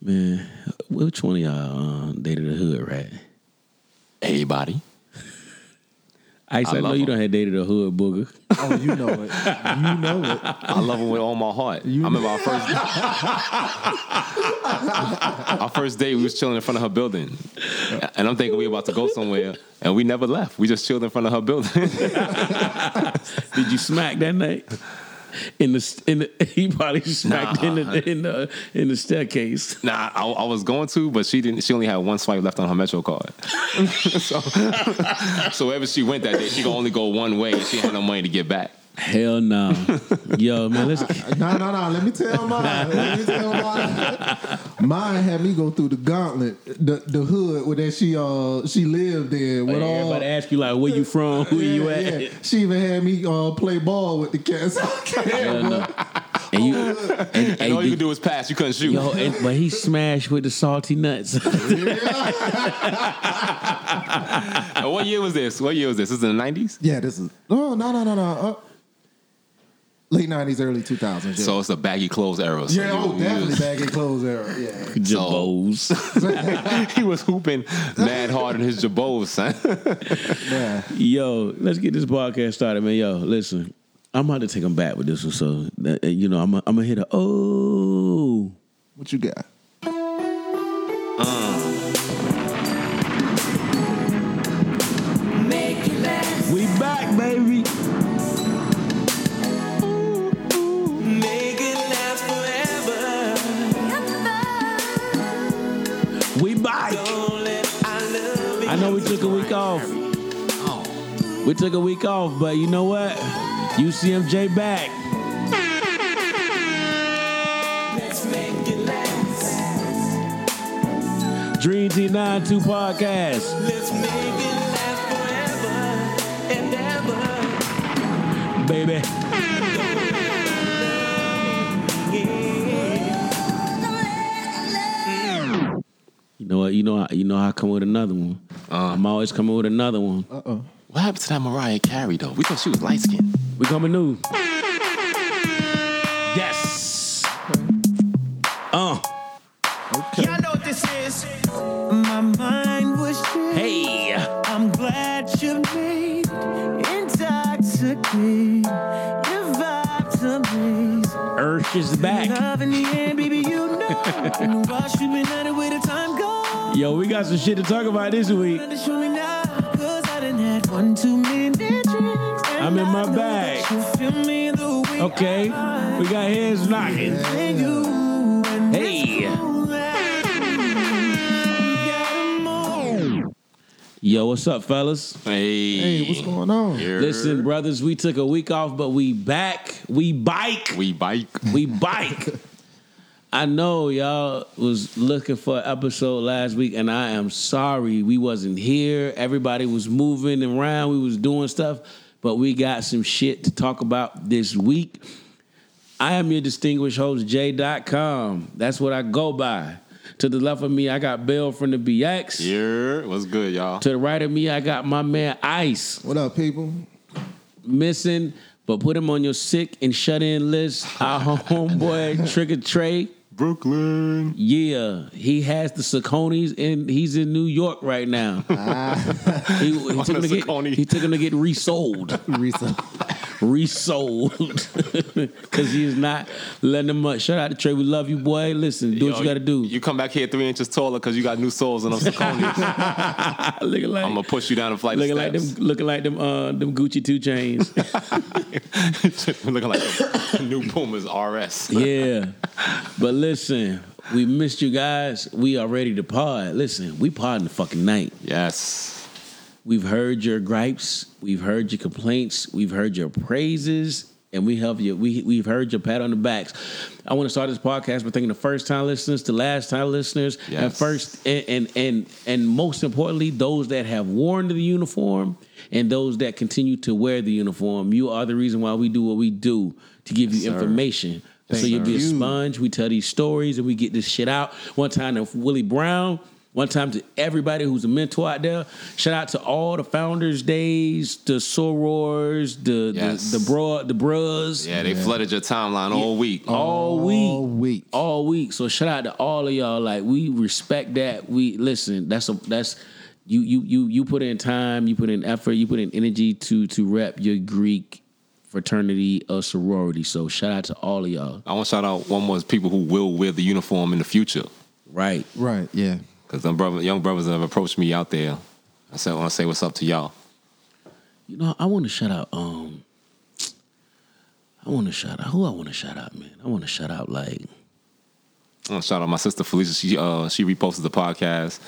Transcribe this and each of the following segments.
Man, which one of y'all uh, dated a hood rat? Everybody. Ice, I, I know you don't have dated a hood booger. Oh, you know it. You know it. I love them with all my heart. I remember our first our first day. We was chilling in front of her building, and I'm thinking we about to go somewhere, and we never left. We just chilled in front of her building. Did you smack that night? In the in the he probably smacked in the in the in the staircase. nah, I, I was going to, but she didn't. She only had one swipe left on her Metro card. so, so wherever she went that day, she could only go one way. and She had no money to get back. Hell no, yo man, let's No, no, no. Let me tell mine. Let me tell mine. Mine had me go through the gauntlet, the the hood where that she uh she lived in. With all, everybody ask you like where you from, who you at. Yeah, She even had me uh, play ball with the cats. Hell no. And you and, And and all you could do was pass. You couldn't shoot. Yo, and, but he smashed with the salty nuts. What year was this? What year was this? This is in the nineties. yeah, this is no, no, no, no, no. Uh, late nineties, early two thousands. Yeah, So it's a baggy clothes era. So yeah, oh, you definitely was- baggy clothes era. Yeah, Jabos. he was hooping mad hard in his jabos, son. yeah. Yo, let's get this podcast started, man. Yo, listen, I'm about to take him back with this one. So, uh, you know, I'm I'm gonna hit a oh. What you got? We off. We took a week off, but you know what? UCMJ back. Let's make it last. Dream T92 podcast. Let's make it last forever and ever. Baby. You know what? You know you know how I come with another one. I'm always coming with another one. Uh oh. What happened to that Mariah Carey though? We thought she was light skinned. We coming new. Yes. Uh. Okay. Y'all know what this is. My mind was changed. Hey. I'm glad you made it intoxicated. Your vibes amaze. Ursh is back. Love in the end, baby, you know. In the rush, we've been at it where the time goes. Yo, we got some shit to talk about this week. Better show me now, 'cause I done had one too many drinks. and I'm in my bag. that you feel me the way Okay. We got heads knocking. feel you. And Hey. it's cool that you gotta move. Yo, what's up, fellas? Hey, Hey, what's going on? Here. Listen, brothers, we took a week off, but we back. We bike. we bike. We bike. I know y'all was looking for an episode last week, and I am sorry we wasn't here. Everybody was moving around, we was doing stuff, but we got some shit to talk about this week. I am your distinguished host, J.com. That's what I go by. To the left of me, I got Bill from the BX. Here, what's good, y'all? To the right of me, I got my man Ice. What up, people? Missing, but put him on your sick and shut in list. Our homeboy Trigger Trey. Brooklyn. Yeah, he has the Sauconys and he's in New York right now. he, he took him to get, Saucony. he took him to get resold, Risa. resold, because he is not letting him much. Shout out to Trey, we love you, boy. Listen, do what you got to do. You come back here three inches taller because you got new soles and I'm Saucony. looking like I'm gonna push you down a flight looking of like them, looking like them, uh, them Gucci two chains. looking like the new Pumas RS. yeah, but listen, we missed you guys. We are ready to pod. Listen, we pod in the fucking night. Yes. We've heard your gripes, we've heard your complaints, we've heard your praises, and we have you. We we've heard your pat on the backs. I want to start this podcast by thanking the first time listeners, the last time listeners, and first and, and and and most importantly, those that have worn the uniform and those that continue to wear the uniform. You are the reason why we do what we do to give you sir. Information. so you'll be a sponge. We tell these stories and we get this shit out. One time, if Willie Brown One time to everybody who's a mentor out there. Shout out to all the founders days, the sorors, the Yes. the the bro the bros. Yeah, they flooded your timeline all week. All week. All week. All week. So shout out to all of y'all. Like we respect that. We listen, that's a that's you you you you put in time, you put in effort, you put in energy to to rep your Greek fraternity or sorority. So shout out to all of y'all. I want to shout out one more people who will wear the uniform in the future. Right. Right. Yeah. Because them brother, young brothers have approached me out there. I said, I want to say what's up to y'all. You know, I want to shout out. Um, I want to shout out. Who I want to shout out, man? I want to shout out like I want to shout out my sister Felicia. She uh she reposted the podcast.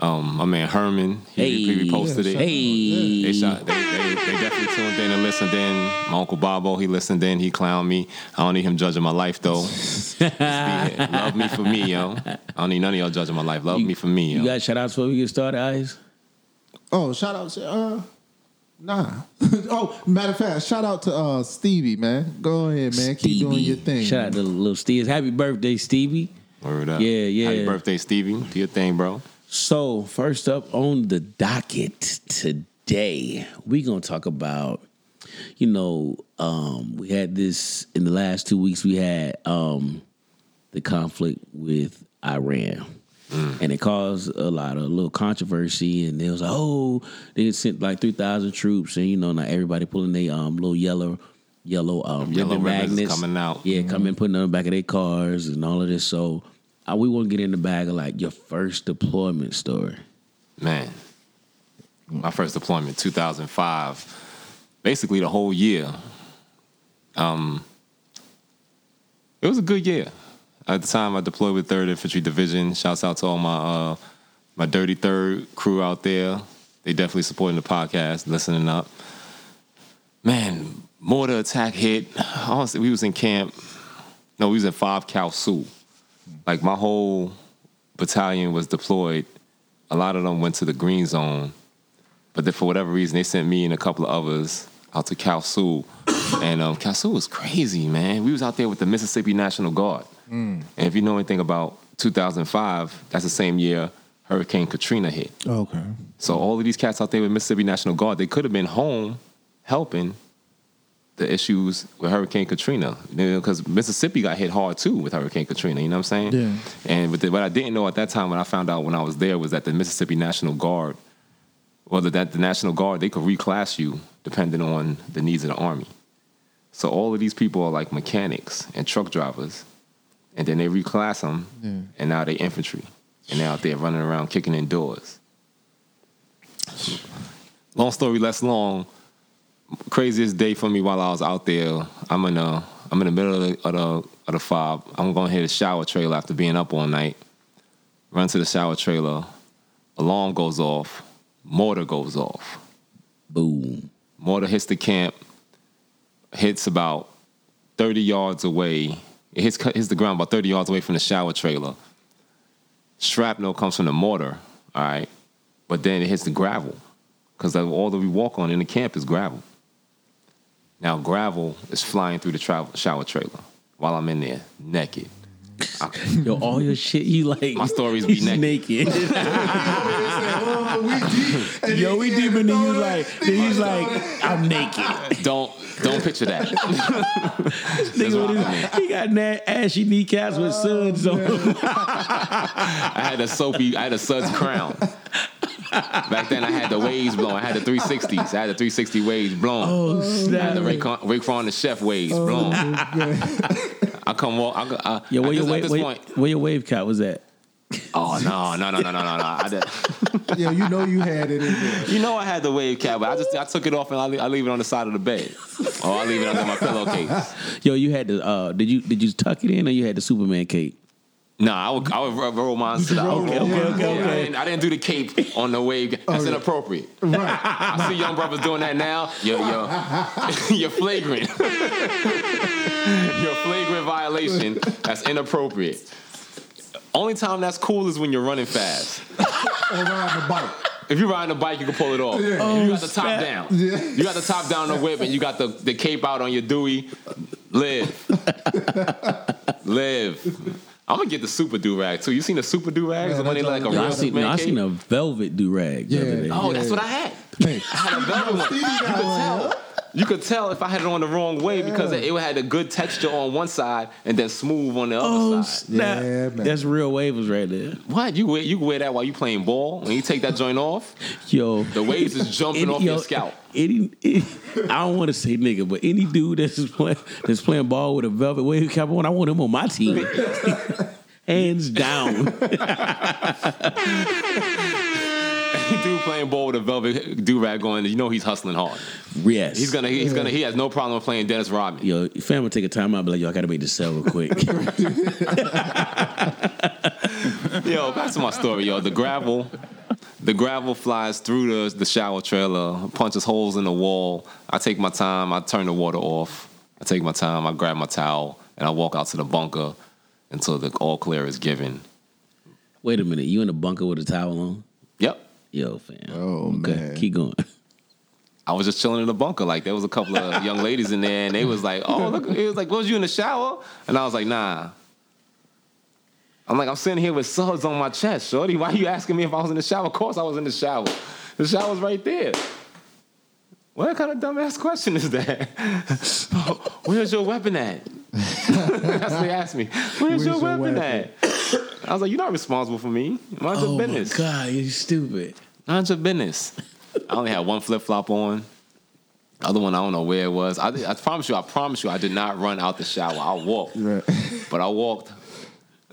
Um, my man Herman, he, Hey. reposted Yeah, it. hey. They shot. They, they, they definitely tuned in and listened in. My uncle Bobo, he listened in. He clowned me. I don't need him judging my life though. Just be. Love me for me, yo. I don't need none of y'all judging my life. Love me for me, yo. You got shout outs before we get started, Ice? Oh, shout out to uh nah. oh, matter of fact, shout out to uh Stevie, man. Go ahead, man. Keep doing your thing. Shout out to little Steve. Happy birthday, Stevie. Word up. Yeah, yeah. Happy birthday, Stevie. Do your thing, bro. So, first up on the docket today, we're going to talk about, you know, um, we had this in the last two weeks, we had um, the conflict with Iran. And it caused a lot of little controversy, and they was like, "Oh, they sent like three thousand troops, and you know, not everybody pulling their um little yellow, yellow um Yellow ribbon magnets coming out. yeah, coming putting on the back of their cars and all of this. So, uh, we want to get in the bag of like your first deployment story. Man, my first deployment, 2005. Basically, the whole year. Um, it was a good year. At the time, I deployed with Third Infantry Division. Shouts out to all my uh, my Dirty Third crew out there. They definitely supporting the podcast, listening up. Man, mortar attack hit. Honestly, we was in camp. No, we was in Five Kalsu. Like my whole battalion was deployed. A lot of them went to the green zone, but then for whatever reason, they sent me and a couple of others out to Kalsu. and um, Kalsu was crazy, man. We was out there with the Mississippi National Guard. And if you know anything about 2005, that's the same year Hurricane Katrina hit. Okay. So all of these cats out there with Mississippi National Guard, they could have been home helping the issues with Hurricane Katrina. Because Mississippi got hit hard too with Hurricane Katrina. You know what I'm saying? Yeah. And but the, what I didn't know at that time, when I found out when I was there, was that the Mississippi National Guard, well, the, that the National Guard, they could reclass you depending on the needs of the army. So all of these people are like mechanics and truck drivers, and then they reclass them, and now they infantry, and they're out there running around kicking in doors. Long story less long. Craziest day for me while I was out there. I'm in a I'm in the middle of the of the, of the fob. I'm going to hit a shower trailer after being up all night. Run to the shower trailer. Alarm goes off. Mortar goes off. Boom. Mortar hits the camp. Hits about 30 yards away. It hits hits the ground about 30 yards away from the shower trailer. Shrapnel comes from the mortar. All right, but then it hits the gravel because all that we walk on in the camp is gravel. Now gravel is flying through the travel, shower trailer while I'm in there naked. Yo, all your shit, you like. My stories be he's naked. Yo, we deep in the you like, then he's like, I'm naked. Don't don't picture that. Nigga with his, he got na- ashy kneecaps with suds on. I had a soapy, I had a Suds crown. Back then, I had the waves blown. I had the 360s. I had the 360 waves blown. Oh, I had snap. the Raekwon Raekwon the chef waves blown. I come walk. I, go- I, Yo, where at your, this, at wave, this where, point, where your wave cap was at? oh no, no, no, no, no, no, no. I did, Yeah, you know you had it in there. you know I had the wave cap, but I just I took it off and I leave, I leave it on the side of the bed, or I leave it under my pillowcase. Yo, you had the, uh, did you did you tuck it in or you had the Superman cape? Nah, I would I would roll mine to the roll okay, it, okay, yeah, okay, yeah. I didn't, I didn't do the cape on the wave. Oh, that's inappropriate. Right. I see young brothers doing that now. You're, you're, you're flagrant. you're flagrant violation. That's inappropriate. Only time that's cool is when you're running fast. Or riding the bike. If you're riding a bike, you can pull it off. Yeah. you got the oh, top snap. down. Yeah. You got the top down on the whip, and you got the, the cape out on your Dewey. Live. Live. I'm gonna get the super do rag too. You seen the super do rags? Man, the one they like a joint- No, I seen, no, I seen a velvet do rag. Yeah. The other day. Oh, that's what I had. Hey, I had a velvet one. You got could tell. You could tell if I had it on the wrong way because it, it had a good texture on one side and then smooth on the other Oh side. snap! Yeah, man. That's real waves right there. What you wear? You wear that while you playing ball. When you take that joint off, Yo, the waves is jumping any- off your scalp. Any, any- I don't want to say nigga, but any dude that's playing that's playing ball with a velvet wave cap on, I want him on my team. Hands down. Dude playing ball with a velvet do rag on, you know he's hustling hard. yes. He's gonna, he's gonna, he has no problem playing Dennis Rodman. Yo, fam will take a time out, be like, yo, I gotta make this sell real quick. Yo, back to my story, yo. The gravel, the gravel flies through the the shower trailer, punches holes in the wall. I take my time. I turn the water off. I take my time. I grab my towel and I walk out to the bunker until the all clear is given. Wait a minute, you in the bunker with a towel on? Yep. Yo, fam. Oh, okay, man. keep going. I was just chilling in the bunker. Like there was a couple of young ladies in there, and they was like, "Oh, look!" It was like, "Was you in the shower?" And I was like, "Nah." I'm like, I'm sitting here with suds on my chest, shorty. Why are you asking me if I was in the shower? Of course I was in the shower. The shower's right there. What kind of dumbass question is that? Where's your weapon at? That's what they asked me. Where's, Where's your, your weapon, weapon? at? I was like, you're not responsible for me. Mind your Oh my business. god, you stupid. Mind your business. I only had one flip flop on. Other one, I don't know where it was. I, I promise you, I promise you, I did not run out the shower. I walked, Right. but I walked.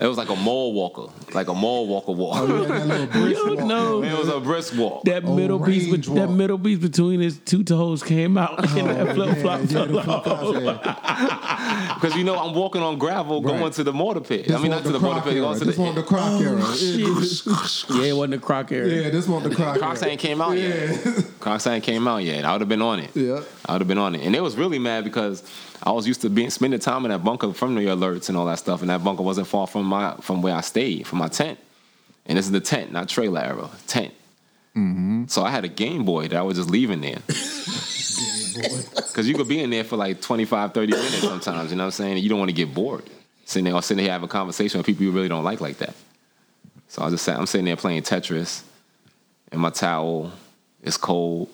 It was like a mall walker, like a mall walker walk. Oh, yeah, that little brisk You walk. know it was a brisk walk. that Oh, middle piece, range be- that middle piece between his two toes came out, and that Oh, flip flop yeah, yeah, fell the off. flip-flops, yeah. Because you know I'm walking on gravel, Right. going to the mortar pit. This I mean, want not to the mortar pit, era. going to This want the oh, the. croc era. Yeah, it wasn't a croc area. Yeah, this want the croc Crocs era. ain't came out yet. Crocs ain't came out yet. I would have been on it. Yeah. I would have been on it. And it was really mad because I was used to being spending time in that bunker from the alerts and all that stuff, and that bunker wasn't far from my from where I stayed, from my tent. And this is the tent, not trailer era, tent. Mm-hmm. So I had a Game Boy that I was just leaving there. Because you could be in there for like 25, 30 minutes sometimes, you know what I'm saying? You don't want to get bored. Sitting there or sitting here having a conversation with people you really don't like like that. So I just sat, I'm sitting there playing Tetris, and my towel is cold.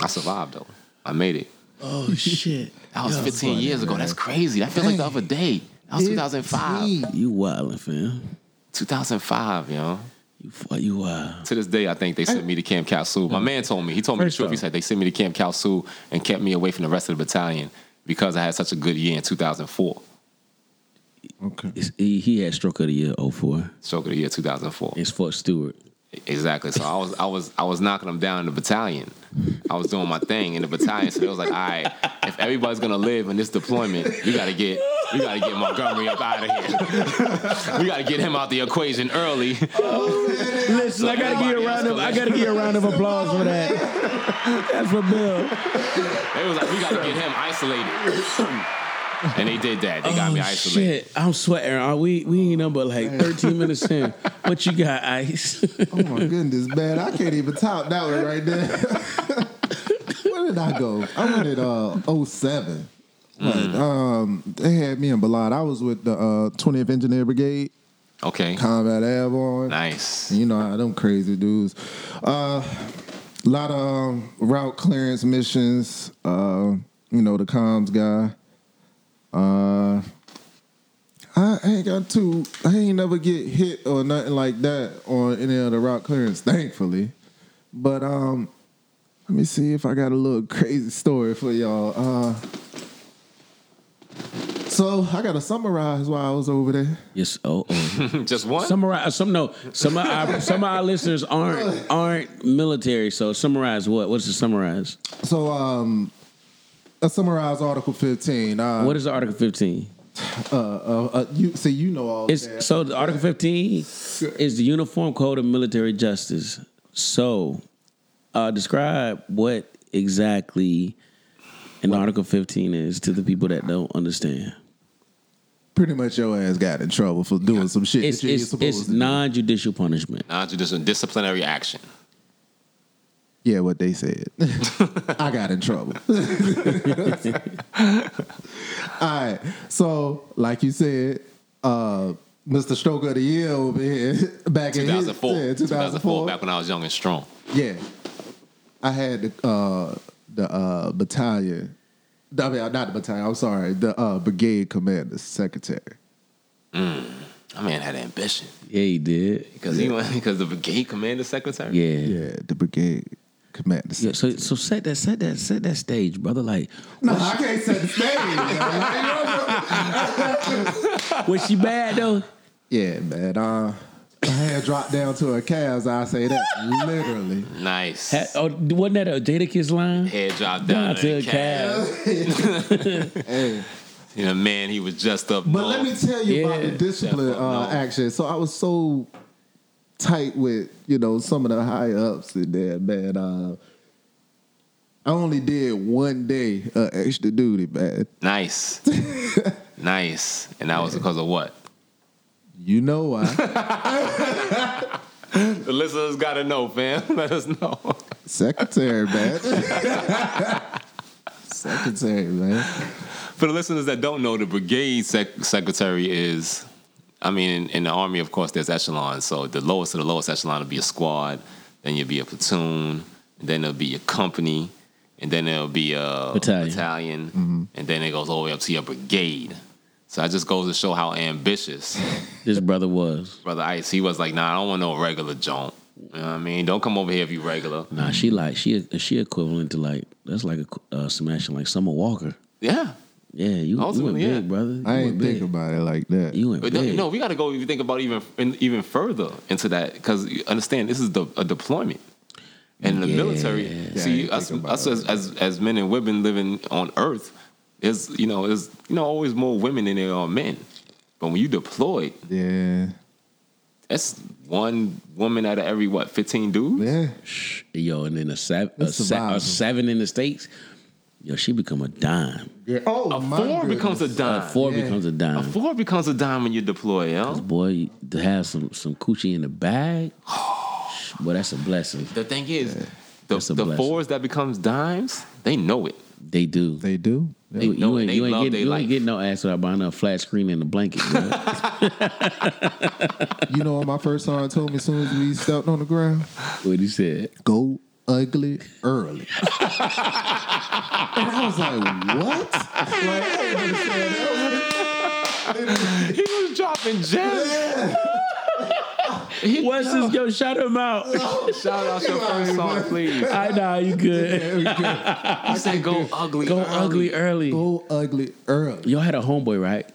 I survived though. I made it. Oh shit, That was Yeah, 15 funny, years ago. man. That's crazy. That feels like the other day. That was 2005. you wildin', fam. 2005, yo. You fu- you wild. To this day, I think they sent me to Camp Kalsu. My man told me. He told me First the truth. He said they sent me to Camp Kalsu and kept me away from the rest of the battalion because I had such a good year in 2004. Okay. He, he had stroke of the year 04. Stroke of the year 2004. It's Fort Stewart. Exactly. So I was I was I was knocking them down in the battalion. I was doing my thing in the battalion. So it was like, all right, if everybody's gonna live in this deployment, we gotta get we gotta get Montgomery up out of here. we gotta get him out the equation early. Listen, I gotta get a round of I gotta get a round of applause for that. That's for Bill. It was like, we gotta get him isolated. And they did that. They got me Oh, isolated. Shit, I'm sweating. Uh, We we ain't number like 13 minutes in. What you got, Ice? Oh my goodness, man! I can't even top that one right there. Where did I go? I went at uh 07. But um, they had me in Balad. I was with the uh, 20th Engineer Brigade, Okay. Combat Airborne. Nice. You know how them crazy dudes. Uh, a lot of um, route clearance missions. Uh, you know the comms guy. Uh, I ain't got too. I ain't never get hit or nothing like that on any of the route clearance, thankfully. But um, let me see if I got a little crazy story for y'all. Uh, so I got to summarize while I was over there. yes. Oh, oh. Just one? Summarize. Some no. Some of our some of our listeners aren't aren't military. So summarize what? What's the summarize? So um, I summarize Article 15. Uh, What is Article 15? uh, uh, uh, you see, you know all It's that. so the Article 15 is the Uniform Code of Military Justice. So, uh, describe what exactly an Article 15 is to the people that don't understand. Pretty much your ass got in trouble for doing some shit It's that you it's, supposed it's to non-judicial punishment. Non-judicial disciplinary action. Yeah, what they said. I got in trouble. All right. So, like you said, uh, Mr. Stroke of the Year over here back in his- 2004. yeah, 2004, back when I was young and strong. Yeah, I had the uh, the uh, battalion. I mean, not the battalion. I'm sorry, the uh, brigade commander secretary. My man had ambition Yeah, he did. because he went because the brigade commander secretary. Yeah. Yeah, the brigade commander. Yeah, so so set that set that set that stage, brother. Like, no, I can't set the stage. was she bad though? yeah, man. Uh, I had dropped down to her calves. I say that literally. Nice. Had, oh, wasn't that a Jadakiss line? Head dropped down Down to to the the calf. Hey. You know, man, he was just up But north. let me tell you about the discipline Step uh, action. So I was so tight with you know some of the high ups in there, man. Uh, I only did one day uh, extra duty, man. Nice. nice. And that was because of what? You know why? The listeners got to know, fam. Let us know. Secretary, man. Secretary, man. For the listeners that don't know, the brigade sec- secretary is, I mean, in, in the army, of course, there's echelons. So the lowest of the lowest echelon will be a squad, then you'll be a platoon, and then there'll be a company, and then there'll be a Battalion. battalion, and then it goes all the way up to your brigade. So that just goes to show how ambitious This brother was. Brother Ice, he was like, nah, I don't want no regular junk. You know what I mean? Don't come over here if you regular. Nah, she like she she equivalent to like that's like a uh, smashing like Summer Walker. Yeah. Yeah, you, you went Ultimately, big, yeah. brother. You I went ain't big. think about it like that. You went But big. no, no, we got to go. If you think about even even further into that, because understand this is the, a deployment, and in the Yeah. military, Yeah, see us, us as, as as men and women living on Earth, is you know is you know always more women than there are men. But when you deployed, Yeah, that's one woman out of every what fifteen dudes. yeah. Shh. Yo, and then a seven, a, se- a seven in the states. Yo, she become a dime. yeah. Oh, A my four becomes a dime. A four yeah. becomes a dime. A dime. four becomes a dime when you deploy, yo. This boy, to have some some coochie in the bag. Boy, that's a blessing. The thing is, That's a the, the blessing. fours that becomes dimes, they know it. They do. They do. Yeah. you, know you ain't, you ain't getting you ain't getting no ass without buying a flat screen and a blanket. Bro. You know what my first son told me as soon as we stepped on the ground? what he said. Go ugly early. and I was like, what? Like, I didn't understand that. He was dropping gems. What's this? Yo, shout him out. Shout out your first song, please. I know you good. I said go ugly. Go early. ugly early. Go ugly early. Y'all had a homeboy, right?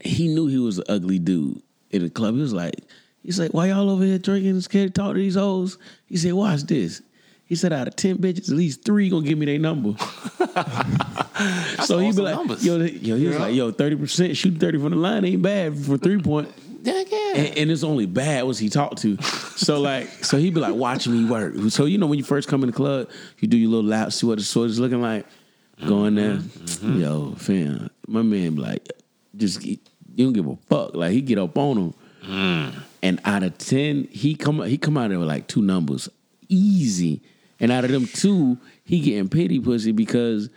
He knew he was an ugly dude in the club. He was like, he's like, why y'all over here drinking? Scared to talk to these hoes? He said, watch this. He said, out of ten bitches, at least three gonna give me their number. so he be like, numbers. yo, yo, he was like, yo, thirty percent shooting thirty from the line ain't bad for three point. Yeah, yeah. And, and it's only bad was he talked to. So like, so he'd be like watching me work. So you know when you first come in the club, you do your little lap, see what the sword is looking like. Go in there, mm-hmm, mm-hmm. yo, fam. My man be like, just you don't give a fuck. Like he get up on him, mm. and out of ten, he come he come out there with like two numbers, easy. And out of them two, he getting pity pussy because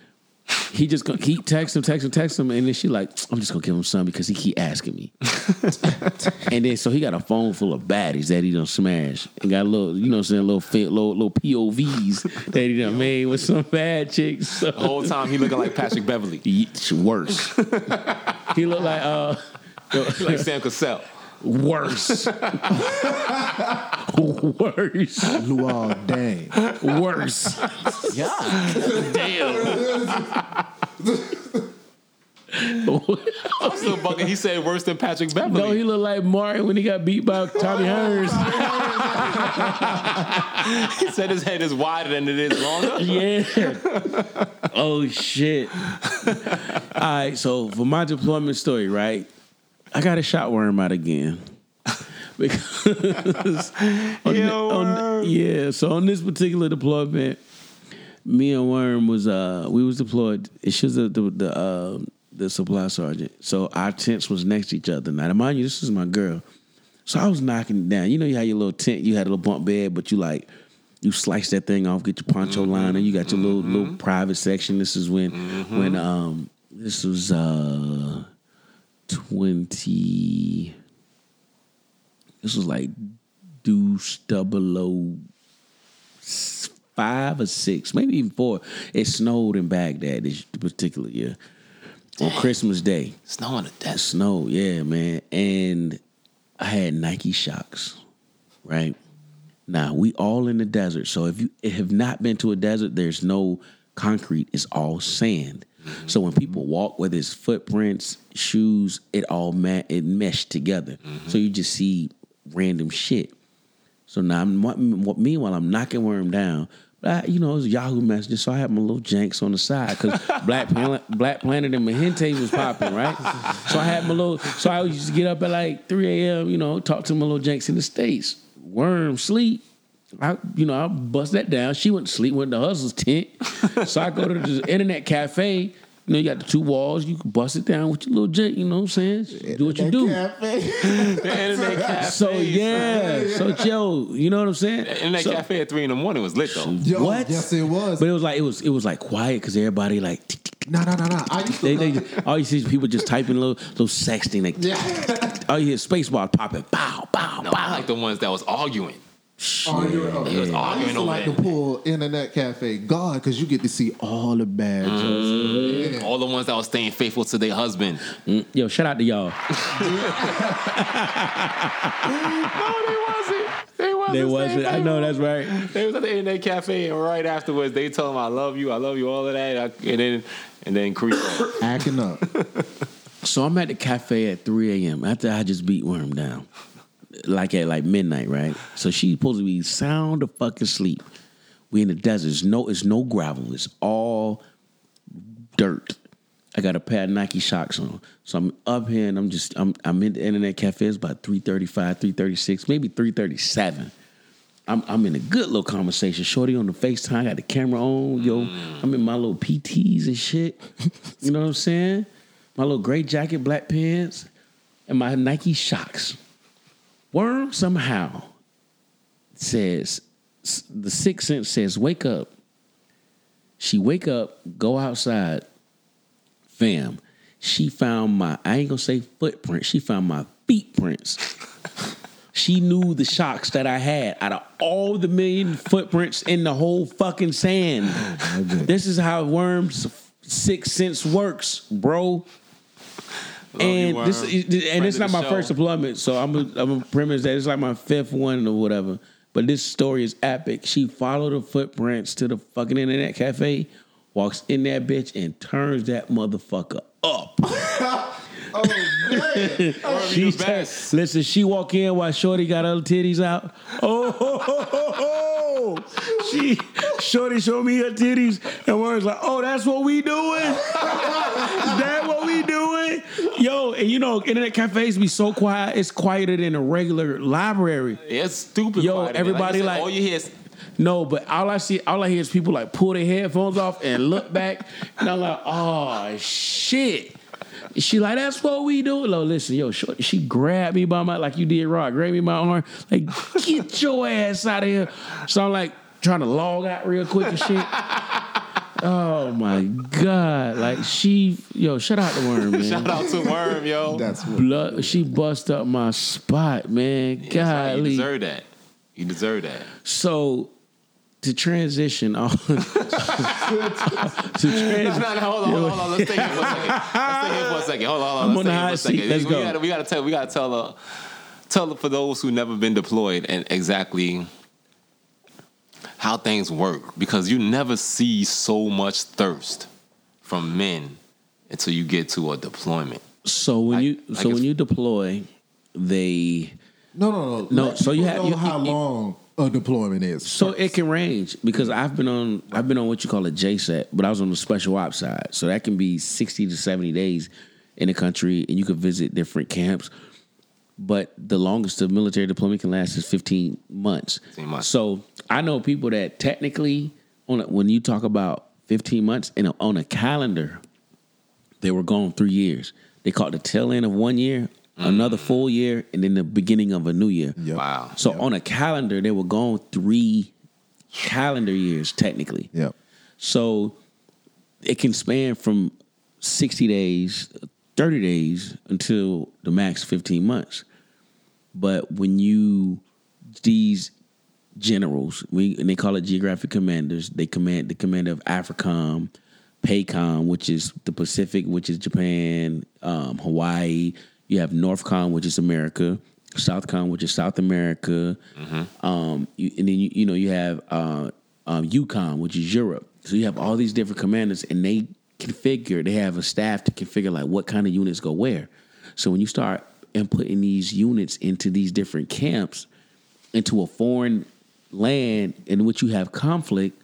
he just gonna keep texting, texting, texting, and then she like, I'm just gonna give him some because he keep asking me. and then so he got a phone full of baddies that he done smash and got a little, you know, what I'm saying little fit, little little POVs that he done made with some bad chicks. So The whole time he looking like Patrick Beverley, Ye- worse. he looked like uh like Sam Cassell. Worse. worse. Luol Deng. Worse. Yeah. Damn. I'm still bugging. He said worse than Patrick Beverley. No, he looked like Martin when he got beat by Tommy Hearns. he said his head is wider than it is longer. Yeah. oh shit. All right, so for my deployment story, right? I got a shot worm out again. because on, the- on- yeah, so on this particular deployment, me and Worm was uh we was deployed. It's just the the the, uh, the supply sergeant. So our tents was next to each other. Now, mind you, this is my girl. So I was knocking it down. You know, you had your little tent, you had a little bunk bed, but you like you slice that thing off, get your poncho liner, you got your little little private section. This is when when um this was uh twenty. This was like deuce double o five or six, maybe even four. It snowed in Baghdad this particular year on Christmas Day. Snow in the desert. snowed, yeah, man. And I had Nike Shox, right? Now we all in the desert. So if you have not been to a desert, there's no concrete. It's all sand. Mm-hmm. So when people walk, whether it's footprints, shoes, it all ma- it meshed together. So you just see random shit. So now, I'm, meanwhile, I'm knocking worm down. I, you know, it was Yahoo messages, so I had my little janks on the side because Black Planet, Black Planet and MiGente was popping, right? So I had my little. So I used to get up at like 3 a.m. You know, talk to my little janks in the states. Worm sleep. I, you know, I bust that down. She went to sleep, went to hustle's tent. so I go to the internet cafe. You know, you got the two walls. You can bust it down with your little jank. You know what I'm saying? Do what you do. Internet cafe. So yeah, so Joe, you know what I'm saying? Internet So- cafe at three in the morning was lit though. Yo, What? Yes, it was. But it was like it was it was like quiet because everybody like. No, no, no, no. I used to. they, they love- all you see is people just typing little little sexting like yeah. all you hear is space bar popping bow bow No, bow. I like the ones that was arguing. Oh, you're right. They was I used to over like that. to pull internet cafe God because you get to see all the bad Mm-hmm. All the ones that was staying faithful to their husband. Mm, Yo, shout out to y'all. No, they wasn't. They wasn't. They wasn't. I know that's right. They was at the internet cafe, and right afterwards, they told him, "I love you, I love you," all of that, I- and then and then creep. up. Acting up. So I'm at the cafe at 3 a.m. after I just beat Worm down. Like at like midnight, right? So she's supposed to be sound of fucking sleep. We in the desert. It's no, it's no gravel. It's all dirt. I got a pair of Nike Shox on. So I'm up here and I'm just I'm I'm in the internet cafe. It's about 335, 336, maybe 337. I'm I'm in a good little conversation. Shorty on the FaceTime, I got the camera on, yo. Mm. I'm in my little PTs and shit. you know what I'm saying? My little gray jacket, black pants, and my Nike Shox. Worm somehow says the sixth sense says, wake up. She wake up, go outside. Fam, she found my, I ain't gonna say footprint, she found my feet prints. She knew the Shox that I had out of all the million footprints in the whole fucking sand. this is how Worm's sixth sense works, bro. And this Worm. and it's not my show. first deployment, so I'm a, I'm a premise that it's like my fifth one or whatever. But this story is epic. She followed the footprints to the fucking internet cafe, walks in that bitch, and turns that motherfucker up. Oh man. Oh, she best. turn- listen, she walk in while Shorty got her titties out. Oh, ho, ho, ho, ho. she Shorty showed me her titties, and words like, "Oh, that's what we doing. that what we doing, yo." And you know, internet cafes be so quiet. It's quieter than a regular library. It's stupid. Yo, quiet everybody you said, like- all you hear is No, but all I see, all I hear is people like pull their headphones off and look back, and I'm like, oh shit. She like, that's what we do. Lo, listen, yo, shorty, she grabbed me by my like you did, Rock, grabbed me by my arm, like, get your ass out of here. So I'm like trying to log out real quick and shit. Oh my god! Like she, yo, shout out to Worm, man. shout out to Worm, yo. That's what. Blood, she bust up my spot, man. That's right. You deserve that. You deserve that. So to transition on to transition. No, no, hold on, hold on, hold on. Let's stay here for a second. Let's stay here for a second. Hold on, hold on. I'm Let's on stay the here for hot a second. seat. Let's we go. Gotta, we gotta tell. We gotta tell. Uh, tell for those who never been deployed and exactly how things work because you never see so much thirst from men until you get to a deployment. So when I- you I so guess- when you deploy, they No, no, no. No, so you have- know you- how you- long a deployment is. so it can range because I've been on I've been on what you call a JCET, but I was on the special ops side. So that can be sixty to seventy days in the country, and you can visit different camps. But the longest of military deployment can last is fifteen months. 15 months. So I know people that technically on a, when you talk about fifteen months in a, on a calendar, they were gone three years. They caught the tail end of one year, another mm. full year, and then the beginning of a new year. Yep. Wow. So on a calendar, they were gone three calendar years technically. Yep. So it can span from 60 days 30 days until the max 15 months. But when you these generals, we and they call it geographic commanders, they command the commander of AFRICOM, PACOM, which is the Pacific, which is Japan, um, Hawaii. You have NORTHCOM, which is America, SOUTHCOM, which is South America. Um, you, and then you, you know you have uh, um, EUCOM, which is Europe. So you have all these different commanders, and they configure. They have a staff to configure like what kind of units go where. So when you start inputting these units into these different camps, into a foreign land in which you have conflict,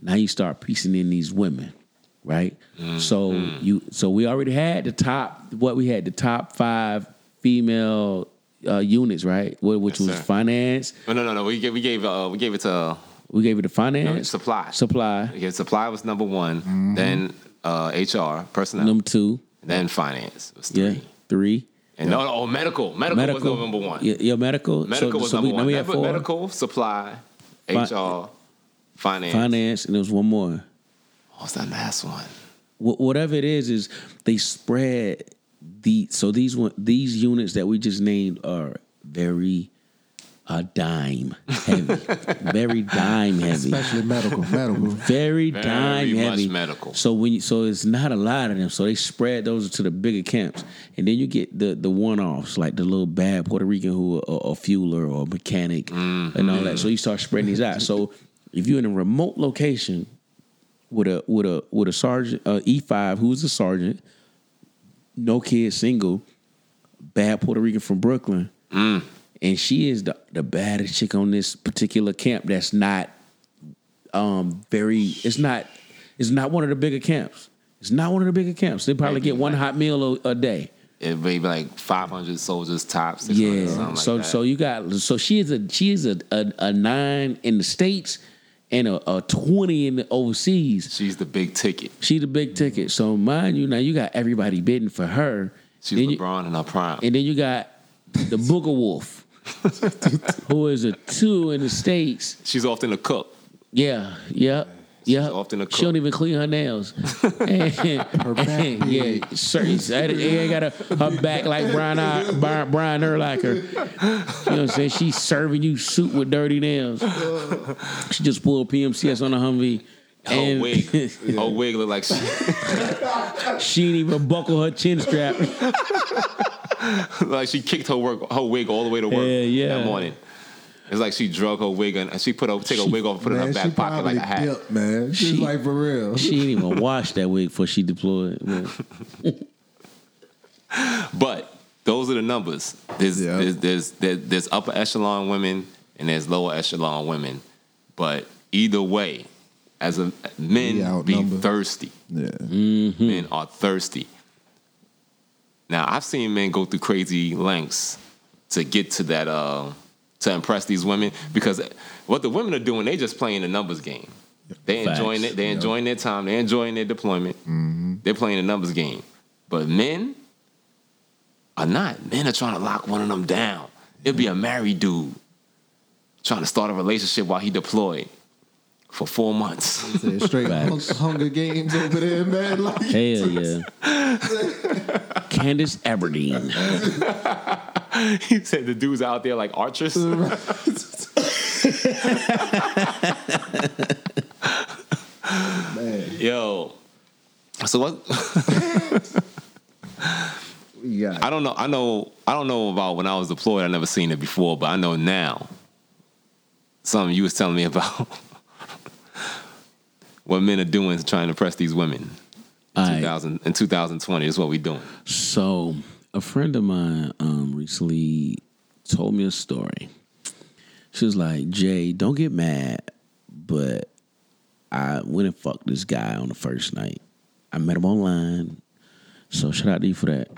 now you start piecing in these women, right? So you so we already had the top what we had the top five female uh, units, right? Wh- Which Yes, was sir. finance. Oh, no, no, no. We gave we gave uh, we gave it to Uh, We gave it to finance, No, supply. supply. okay, supply was number one. Then uh, HR personnel. Number two, then finance was three. yeah, three. And no, no, oh, medical. medical. Medical was number one. Yeah, yeah, medical. Medical so, was so number we, one. we Medical, four. medical, supply, Fi- HR, finance. finance, and there was one more. What was that last one? Wh- whatever it is, is they spread the so these one these units that we just named are very uh, dime heavy, very dime heavy, Especially medical, medical. very, Very dime much heavy. medical. So when you, so it's not a lot of them. So they spread those to the bigger camps, and then you get the the one offs like the little bad Puerto Rican who are a, a fueler or a mechanic and all that. So you start spreading these out. So if you're in a remote location with a with a with a sergeant uh, E five who's a sergeant, no kid, single, bad Puerto Rican from Brooklyn, and she is the the baddest chick on this particular camp. That's not um very. It's not. It's not one of the bigger camps. It's not one of the bigger camps. They probably get one hot meal a, a day. It may be like 500 soldiers tops. 600, Yeah. something like so so you got so she is a she is a a, a nine in the states and a, a twenty in the overseas. she's the big ticket. She the big ticket. So mind you, now you got everybody bidding for her. She's Then you- LeBron in her prime. and then you got the Booger Wolf, who is a two in the states. she's often a cook. Yeah, yeah, yeah. often a cook. She don't even clean her nails. And- back yeah, certain. Ain't got a, her back like Brian I- Brian, Brian Urlacher. You know what I'm saying? She's serving you soup with dirty nails. She just pulled PMCS on a Humvee. Her And wig, her wig look like she, she didn't even buckle her chin strap. like she kicked her work, her wig all the way to work Yeah, yeah. that morning. It's like she drug her wig and she put her take her wig off, and put it in her back pocket like a hat. dipped, man. She's She- like for real. She didn't even wash that wig before she deployed. But those are the numbers. There's Yeah. there's, there's there- there's upper echelon women and there's lower echelon women. But either way, as a men be outnumbered. thirsty. Yeah. Mm-hmm. Men are thirsty. Now I've seen men go through crazy lengths to get to that uh to impress these women because what the women are doing, they just playing the numbers game. They Facts. enjoying it. They enjoying their time. They enjoying their deployment. They're playing the numbers game. But men are not. Men are trying to lock one of them down. It'd be a married dude trying to start a relationship while he deployed for four months. Straight hung, Hunger Games over there, man. Like, Hell yeah. Katniss Everdeen. he said the dudes out there like archers. man, Yo. So what? we got I don't know. I know. I don't know about when I was deployed. I never seen it before, but I know now. Something you was telling me about what men are doing is trying to impress these women. All right. 2000 in 2020 is what we're doing. So a friend of mine um, recently told me a story. She was like, Jay, don't get mad, but I went and fucked this guy on the first night. I met him online. So shout out to you for that.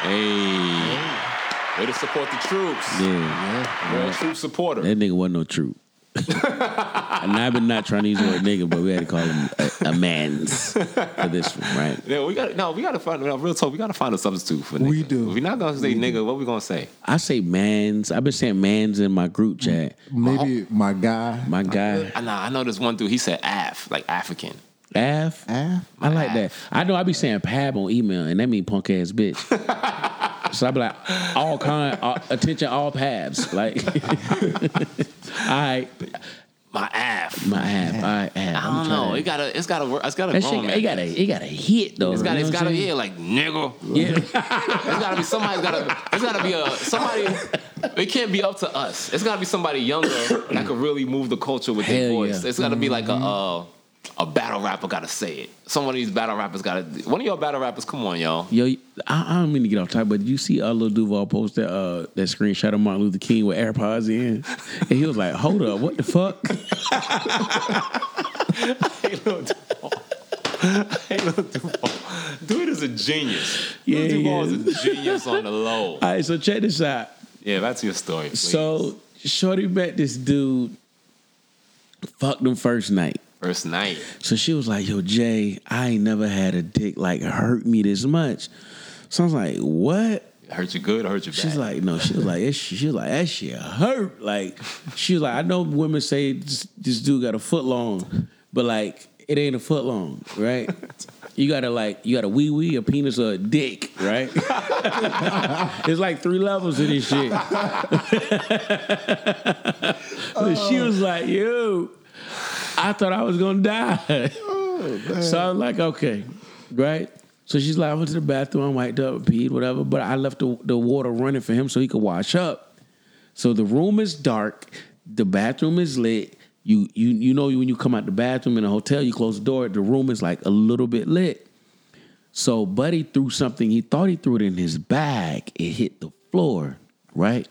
Hey, way to support the troops. Yeah. You're a troop supporter. That nigga wasn't no troop. and I've been not trying to use the word nigga, but we had to call him a, a man's for this one, right? Yeah, we got no. We got to find. No, real talk. We got to find a substitute for nigga. We do. If we're not gonna say nigga, what we gonna say? I say man's. I've been saying man's in my group chat. maybe my guy. My guy. I know. I know this one dude. He said Af, like African. Av. Av? I like that. I know I be saying pab on email, and that mean punk ass bitch. so I be like, all kind, all, attention, all pabs. Like, all right, My ass. my ab, all right, ab. I don't know. It gotta. It's gotta work. It's gotta That grow, shit, it got a, it got a hit though. It's got. you It's know gotta. what Yeah, like nigga. Yeah. It's gotta be somebody's gotta. It's gotta be a somebody. It can't be up to us. It's gotta be somebody younger that could really move the culture with their voice. yeah. It's gotta be like a uh, a battle rapper gotta say it. Some of these battle rappers gotta. One of your battle rappers, come on, y'all. Yo, I, I don't mean to get off topic, but did you see uh, Lil Duval post that uh, that screenshot of Martin Luther King with AirPods in? And he was like, "Hold up, what the fuck?" Lil Duval. Hey, Lil Duval. Dude is a genius. Yeah, Lil Duval is is. a genius on the low. All right, so check this out. Yeah, that's your story. Please. So Shorty met this dude, fucked him first night. First night. So she was like, "Yo, Jay, I ain't never had a dick like hurt me this much." So I was like, "What?" Hurt you good or hurt you bad? She's like, "No." She was like, "That "She was like, that shit hurt." Like, she was like, "I know women say this, this dude got a foot long, but like, it ain't a foot long, right?" You gotta like, you got a wee wee, a penis, or a dick, right? it's like three levels of this shit. she was like, "Yo, I thought I was gonna die." Oh, so I was like, "Okay, right." So she's like, "I went to the bathroom, I wiped up, peed, whatever." But I left the, the water running for him so he could wash up. So the room is dark, the bathroom is lit. You you you know when you come out the bathroom in a hotel, you close the door, the room is like a little bit lit. So Buddy threw something, he thought he threw it in his bag. It hit the floor, right?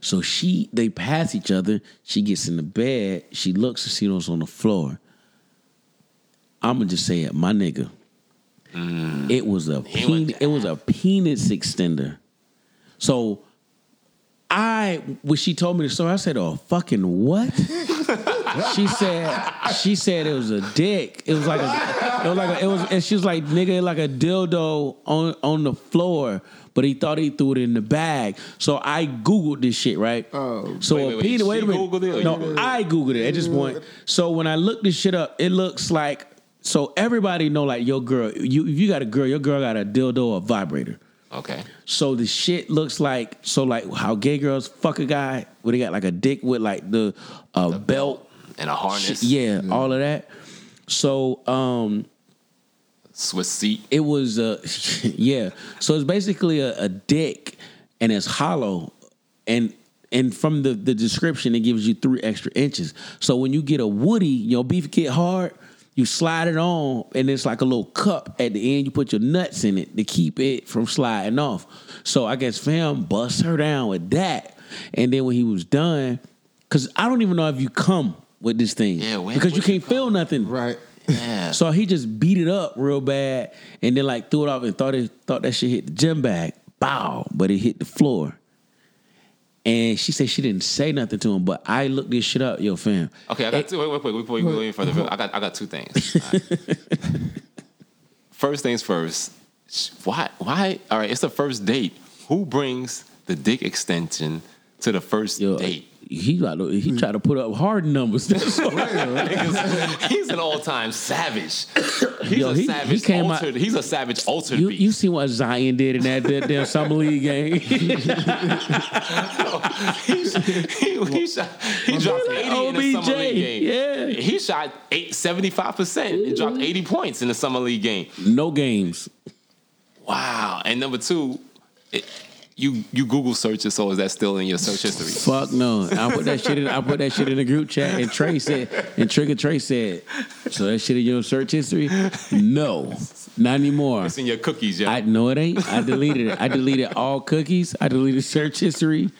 So she they pass each other. She gets in the bed, she looks and sees what's on the floor. I'ma just say it, my nigga. It was a pen, it was a penis extender. So I when she told me the story, I said, "Oh, fucking what?" she said, "She said it was a dick. It was like a, it was like a, it was." And she was like, "Nigga, like a dildo on on the floor." But he thought he threw it in the bag. So I googled this shit, right? Oh. so Wait, wait, wait. penis. Wait a minute. Googled it no, did? I googled it at this point. So when I looked this shit up, it looks like so everybody know like your girl. You if you got a girl, your girl got a dildo or vibrator. okay. So the shit looks like so like how gay girls fuck a guy where they got like a dick with like the uh, belt, And a harness. shit, yeah, all of that. So um Swiss seat. it was uh yeah. So it's basically a, a dick and it's hollow and and from the, the description it gives you three extra inches. So when you get a woody, your beef get hard, you slide it on and it's like a little cup at the end. You put your nuts in it to keep it from sliding off. So I guess fam bust her down with that. And then when he was done, cause I don't even know if you come with this thing. Yeah, when- because you can't feel nothing. Right. Yeah. So he just beat it up real bad and then like threw it off and thought it thought that shit hit the gym bag. Bow, but it hit the floor. And she said she didn't say nothing to him, but I looked this shit up, yo, fam. Okay, I got two. Wait, wait, wait. Before we go any further, I got I got two things. All right. first things first. Why? Why? All right, it's the first date. Who brings the dick extension to the first Yo, date? He tried to, he tried to put up hard numbers. That's he's an all-time savage. He's Yo, a he- he savage came out- altered. he's a savage altered you beast. you see what Zion did in that, that damn summer league game? he, he, he shot. He dropped like eighty in the summer OBJ, league game. yeah. he shot eight, 75 percent and dropped eighty points in the summer league game. no games. Wow. And number two, it, you you Google search it, so is that still in your search history? Fuck no. I put that shit in I put that shit in the group chat and Trey said and Trigger Trey said, so that shit in your search history? No. Not anymore. It's in your cookies, yeah. I know it ain't. I deleted it. I deleted all cookies. I deleted search history.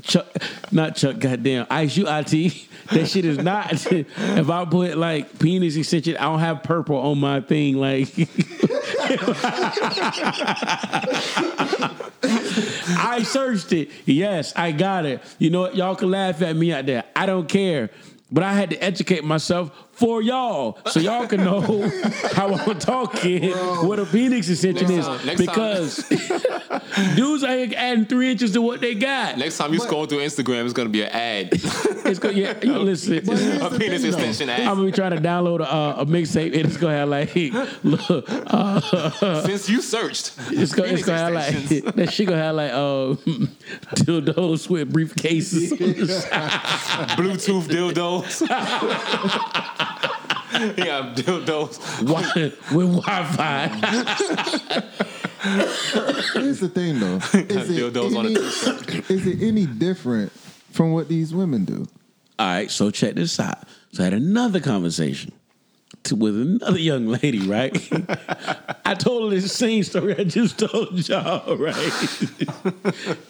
Chuck, not Chuck. Goddamn, Ice U I T. That shit is not. if I put like penis extension, I don't have purple on my thing. Like I searched it. Yes, I got it. You know what? Y'all can laugh at me out there. I don't care. But I had to educate myself for y'all, so y'all can know how I'm talking, what a Phoenix extension Next is, time- because dudes ain't adding three inches to what they got. Next time you scroll through Instagram, it's gonna be an ad. It's go, yeah, you listen. a penis thing, though. extension I'm gonna be trying to download a, uh, a mixtape and it's gonna have like, look, uh, Since you searched, it's gonna, it's gonna have like that shit gonna have like uh, dildos with briefcases. Bluetooth dildos. Yeah, dildos. Wi- with Wi-Fi. Here's the thing, though. Is it, Dildos on a any, is it any different from what these women do? All right, so check this out. So I had another conversation to, with another young lady, right? I told her the same story I just told y'all, right?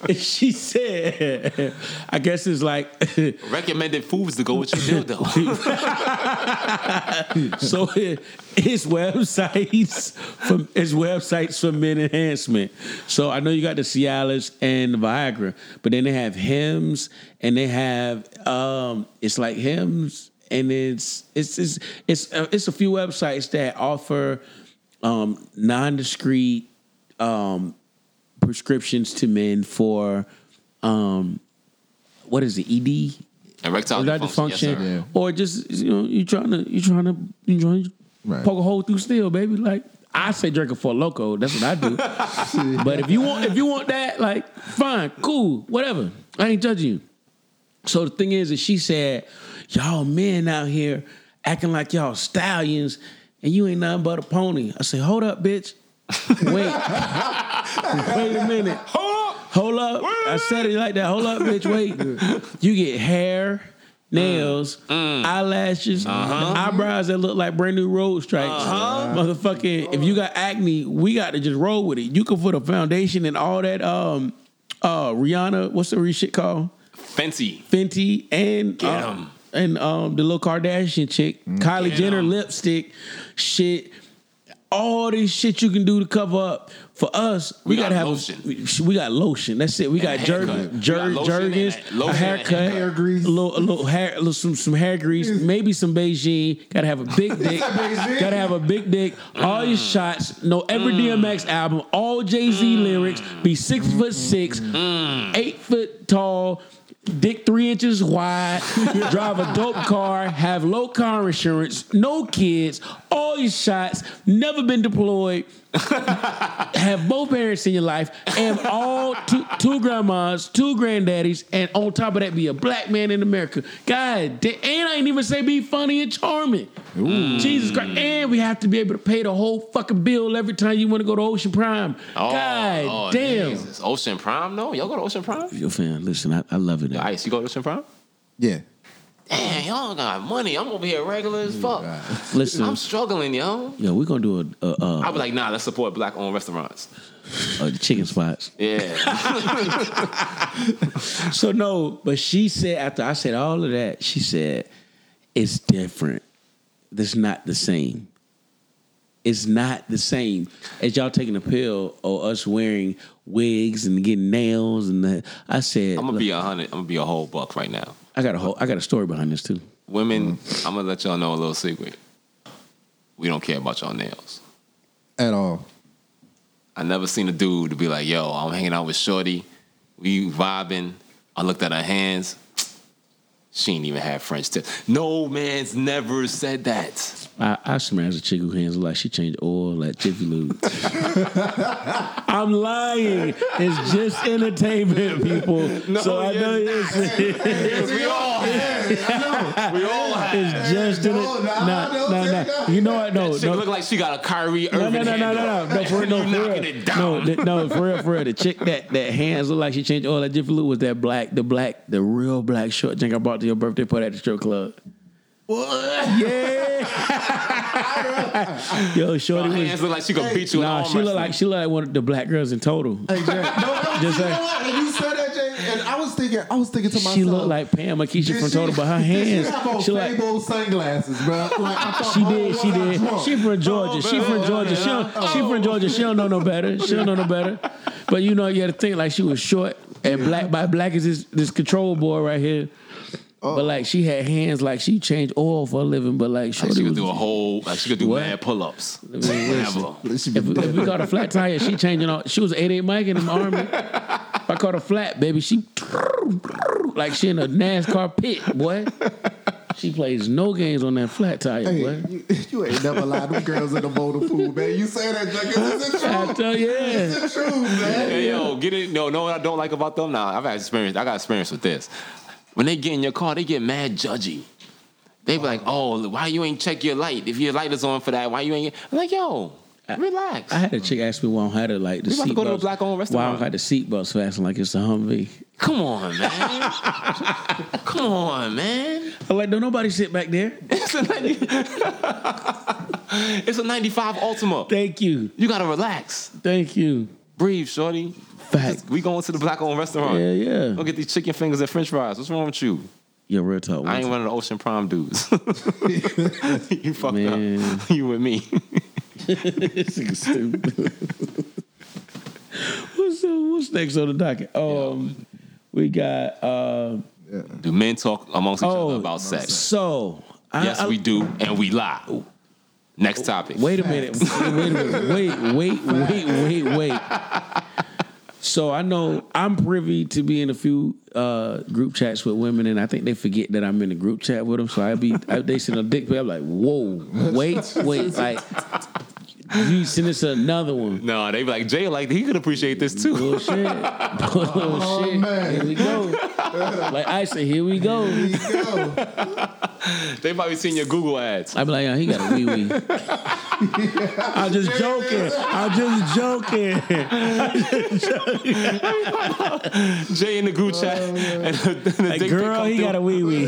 and she said, I guess it's like, Recommended foods to go with your dildo. so it's websites for it's websites for men enhancement. So I know you got the Cialis and the Viagra, but then they have Hims and they have um it's like Hims and it's it's it's it's, uh, it's a few websites that offer um non-discreet um prescriptions to men for um what is it ED Erectile erectile dysfunction. dysfunction, Yes, sir. Yeah. or just you know you trying to you trying to you trying to Right. poke a hole through steel, baby. Like I say, drink a Four Loko. That's what I do. but if you want if you want that, like fine, cool, whatever. I ain't judging you. So the thing is, that she said, y'all men out here acting like y'all stallions, and you ain't nothing but a pony. I say, hold up, bitch. Wait, wait a minute. Hold up. Hold up. Wait. I said it like that. Hold up, bitch. Wait. You get hair, nails, eyelashes, eyebrows that look like brand new road stripes. Motherfucking, if you got acne, we got to just roll with it. You can put a foundation and all that. Um, uh, Rihanna, what's the shit called? Fenty. Fenty and Get um. And um the little Kardashian chick, mm. Kylie Get Jenner 'em. lipstick, shit. All this shit you can do to cover up. For us, we, We gotta got have lotion. A, we got lotion. That's it. We got a jer- haircut. We jer- got lotion jergens, a- a lotion and haircut, haircut. Hair grease. a little, a little hair, a little, some some hair grease, maybe some Beijing. Gotta have a big dick. gotta have a big dick. All your mm. shots. Know every mm. DMX album. All Jay Z lyrics. Be six foot six, eight foot tall. Dick three inches wide, drive a dope car, have low car insurance, no kids, all your shots, never been deployed, have both parents in your life, and all two, two grandmas, two granddaddies, and on top of that, be a black man in America. God, da- and I ain't even say be funny and charming. Jesus Christ, and we have to be able to pay the whole fucking bill every time you want to go to Ocean Prime. Oh, God oh, damn. Jesus. Ocean Prime? No, y'all go to Ocean Prime? Yo, fam, listen, I, I love it. Ice, you go to Ocean Prime? Yeah. Damn, mm. y'all got money. I'm over here regular as fuck. Mm, Listen, I'm struggling, yo. yo, we're gonna do a, a, a, I was like, nah, let's support black owned restaurants. The chicken spots. Yeah. So no, but she said after I said all of that, she said it's different. It's not the same. It's not the same as y'all taking a pill or us wearing wigs and getting nails and the, I said I'm gonna be a hundred. I'm gonna be a whole buck right now. I got a whole I got a story behind this too. Women, I'm gonna let y'all know a little secret. We don't care about y'all nails. At all. I never seen a dude to be like, yo, I'm hanging out with Shorty. We vibing. I looked at her hands. She ain't even had French tips. No man's never said that. I, I smashed a chick who hands look like she changed oil like Jiffy Lube. I'm lying. It's just entertainment, people. so I know it's, we all We all had. it's just in it. No, Nah, no, nah, no, nah. no. You know what? No, She no. look like she got a Kyrie Irving no, no, no, no, no, no, for, no, for real. No, down. no, for real, for real. The chick that that hands look like she changed oil at Jiffy Lube was that black, the black, the real black short drink I brought to your birthday party at the strip club. What? Yeah. Yo, shorty Her was. look like she could beat you in Nah, she look like she look like one of the black girls in total. Hey, Jay. No, no, Just you like- know what? And you said that, Jay, and I was thinking, I was thinking to myself. She looked like Pam Akeisha did from she- Total, but her hands, She have on she like. Fable sunglasses, bro. Like, I thought She all did, she did. drunk. She from oh, Georgia. She from Georgia. She don't, she from oh. Georgia. She don't know no better. She don't know no better. But you know, you had to think like she was short and black. By black is this this control boy right here. Oh. But like she had hands like she changed oil for a living, but like Like she could do a whole. Like she could do What? mad pull ups. I Whatever. If, if we caught a flat tire, she changing all. She was an eight eight Mike in the army. If I caught a flat, baby, she like she in a NASCAR pit, boy. She plays no games on that flat tire, Hey, boy. you, you ain't never lied. Them girls in the motor pool, man. You say that, Junkie. It's the I truth. tell you, yeah. It's the truth, man. Hey, yo, get it. No, no, what I don't like about them? Nah, I've had experience. I got experience with this. When they get in your car, they get mad judgy. They be like, "Oh, why you ain't check your light? If your light is on for that, why you ain't?" I'm like, "Yo, relax." I had a chick ask me why I have the like the We about to go to a black-owned restaurant? Why I restaurant. don't have the seatbelts fastened like it's a Humvee. Come on, man. Come on, man. I'm like, don't nobody sit back there. It's a 90 it's a 95 Altima. Thank you, You gotta relax. thank you. Breathe, shorty. Fact. We going to the black owned restaurant. Yeah, yeah. Go get these chicken fingers and french fries. What's wrong with you? Yo, real talk. I ain't one one of the Ocean Prime dudes. you fucked Man. up. You with me. This nigga stupid. what's, uh, what's next on the docket? Um, we got uh, Do men talk amongst each Oh, other about sex? so. I- Yes, I- we do, and we lie. Next topic. Wait a minute. Wait a minute. Wait, wait, wait, wait, wait. So I know I'm privy to be in a few uh, group chats with women, and I think they forget that I'm in a group chat with them. So I be I, they send a dick pic. I'm like, whoa, wait, wait, like you send us another one. No, they be like Jay. Like he could appreciate this too. Bullshit. Bullshit. Oh, man. Here we go. Like I said, here we go. Here you go. They might be seeing your Google ads. I be like, yeah, he got a wee wee. I'm just joking. I'm just joking. Jay in the group chat, oh, and the, the Like, dick pic girl, come he got a wee wee.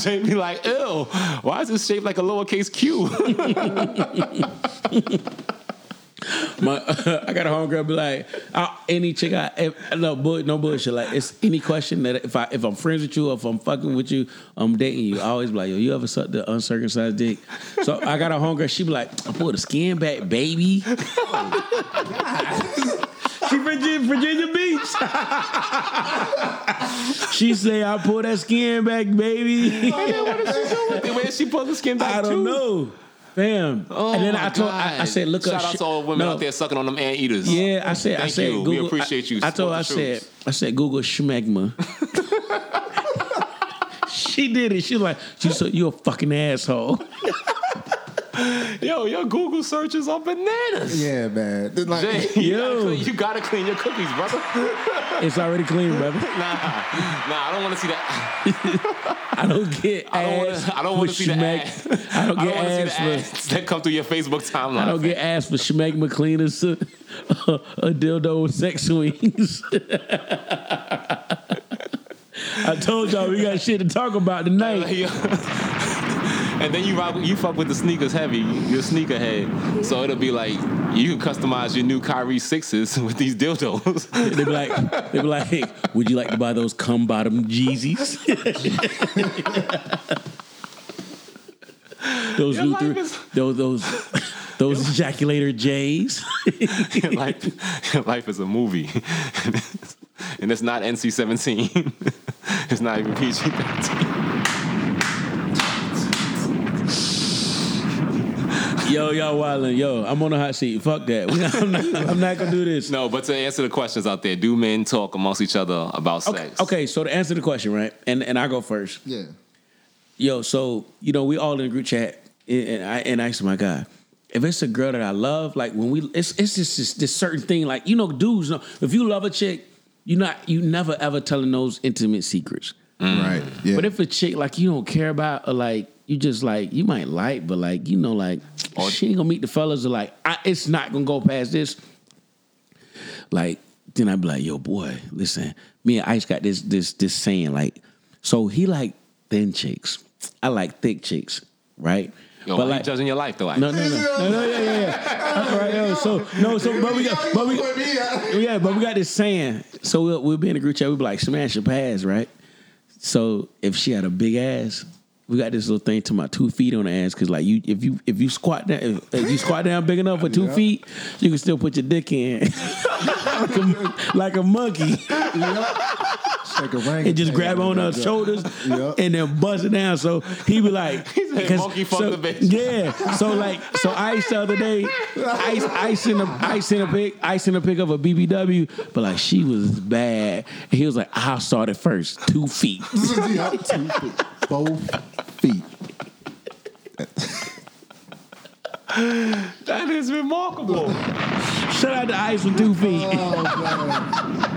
Jay be like, "Ew, why is this shaped like a lowercase q?" My, I got a homegirl be like, uh, any chick I if, no bull, no bullshit. Like it's any question that if I if I'm friends with you or if I'm fucking with you, I'm dating you. I always be like, yo, you ever sucked the uncircumcised dick? So I got a homegirl. She be like, I pull the skin back, baby. she Virginia, Virginia Beach. she say I pull that skin back, baby. What is she doing? Where she pull the skin back I don't to? know, fam. Oh and then I told, I, I said, look Shout up. out sh- to all women no. out there sucking on them ant eaters. Yeah, I said, I said, you. We Google. appreciate you. I, I told, her, I said, I said, Google schmegma. she did it. She was like, said, you a fucking asshole. Yo, your Google searches are bananas. Yeah, man. Then, Like, Jay, you, Yo. gotta clean, you gotta clean your cookies, brother. It's already clean, brother. Nah, nah, I don't want to see that. I don't get I don't ass. want to. I don't for want to see the schmeg- ads. I don't I get don't want to see ass the for. ads that come through your Facebook timeline. I don't get ass for schmegma cleaners, uh, a, a dildo with sex swings. I told y'all we got shit to talk about tonight. And then you rock, you fuck with the sneakers heavy, your sneaker head. So it'll be like you can customize your new Kyrie sixes with these dildos. They be like, they be like, hey, would you like to buy those cum bottom Jeezys? those Your life Luther, is- those those those ejaculator J's. your, life, your life is a movie, and it's not NC seventeen. It's not even PG thirteen. Yo, y'all wildin'. Yo, I'm on the hot seat. Fuck that. I'm not, I'm not gonna do this. No, but to answer the questions out there, do men talk amongst each other about Okay, sex? okay, so to answer the question, right, and and I go first. yeah. Yo, so you know we all in a group chat, and I and I said, my God, if it's a girl that I love, like when we, it's it's just this, this certain thing, like you know, dudes know if you love a chick, you not you never ever telling those intimate secrets. Right. Yeah. But if a chick like you don't care about, or like you just like you might like, but like you know, like she ain't gonna meet the fellas, or like I, it's not gonna go past this. Like then I'd be like, yo, boy, listen, me and Ice got this this this saying, like, so he like thin chicks, I like thick chicks, right? Yo, why you judging your life though? Like, No, no, no, no, no, yeah, yeah, yeah. All right, yo, so no, so but we got, but we, yeah, but we got this saying. So we'll, we'll be in a group chat. We'll be like, smash your pass, right? So if she had a big ass, we got this little thing to my two feet on the ass because like you, if you if you squat down, if, if you squat down big enough with two feet, you can still put your dick in like, a, like a monkey. Like and just grab on her shoulders Yep. and then bust it down. So he be like, said, 'cause- "Monkey fuck so- the bitch." Yeah. So like, so Ice the other day, Ice, Ice in a, Ice in a pic, Ice in a pic of a BBW, but like she was bad. And he was like, I'll start it first, two feet. Both feet. That is remarkable. Shout out to Ice with two feet. Oh.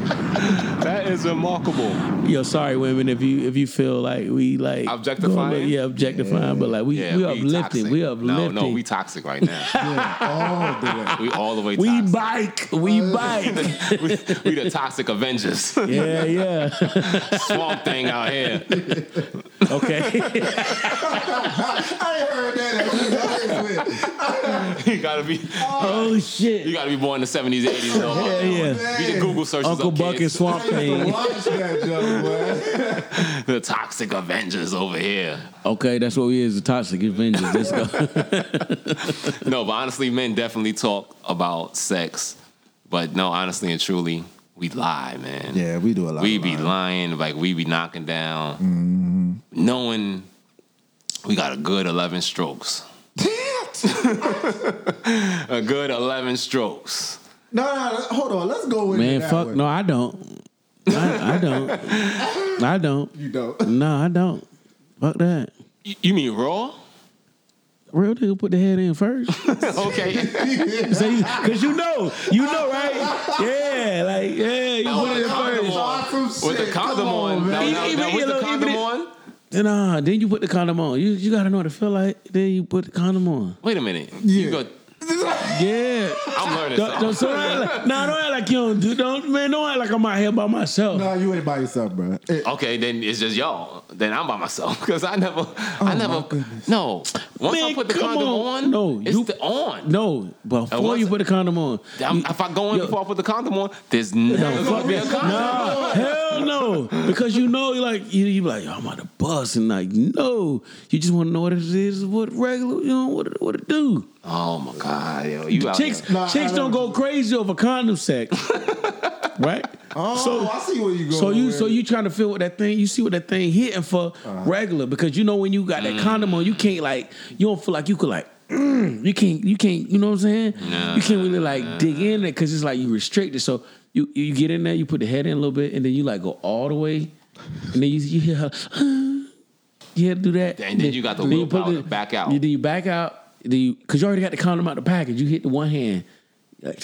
That is remarkable. Yo, sorry, women, if you if you feel like we like Objectifying? going yeah, objectifying, but like we Yeah, we uplifting, toxic. we No, uplifting. no, no, we toxic right now. Yeah, all the way. we all the way we bike, we uh, bike. we, we the toxic Avengers. yeah, yeah. Swamp thing out here. Okay. I heard that. You gotta be oh shit! you shit. gotta be born in the seventies, eighties though. Yeah, yeah. Get your Google searches Uncle up, Buck and. Swamp I used to Thing. watch that joke, man. The toxic Avengers over here. Okay, that's what we is, the toxic Avengers. Let's go. No, but honestly, men definitely talk about sex. But no, honestly and truly, we lie, man. Yeah, we do a lot. we of be lying. lying, like we be knocking down, mm-hmm. knowing we got a good eleven strokes. a good eleven strokes. No, no, no, hold on. Let's go with Man, fuck one. no, I don't. I, I don't. I don't. You don't. No, I don't. Fuck that. You, you mean raw? Real nigga put the head in first. okay. Cause you know, you know, right? Yeah, like yeah, you put it in first. With the condom Come on. Now, man. now, Even- now, with the condom on. Then uh, then you put the condom on. You you gotta know what it feel like. Then you put the condom on. Wait a minute. Yeah. You go, Yeah. I'm learning Don't, don't, so something. don't act like, nah, don't act like you don't do. Don't man, don't act like I'm out here by myself. No, you ain't by yourself, bro. It- Okay, then it's just y'all. Then I'm by myself because I never, I oh, never. No, once I Man, put the come condom on. on, No, it's you- the on. No, before once- you put the condom on. I'm- you- if I go in Yo, before I put the condom on, there's No, never gonna be a condom. Nah, hell no. Because you know, you're like you, you be like, yo, I'm on the bus, and like, no, you just want to know what it is, what regular, you know, what what it do. Oh my god, yo, you out Chicks, here. Nah, chicks I don't don't- go crazy over condom sex, right? Oh, I see where you going. So you with so you trying to feel what that thing you see what that thing hitting for Uh-huh. regular because you know when you got that condom on you can't like you don't feel like you could like mm, you can't you can't you know what I'm saying Nah, you can't really like dig in there because it's like you restricted so you you get in there you put the head in a little bit and then you like go all the way and then you, you hear her you had to do that And then you got the then you willpower put to back out. you, then you back out then you because you already got the condom out the package you hit the one hand like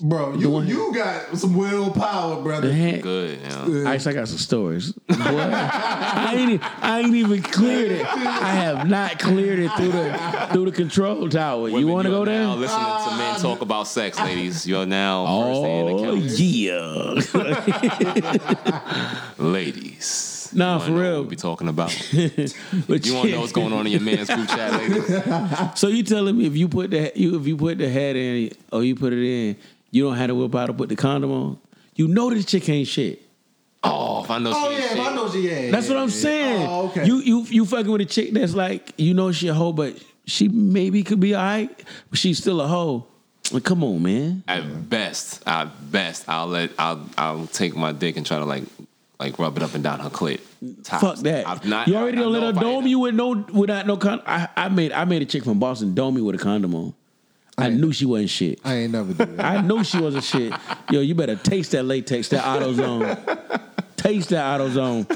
bro, you you got some willpower, brother. the hand Good, you know. Ice, I got some stories. Boy, I ain't, I ain't even cleared it. I have not cleared it through the through the control tower. you want to go there? Now listening to men ah. talk about sex, ladies. You're now Oh account. yeah. ladies. Nah, You for know real. What we be talking about. But You want to know what's going on in your man's group chat, ladies? So you telling me if you put the you if you put the head in or you put it in, you don't have to whip out to put the condom on. You know this chick ain't shit. Oh, if I know Oh she ain't Oh, yeah, shit. I know she yeah. That's what I'm saying. Oh, okay. You you you fucking with a chick that's like you know she a hoe, but she maybe could be alright, but she's still a hoe. Like, come on, man. At best, at best, I'll let I'll I'll take my dick and try to like like rub it up and down her clit. Tops. Fuck that. I've not, you already I- I don't let know her if dome you with no without no condom. I, I made I made a chick from Boston dome me with a condom on. I ain't- knew she wasn't shit. I ain't never do that. I knew she wasn't shit. Yo, you better taste that latex, that AutoZone. taste that AutoZone.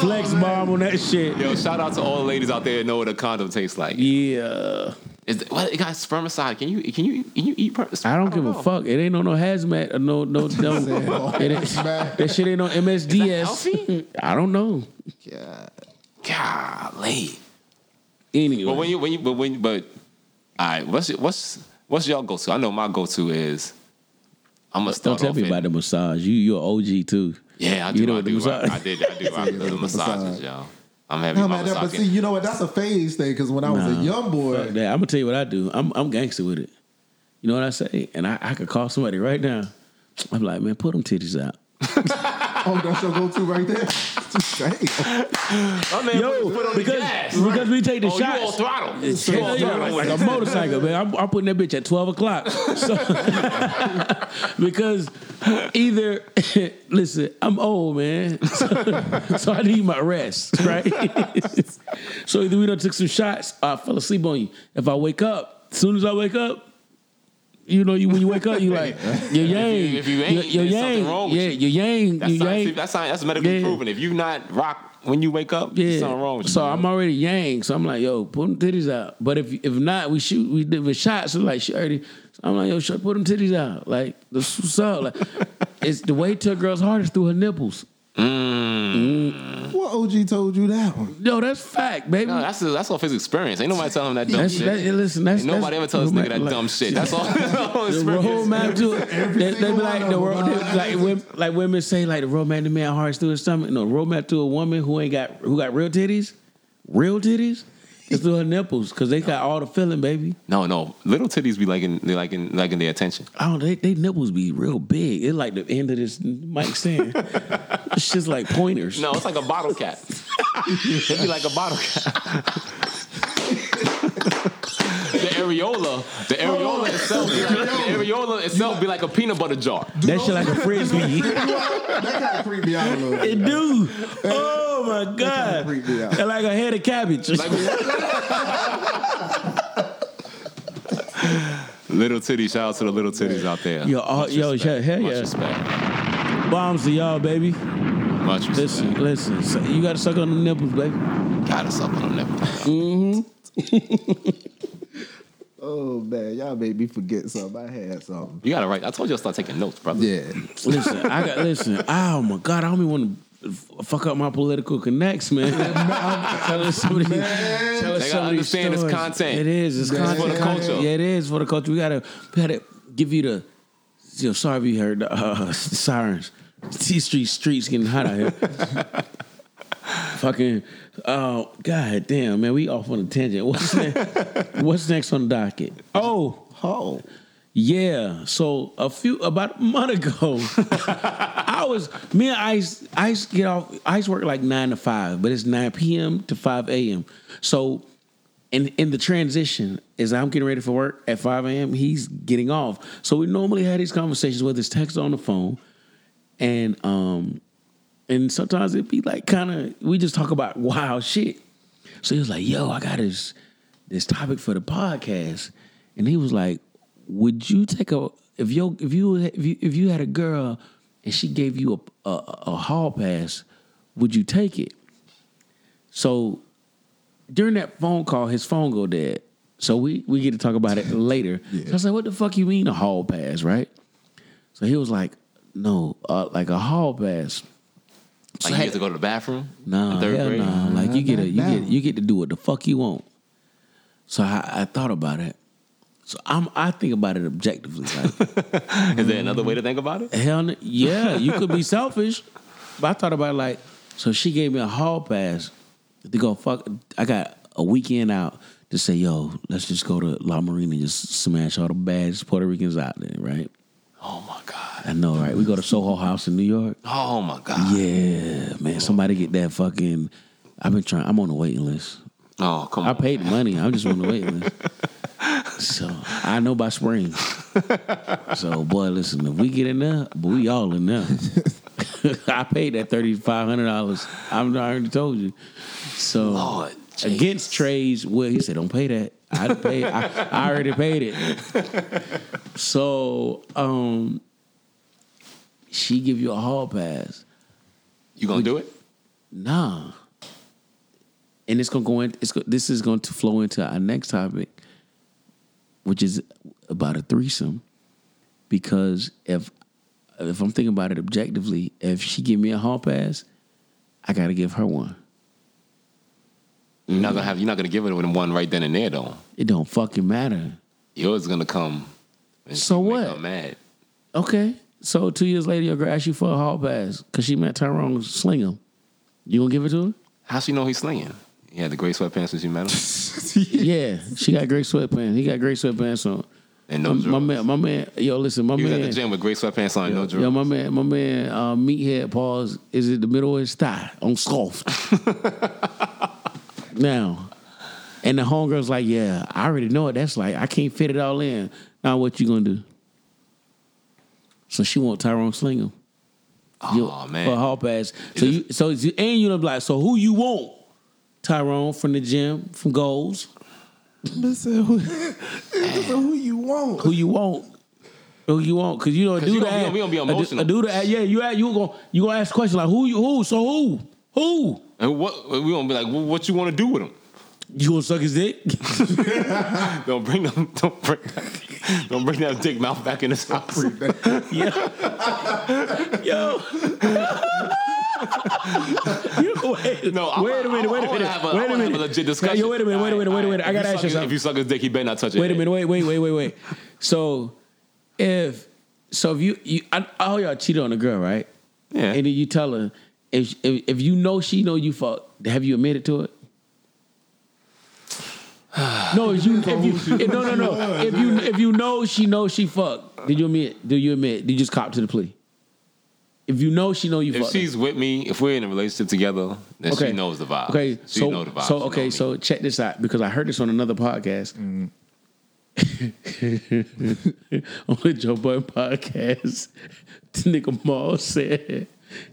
Flex oh, bomb on that shit. Yo, shout out to all the ladies out there that know what a condom tastes like. Yeah. Is it, well, it got spermicide. Can you can you can you eat? Per- I don't give a fuck. It ain't no no hazmat or no no no. it ain't, that shit ain't no MSDS. I don't know. Yeah. Golly. Anyway, But when you when you but when but all right, what's your- what's what's y'all go to? I know my go to is I'm gonna start. don't tell off me about the massage. You you're OG too. Yeah, I You do. know I do. massage. I, I did. I do. I do the massages, massage. y'all. I'm heavy. No on my man, that, but see, you know what? That's a phase thing. Because when I was Nah, a young boy, that. I'm gonna tell you what I do. I'm I'm gangster with it. You know what I say? And I, I could call somebody right now. I'm like, man, put them titties out. oh, that's your go-to right there. Damn. My man Yo, put his foot on because, the gas. because we take the oh, shots. you all throttle. Hell yeah, like a motorcycle, man. I'm, I'm putting that bitch at 12 o'clock. So, because either, listen, I'm old, man. So, so I need my rest, right? so either we done took some shots, or I fell asleep on you. If I wake up, as soon as I wake up, you know, you when you wake up, you like your yang, if you ain't, your, your there's yang, wrong with yeah, you. your yang, That's, your science, yang. that's, science, that's medically Yeah. proven. If you not rock when you wake up, yeah. something wrong with you. So I'm already yang. So I'm like, yo, put them titties out. But if if not, we shoot. We did with shots. So like, she already. So I'm like, yo, shut, put them titties out. Like, what's up. Like, it's the way to a girl's heart is through her nipples. Mm. What OG told you that one? Yo, that's fact, baby. no, that's that's off his experience. Ain't nobody telling him that dumb that's shit. that, listen. That's Ain't nobody ever that's, tell this nigga that like, dumb shit. That's all. That's all The experience. roadmap to it. They, they be like the of road, them, they- bro. like women, like women say like the roadmap to man hearts through his stomach. No, roadmap to a woman who ain't got who got real titties, real titties, through her nipples because they got all the feeling, baby. No, no. Little titties be liking they liking liking their attention. Oh. They, they nipples be real big. It's like the end of this mic stand. it's just like pointers. No, it's like a bottle cap. It'd be like a bottle cap. the areola, the areola oh. itself, be like, the areola itself be like a peanut butter jar. that shit like a frisbee. That kind of creeped me out a little bit. it do. Oh my god. creep me out. And like a head of cabbage. Little titties, shout out to the little titties out there. Yo, all- Much yo, respect. hell Much yeah. respect. Bombs to y'all, baby. Much respect. Listen, listen. So you gotta suck on the nipples, baby. Gotta suck on them. Oh man, y'all made me forget something. I had something. You gotta write. I told you to start taking notes, brother. Yeah. Listen, I got listen. Oh my god, I don't even want to fuck up my political connects, man. telling some of these, telling They some gotta of these understand it's stories. content. It is. It's It's content for the culture. Yeah, it is for the culture. We gotta, we gotta give you the. You know, sorry if you heard the uh, sirens. T Street streets getting hot out here. Fucking, oh god damn, man, we off on a tangent. What's next? What's next on the docket? Oh, Oh. yeah. So a few about a month ago, I was me and Ice Ice get off Ice work like nine to five, but it's nine p.m. to five a.m. So in in the transition, as I'm getting ready for work at five a.m., he's getting off. So we normally had these conversations whether it's text on the phone, and um, and sometimes it'd be like kind of we just talk about wild shit. So he was like, "Yo, I got this this topic for the podcast," and he was like, "Would you take a if you if you if you if you had a girl and she gave you a a, a hall pass, would you take it?" So during that phone call, his phone go dead. So we we get to talk about it later. So I was like, "What the fuck you mean a hall pass, right?" So he was like, "No, uh, like a hall pass." Like you get to go to the bathroom. No, in third hell grade. no. Like you get a you get you get to do what the fuck you want. So I, I thought about it. So I'm I think about it objectively. Like Is there another way to think about it? hell, n- yeah, you could be selfish, but I thought about it like so. She gave me a hall pass to go fuck. I got a weekend out to say, yo, let's just go to La Marina and just smash all the baddest Puerto Ricans out there, right? Oh my god. I know, right? We go to Soho House in New York. Oh my god. Yeah, man. Somebody get that fucking. I've been trying. I'm on the waiting list. Oh come I on. I paid the money. I'm just on the waiting list. So I know by spring. So boy, listen, if we get in there, but we all in there. I paid that thirty five hundred dollars. I'm I already told you. So Lord against trades, well, he said, "Don't pay that." I paid. I, I already paid it. So um, she give you a hall pass. You gonna do it? Nah. And it's gonna go in. It's go, this is going to flow into our next topic, which is about a threesome. Because if if I'm thinking about it objectively, if she give me a hall pass, I got to give her one. You're not gonna have. You're not gonna give it with one right then and there though. It don't fucking matter. Yours gonna come. So what? mad. Okay. So two years later, your girl ask you for a hall pass because she met Tyrone Slingham. You gonna give it to her? How she know he's slinging? He had the gray sweatpants since you met him. yeah, she got great sweatpants. He got great sweatpants on. and no my drawers. man, my man. Yo, listen, my He was man. at the gym with gray sweatpants on, and no drawers. Yo, my man, my man, uh, meathead pause is it the middle of his thigh on soft. now, and the homegirl's like, yeah, I already know what that's like. I can't fit it all in. Now, what you gonna do? So she want Tyrone sling him. You- Oh man, for a hall pass. So Is you, so it's- and you know, like, so who you want? Tyrone from the gym, from goals. Listen, who, listen, who you want? Who you want? Who you want? Because you know, a 'Cause dude you gonna be- that we gonna be a du- emotional. A dude that yeah, you at you gonna you gonna ask questions like who you who so who who and what we gonna be like? well, What you want to do with him? You gonna suck his dick? Don't bring them. Don't bring. Don't bring that dick mouth back in his house. yeah, yo. You- wait, No, I- wait a minute, wait I a wanna minute, have a- I wait a wanna have minute. a legit discussion. Yo, wait a minute, wait a minute, wait a minute. I gotta ask you suck his- something. If you suck his dick, he better not touch it. Wait a minute, wait, wait, wait, wait, wait. So if so if you you I, all y'all cheated on a girl, right? Yeah. And then you tell her if if, if you know she know you fuck, have you admitted to it? No, if you if you no no no if you if you know she knows she fuck, did you admit? Do you admit? Did you just cop to the plea? If you know she know you If fuck, she's with me, if we're in a relationship together, then she knows the vibe. Okay, she so know the vibe. so She okay, me. so check this out because I heard this on another podcast. Mm. on the Joe Budden podcast, the nigga Mal said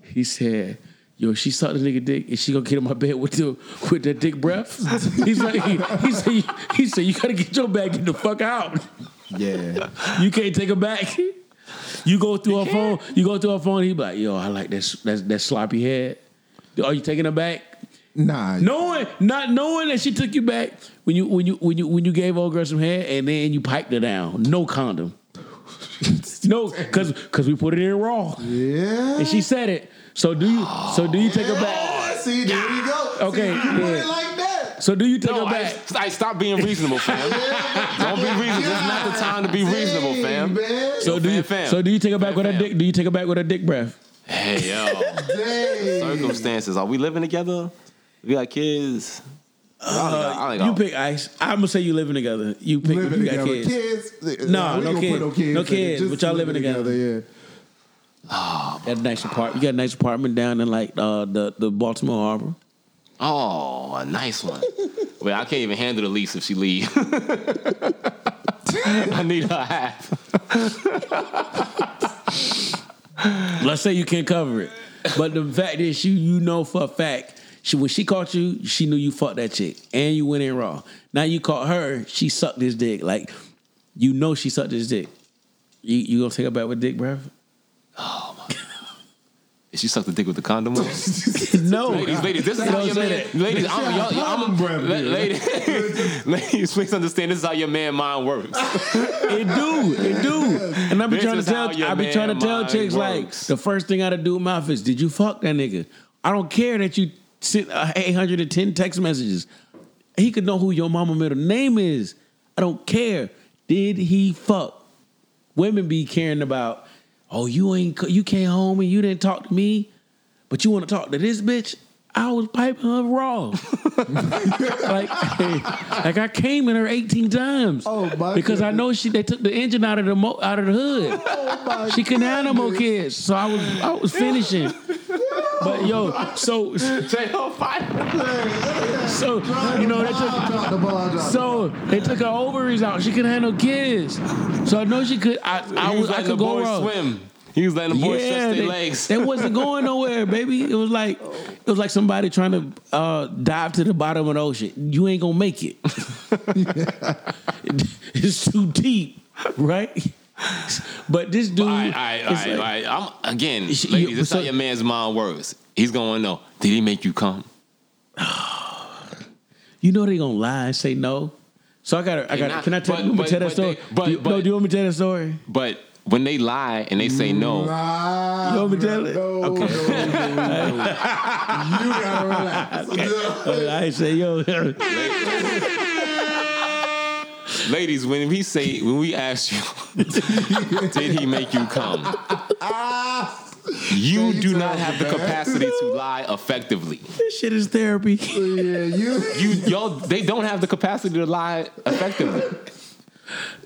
he said. Yo, she sucked the nigga dick, and she gonna get in my bed with the with that dick breath. He's like, he, he said, he said, you gotta get your bag, get the fuck out. Yeah. You can't take her back. You go through her phone. You go through her phone. He be like, yo, I like that that, that sloppy head. Are you taking her back? Nah. Knowing, not knowing that she took you back when you when you when you when you gave old girl some hair and then you piped her down. No condom. no, because because we put it in raw Yeah. and she said it. So do you? So do you take her oh, back? See, there you go. Okay, See, you put it like that. So do you take No, her I, back? I stop being reasonable, fam. Don't be reasonable. This is not the time to be reasonable, fam. Man. So do you? fam, fam. So do you take her back Fam, with her fam. dick? Do you take her back with her dick breath? Hey, yo. Dang. Circumstances. Are we living together? We got kids. I don't think I- I think You I'll- pick ice. I'm gonna say you living together. You pick. Living you got together. kids. Kids. Nah, we no gonna kids. put No kids. No in it. kids, but y'all living together. Yeah. Got a nice apartment. You got a nice apartment down in like uh, the the Baltimore Harbor. Oh, a nice one. Wait, I can't even handle the lease if she leave. I need her half. Let's say you can't cover it, but the fact is, you you know for a fact, she when she caught you, she knew you fucked that chick, and you went in raw. Now you caught her, she sucked his dick. Like you know she sucked his dick. You you gonna take her back with dick breath? Did she suck the dick with the condom on? no, ladies, ladies, this is how your say man. Ladies, I'm, y'all, y'all, I'm, condom breath, la- dude. ladies, ladies, please understand. This is how your man mind works. It do, it do. And I be This trying to tell, I be trying to tell mind chicks like the first thing I to do with my is, did you fuck that nigga? I don't care that you sent uh, 810 text messages. He could know who your mama middle name is. I don't care. Did he fuck? Women be caring about, oh, you ain't you came home and you didn't talk to me, but you want to talk to this bitch. I was piping her raw. like, like I came in her 18 times. Oh, my Because I know she they took the engine out of the mo- out of the hood. Oh, my She couldn't have no more kids, so I was I was finishing. But yo, so so you know they took Drop the ball, drop the so they took her ovaries out. She couldn't have kids, so I know she could. I I was I letting could the go boys wrong. swim. He was letting the boys stretch their legs. they wasn't going nowhere, baby. It was like it was like somebody trying to uh, dive to the bottom of the ocean. You ain't gonna make it. it's too deep, right? But this dude, All right, all right, all it's right, all like- right. I'm, again, ladies, you- this so- how your man's mind works. He's going to know. Did he make you come? you know they gonna lie and say no. So I got to I got. to not- Can I tell, but- you want me but- to tell that story? they- but- do you, no, but- do you want me to tell that story? But when they lie and they say no, Nah, You want me to tell it? No, Okay. no, no, no. you gotta relax. I say yo. Ladies, when we say when we ask you, did he make you come? You you do not have the capacity to lie effectively. this shit is therapy. Yeah, you. You y'all they don't have the capacity to lie effectively.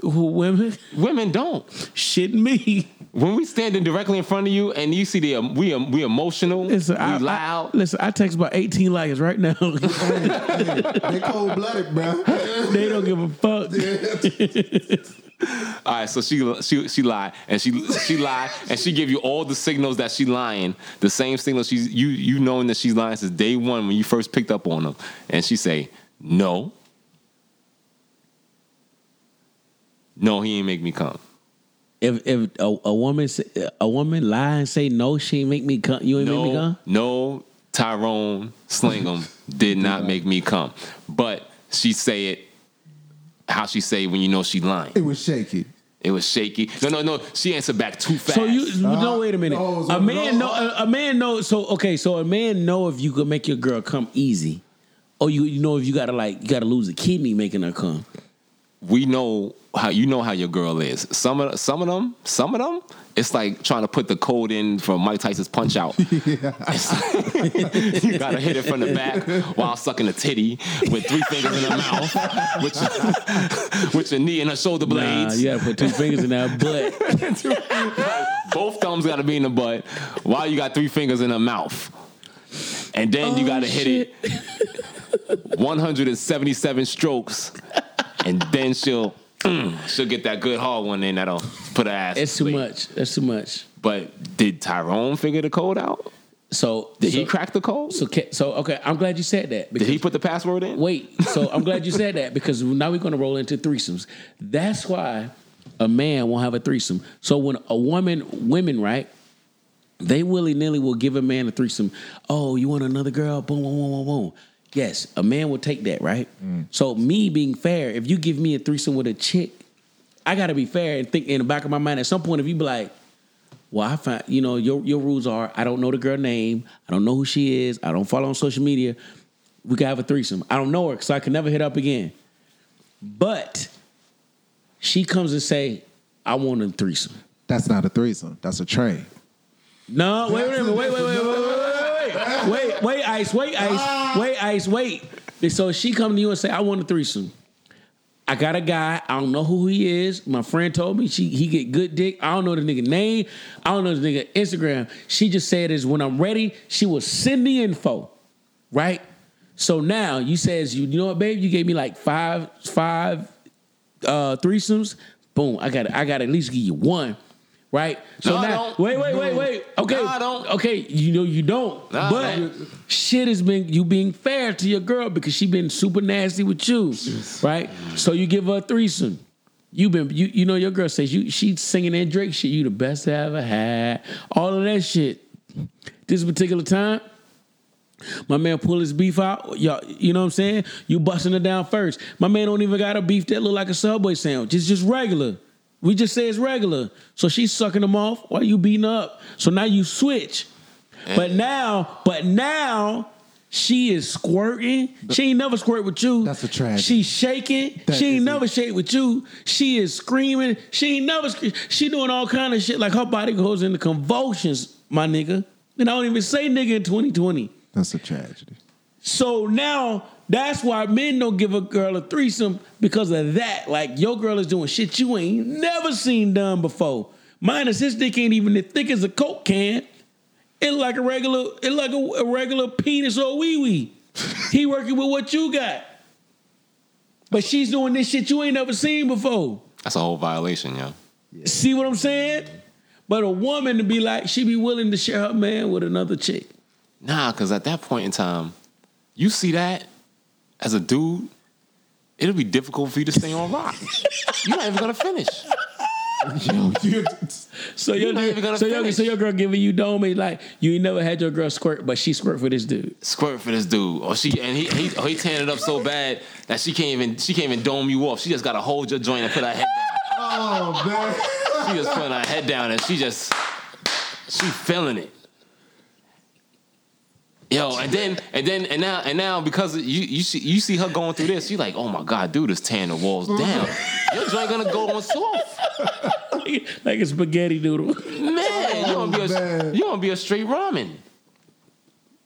Who women Women don't. Shit, me. When we standing directly in front of you and you see the um, we um, we emotional, Listen, we I, I- loud. listen, I text about 18 likes right now. They cold blooded, bro. they don't give a fuck. All right, so she she she lie and she she lie and she give you all the signals that she lying. The same signals she's you you knowing that she's lying since day one when you first picked up on them. And she say no, no, he ain't make me come. If if a, a woman say, a woman lie and say no, she ain't make me come. You ain't make me come. no, Tyrone Slingham did not make me come. But she say it how she say it when you know she lying. It was shaky. It was shaky. No, no, no. She answered back too fast. So you no wait a minute. Uh, no, a man no. know a, a man know so okay so a man know if you could make your girl come easy, or you you know if you gotta like you gotta lose a kidney making her come. we know how you know how your girl is. Some of some of them, some of them, it's like trying to put the code in for Mike Tyson's punch out. Like- you gotta hit it from the back while sucking a titty with three fingers in her mouth, with your, with your knee and her shoulder Nah, blades. you gotta put two fingers in that butt. Both thumbs gotta be in the butt while you got three fingers in her mouth. And then you Oh, gotta hit it 177 strokes, and then she'll mm, she'll get that good hard one in that'll put her ass. It's to too much. That's too much. But did Tyrone figure the code out? So Did so, he crack the code? So so okay, I'm glad you said that. did he put the password in? Wait, so I'm glad you said that because now we're gonna roll into threesomes. That's why a man won't have a threesome. So when a woman, women, right? They willy nilly will give a man a threesome. Oh, you want another girl? Boom, boom, boom, boom, boom. Yes, a man will take that, right? So me being fair, if you give me a threesome with a chick, I gotta be fair and think in the back of my mind at some point if you be like, well, I find you know your your rules are I don't know the girl name, I don't know who she is, I don't follow on social media. We can have a threesome. I don't know her, so I can never hit up again. But she comes and say, I want a threesome. That's not a threesome. That's a train. No, wait, wait, wait, wait, wait, wait, wait, wait, wait, wait, wait, wait, ice, wait, ice, wait, ice, wait. So she come to you and say, I want a threesome. I got a guy. I don't know who he is. My friend told me she he get good dick. I don't know the nigga name. I don't know the nigga Instagram. She just said is when I'm ready, she will send the info. Right? So now you says you you know what, babe? You gave me like five five uh threesomes. Boom. I got I got at least give you one. Right? So No, I now don't. wait, wait, wait, wait. Okay. No, I don't. Okay, you know you don't. No, but don't. shit has been you being fair to your girl because she been super nasty with you, right? So you give her a threesome. You been you you know your girl says you she's singing that Drake shit. You the best I ever had. All of that shit. This particular time, my man pull his beef out. Y'all, you know what I'm saying? You busting it down first. My man don't even got a beef that look like a Subway sandwich. It's just regular. We just say it's regular. So she's sucking them off while you beating up. So now you switch. But now, but now she is squirting. She ain't never squirt with you. That's a tragedy. She's shaking. That she ain't is a- never shake with you. She is screaming. She ain't never. sc- She doing all kind of shit. Like her body goes into convulsions, my nigga. And I don't even say nigga in 2020. That's a tragedy. So now that's why men don't give a girl a threesome because of that. Like your girl is doing shit you ain't never seen done before. Minus his dick ain't even as thick as a coke can. It like a regular, it like a, a regular penis or wee wee. He working with what you got. But she's doing this shit you ain't never seen before. That's a whole violation, yo. See what I'm saying? But a woman to be like, she be willing to share her man with another chick. Nah, because at that point in time, you see that as a dude, it'll be difficult for you to stay on rock. You're not even gonna finish. So your, not even gonna so, your, so your girl giving you dome like you ain't never had your girl squirt, but she squirt for this dude. Squirt for this dude, or she and he he, or he tan it up so bad that she can't even she can't even dome you off. She just gotta hold your joint and put her head down. Oh man. She just putting her head down and she just she feeling it. Yo, and then and then and now and now because you you see you see her going through this, you like, oh my god, dude is tearing the walls mm-hmm. down. Your joint gonna go on soft. like a spaghetti noodle. Man, you gonna be a oh, man. you gonna be a straight ramen.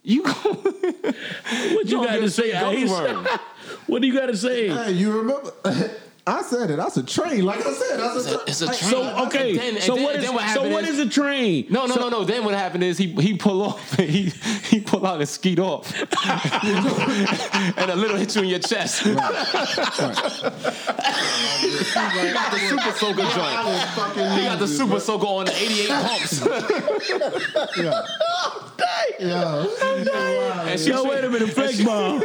You go, What you gonna got be to say? straight Ice? what do you got to say? Hey, you remember? I said it. That's a train. Like I said, that's a, It's a train. So okay, And then- and so then- what and is then what so what is- is a train? No, no, no, no. Then what happened is he he pull off. He he pull out and skeet off, and a little hit you in your chest. he got the super soaker joint. He got the super soaker on the 88 pumps. Yeah. And she Yo, wait a minute, flex bomb.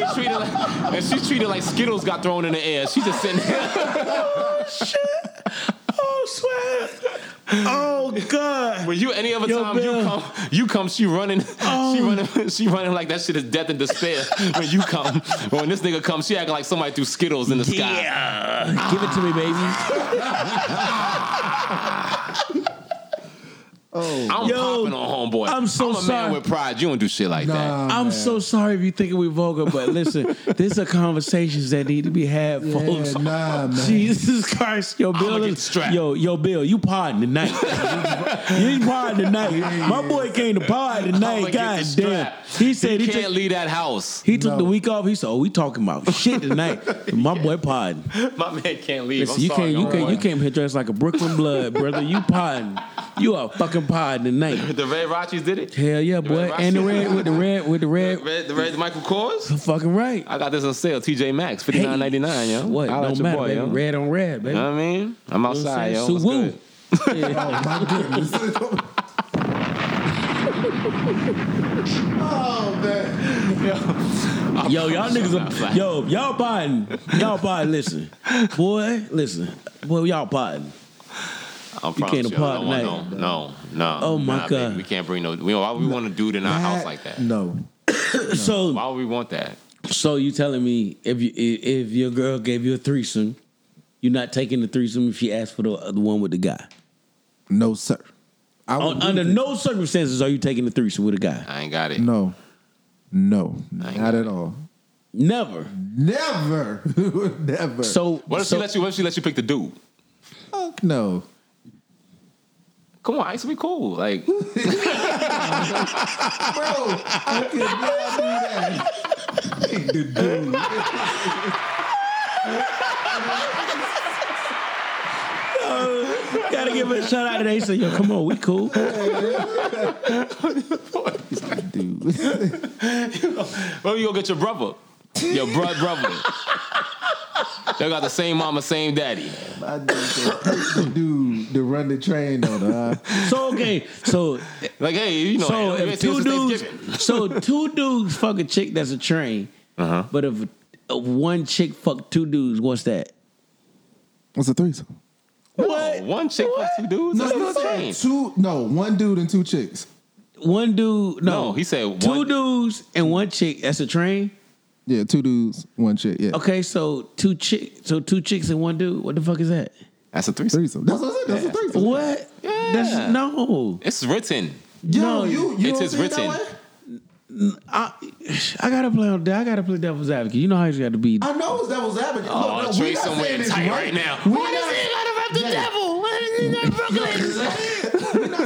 And she treated like, and she treated like Skittles got thrown in the air. She just sitting there. Oh, shit. Oh sweat. Oh God. When you any other Yo, time Bill. you come, you come, she running, Oh. she running, she running like that shit is death and despair. when you come, when this nigga comes, she acting like somebody threw Skittles in the sky. Yeah. Give it to me, baby. Oh, I'm Yo, popping on homeboy. I'm so a sorry. man with pride. You don't do shit like that. Nah, I'm man. so sorry if you thinking we vulgar, but listen, these are conversations that need to be had, Yeah, folks. nah, man. Jesus Christ, yo, Bill, get is- strapped. yo, yo, Bill, you pardon tonight. you ain't pardon tonight. My boy came to party tonight. God damn. He said he, he, can't took leave that house. he took No. the week off. He said, "Oh, we talking about shit tonight." My boy pardon. My man can't leave. Listen, I'm you sorry, can't, you homeboy. can't, you came here dressed like a Brooklyn blood, brother. You pardon. You are fucking pardon tonight. The Red Rockies did it. Hell yeah, boy. And the red with the red with the red. The red. The Red Michael Kors. Fucking right. I got this on sale. TJ Maxx, fifty nine ninety nine. Yo, What? Holla Don't matter, boy, baby. yo. Red on red, baby. You know what I mean? I'm You know what outside, I'm yo. What's So woo. good? Oh my goodness. oh man. Yo, yo y'all niggas are, yo, y'all pardon. Y'all pardon, listen. Boy, listen. Boy, y'all pardon. I promise can't you, I apart don't want tonight. no, no, no. Oh, my nah, God. baby, we can't bring no. We, why we want a dude in our house like that? No. So, Why would we want that? so you telling me if you if your girl gave you a threesome, you're not taking the threesome if she asked for the, the one with the guy? No, sir. I Un- would under do no circumstances are you taking the threesome with a guy. I ain't got it. No. No. Not at it. all. Never. Never. Never. So, What if so she lets you? What if she let you pick the dude? Fuck no. Come on, Ice, we cool. Like, Bro, I could not do that. The dude. gotta give a shout out to they say, yo, come on, we cool. Dude. where you go get your brother? Your blood brother. They got the same mama, same daddy. I dude the dude to run the train on her. huh? So okay, so Like, hey, you know, so hey, if two dudes, so two dudes fuck a chick that's a train, Uh-huh. but if uh, one chick fuck two dudes, what's that? What's a threesome? What? One chick fuck two dudes. No, That's he not a said change. two. No, one dude and two chicks. One dude, no, No, he said two one- dudes and one chick. That's a train. Yeah, two dudes, one chick. Yeah, Okay, so two chick, so two chicks and one dude. What the fuck is that? That's a threesome. threesome. That's what I said. That's a threesome. What? Yeah. That's no. It's written. Yo, No, you, you it don't is see it that written. I, I gotta play on. I gotta play devil's advocate. You know how you got to be. I know it's devil's advocate. Oh, Look, no, Trey we not somewhere saying it's tight right now. We Why not- does he gotta rep the Jay. devil? Why does he not Brooklyn?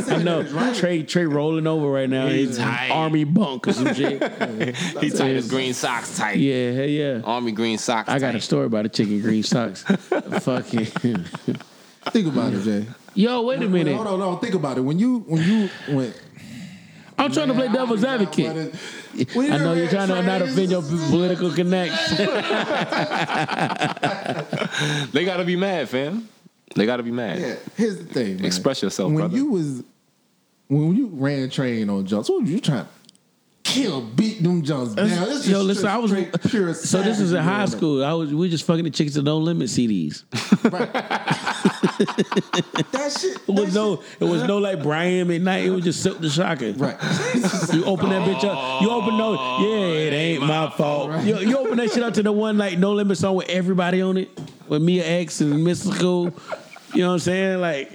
We're not I know that it's right. Trey Trey rolling over right now. He's He's tight. army bunk or some shit. He tight his green socks tight. yeah, hell yeah. Army green socks. I got a story about a chicken green socks. Fucking. Think about it, Jay. Yo, wait a minute. Hold on, hold on. Think about it. When you when you went. I'm trying to play devil's I advocate. what it- When I know you you're trying to not offend your political connects. They gotta be mad, fam. They gotta be mad. Yeah, here's the thing. Man. Express yourself, when brother. you was when you ran train on jumps, what were you trying to kill, beat them jumps down? This Yo, listen, I was straight, pure so this is in high on school. I was we just fucking the chicks that don't limit CDs. it. Right. that shit. It was no, it was no like Brian McKnight. It was just Silk the Shocker. Right. You open that bitch up. You open no, yeah, it oh, ain't my fault. You, you open that shit up to the one like No Limit song with everybody on it, with Mia X and Mystikal. You know what I'm saying? Like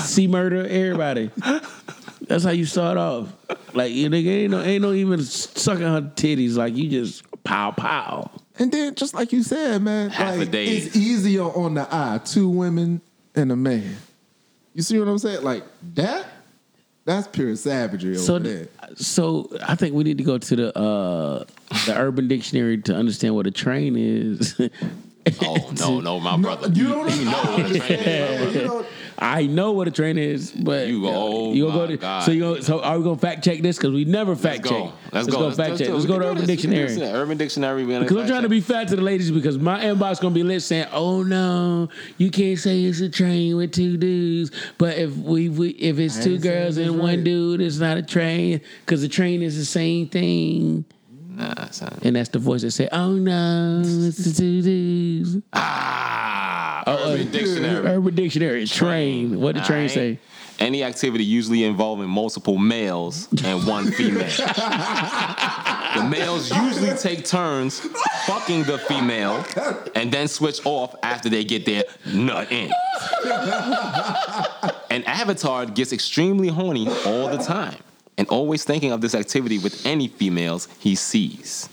C Murder, everybody. That's how you start off. Like you nigga ain't no ain't no even sucking her titties. Like you just pow pow. And then, just like you said, man, Half a like, day. it's easier on the eye. Two women and a man. You see what I'm saying? Like that. That's pure savagery over So, there. so I think we need to go to the uh, the Urban Dictionary to understand what a train is. Oh no, no, my brother. you don't you know what a train is, my brother. You know, I know what a train is, but You- oh you gonna my go to, God. So you go, so are we gonna fact check this? Because we never fact Let's go. check. Let's, go. fact let's check. do it. Let's go to Urban this. We can do Dictionary. Urban Dictionary. we're Because I'm fact trying to be fat to the ladies because my inbox gonna be lit saying, "Oh no, you can't say it's a train with two dudes." But if we, we if it's I two girls it's and one dude, it's not a train because the train is the same thing. Nah, son. And that's the voice that say, "Oh no, it's the two dudes." Ah, uh, Urban Dictionary. Urban Dictionary, train. What did train Alright. say? Any activity usually involving multiple males and one female. the males usually take turns fucking the female and then switch off after they get their nut in. An avatar gets extremely horny all the time and always thinking of this activity with any females he sees.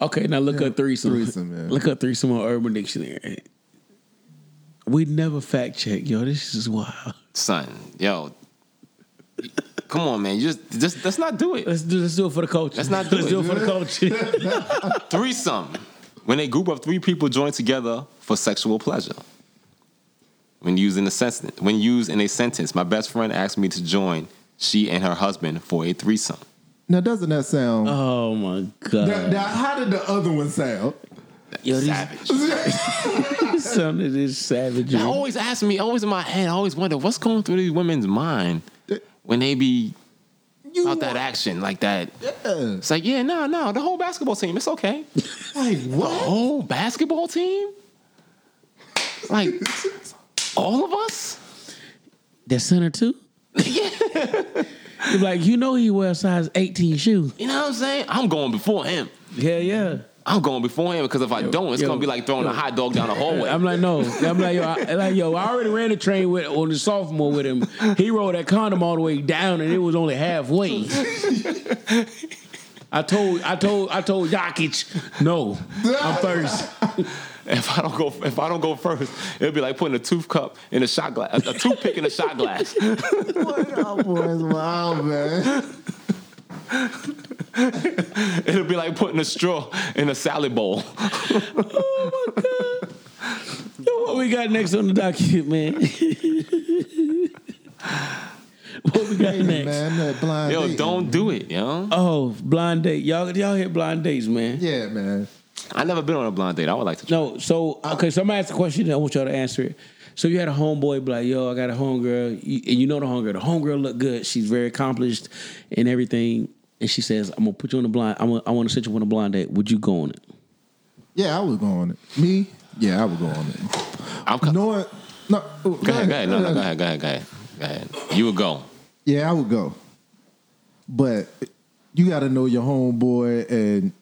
Okay, now look up threesome. threesome, man. Look up threesome on Urban Dictionary. We never fact check, yo. This is wild. Son, yo, come on, man. You just, just let's not do it. Let's do let's do it for the culture. Let's not do let's it. do it for the culture. Threesome. When a group of three people join together for sexual pleasure. When used in a sentence, when used in a sentence, my best friend asked me to join she and her husband for a threesome. now, doesn't that sound? oh my god. now, now, how did the other one sound? Yo, these- Savage. Something is savage. I always ask me, always in my head, I always wonder what's going through these women's mind when they be You out that action like that. Yeah. It's like, yeah, no, no, the whole basketball team, it's okay. Like what? The whole basketball team? Like all of us? that center too. You're like, you know, he wears size 18 shoe. You know what I'm saying? I'm going before him. Yeah, yeah. I'm going before him because if I don't, it's yo, gonna be like throwing a hot dog down the hallway. I'm like, no. I'm like, yo, I, like, yo, I already ran the train with on the sophomore with him. He rolled that condom all the way down, and it was only halfway. I told, I told, I told Jokic, no, I'm first. if I don't go, if I don't go first, it'll be like putting a tooth cup in a shot glass, a, a toothpick in a shot glass. Boy, y'all boys wild, man. It'll be like putting a straw in a salad bowl. Oh, yo, what we got next on the document, man? what we got Hey, next? man, that blind Yo, date, don't do it, yo. Oh, blind date. Y'all, y'all hit blind dates, man. Yeah, man. I never been on a blind date. I would like to. Try. No, so uh, okay, so I'm gonna ask a question. and I want y'all to answer it. So you had a homeboy be like, "Yo, I got a homegirl," and you know the homegirl. The homegirl look good. She's very accomplished and everything. And she says, "I'm gonna put you on the blind. I'm gonna, I want to set you on a blind date. Would you go on it?" Yeah, I would go on it. Me? Yeah, I would go on it. I'm co- Knowing, uh, no, oh, go ahead, go ahead. No, no, go ahead, go ahead, go ahead, go ahead. You would go. Yeah, I would go. But you got to know your homeboy and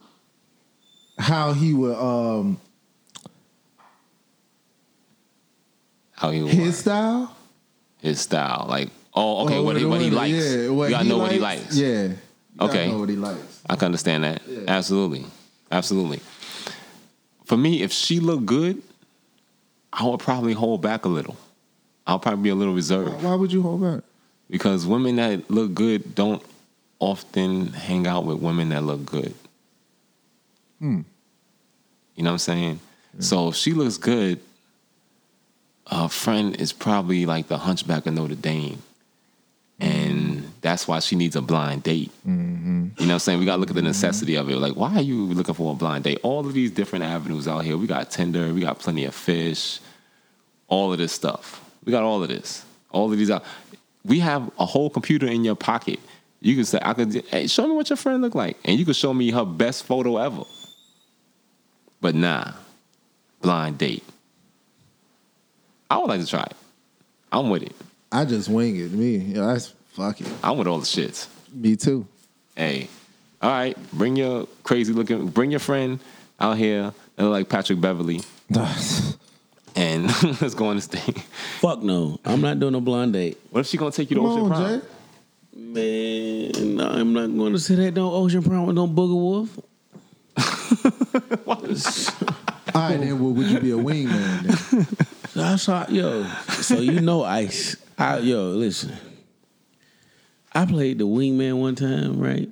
how he would um How he would his style. his style, like oh, okay, Or what he what he likes. Yeah, you gotta know what he likes. Yeah. You Okay. know what he likes. I can understand that. Yeah. Absolutely. Absolutely. For me, if she looked good, I would probably hold back a little. I'll probably be a little reserved Why would you hold back? because women that look good don't often hang out with women that look good. Hmm. You know what I'm saying? Mm. So if she looks good, a friend is probably like the hunchback of Notre Dame. And mm. that's why she needs a blind date. Mm-hmm. You know what I'm saying? We got to look at the mm-hmm. necessity of it. Like, why are you looking for a blind date? All of these different avenues out here. We got Tinder, we got plenty of fish, all of this stuff. We got all of this. All of these out. We have a whole computer in your pocket. You can say, I could, hey, show me what your friend look like. And you can show me her best photo ever. But nah, blind date. I would like to try it. I'm with it. I just wing it. Me, yeah, that's fuck it. I'm with all the shits. Me too. Hey, all right, bring your crazy looking, bring your friend out here that look like Patrick Beverley, and let's go on this thing. Fuck no, I'm not doing a blind date. What if she gonna take you to Come Ocean on, Prime? Jay. Man, no, I'm not going to sit at no Ocean Prime with no Booger Wolf. All right, then well, would you be a wingman? Then? So I saw yo. So you know Ice. I, yo, listen. I played the wingman one time, right?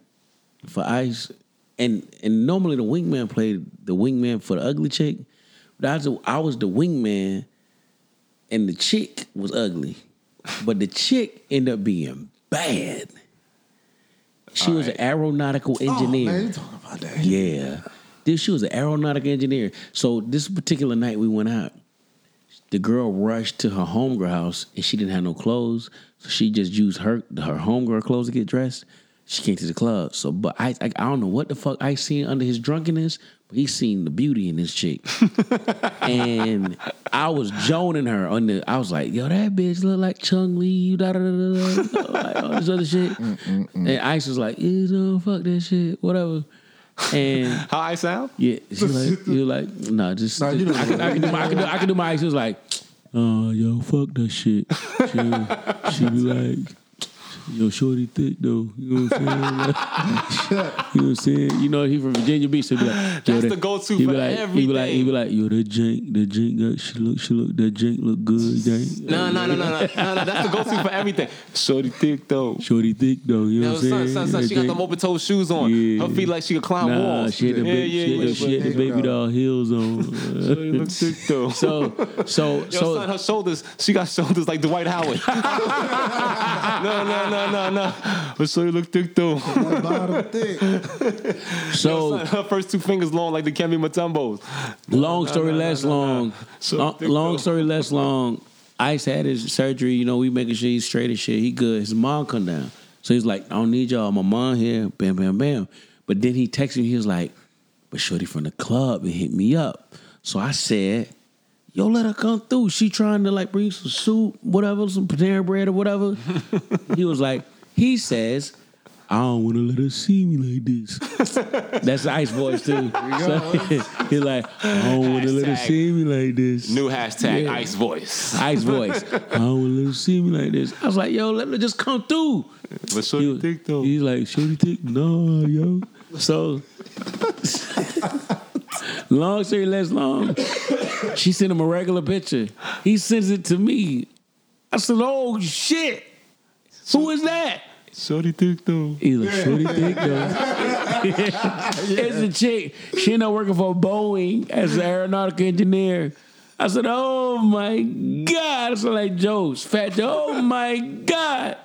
For Ice. And and normally the wingman played the wingman for the ugly chick. But I was, the- I was the wingman and the chick was ugly. But the chick ended up being bad. She was an aeronautical engineer. Oh, man, you talking about that? Yeah. This she was an aeronautical engineer. So this particular night we went out. The girl rushed to her homegirl house and she didn't have no clothes. So she just used her her homegirl clothes to get dressed. She came to the club. So but I I, I don't know what the fuck I seen under his drunkenness, he seen the beauty in this chick. and I was joning her on the I was like, yo, that bitch look like Chun-Li, da da da da, da, like all this other shit. Mm, mm, mm, and Ice was like, yeah, no, fuck that shit, whatever. And How I sound? yeah, she like you like nah, just, Nah, you just- I, can, I can do my I can do, I can do my. She was like, oh yo, fuck that shit. She she be like, yo, shorty thick though. You know what I'm saying? Like, you know what I'm saying? You know he from Virginia Beach, so be like, That's that- the go-to he be for like, He be like, he be everything. like, yo, that jank, that jank, got, she look, she look, that jank look good, jank. No, no, no, no, no, no, no. That's the go-to for everything. Shorty thick though. Shorty thick though. You know what I'm saying? son, son, That she got them open toe shoes on. Yeah. Her feet like she could climb Nah, walls. she had the, yeah, yeah, she had the, yeah, she had the baby doll heels on. Shorty look thick though. so, so, Yo, so. son, her shoulders, she got shoulders like Dwight Howard. no, no, no, no, no. no. Her shorty look thick though. That bottom thick. So her first two fingers long like the Kemi Mutombos. long story less long. So Long, thick long though. story less long. Ice had his surgery. You know, we making sure he's straight as shit. He good. His mom come down, so he's like, I don't need y'all. My mom here. Bam, bam, bam. But then he texted me. He was like, but shorty from the club and hit me up. So I said. Yo, let her come through. She trying to like bring some soup, whatever, some Panera bread or whatever. he was like, he says, I don't want to let her see me like this. That's ice voice too. So, he's like, I don't want to let her see me like this. New hashtag Yeah. Ice Voice. Ice voice. I don't want to let her see me like this. I was like, yo, let her just come through. But Shorty was- thick though. He's like, Shorty thick? No, yo. So, long story less long, she sent him a regular picture. He sends it to me. I said, oh, shit. Who is that? Shorty thick though. He's like, Shorty thick though. It's a chick. She ended up working for Boeing as an aeronautical engineer. I said, "Oh my god!" I said, "Like Joe's fat Joe. Oh my god!"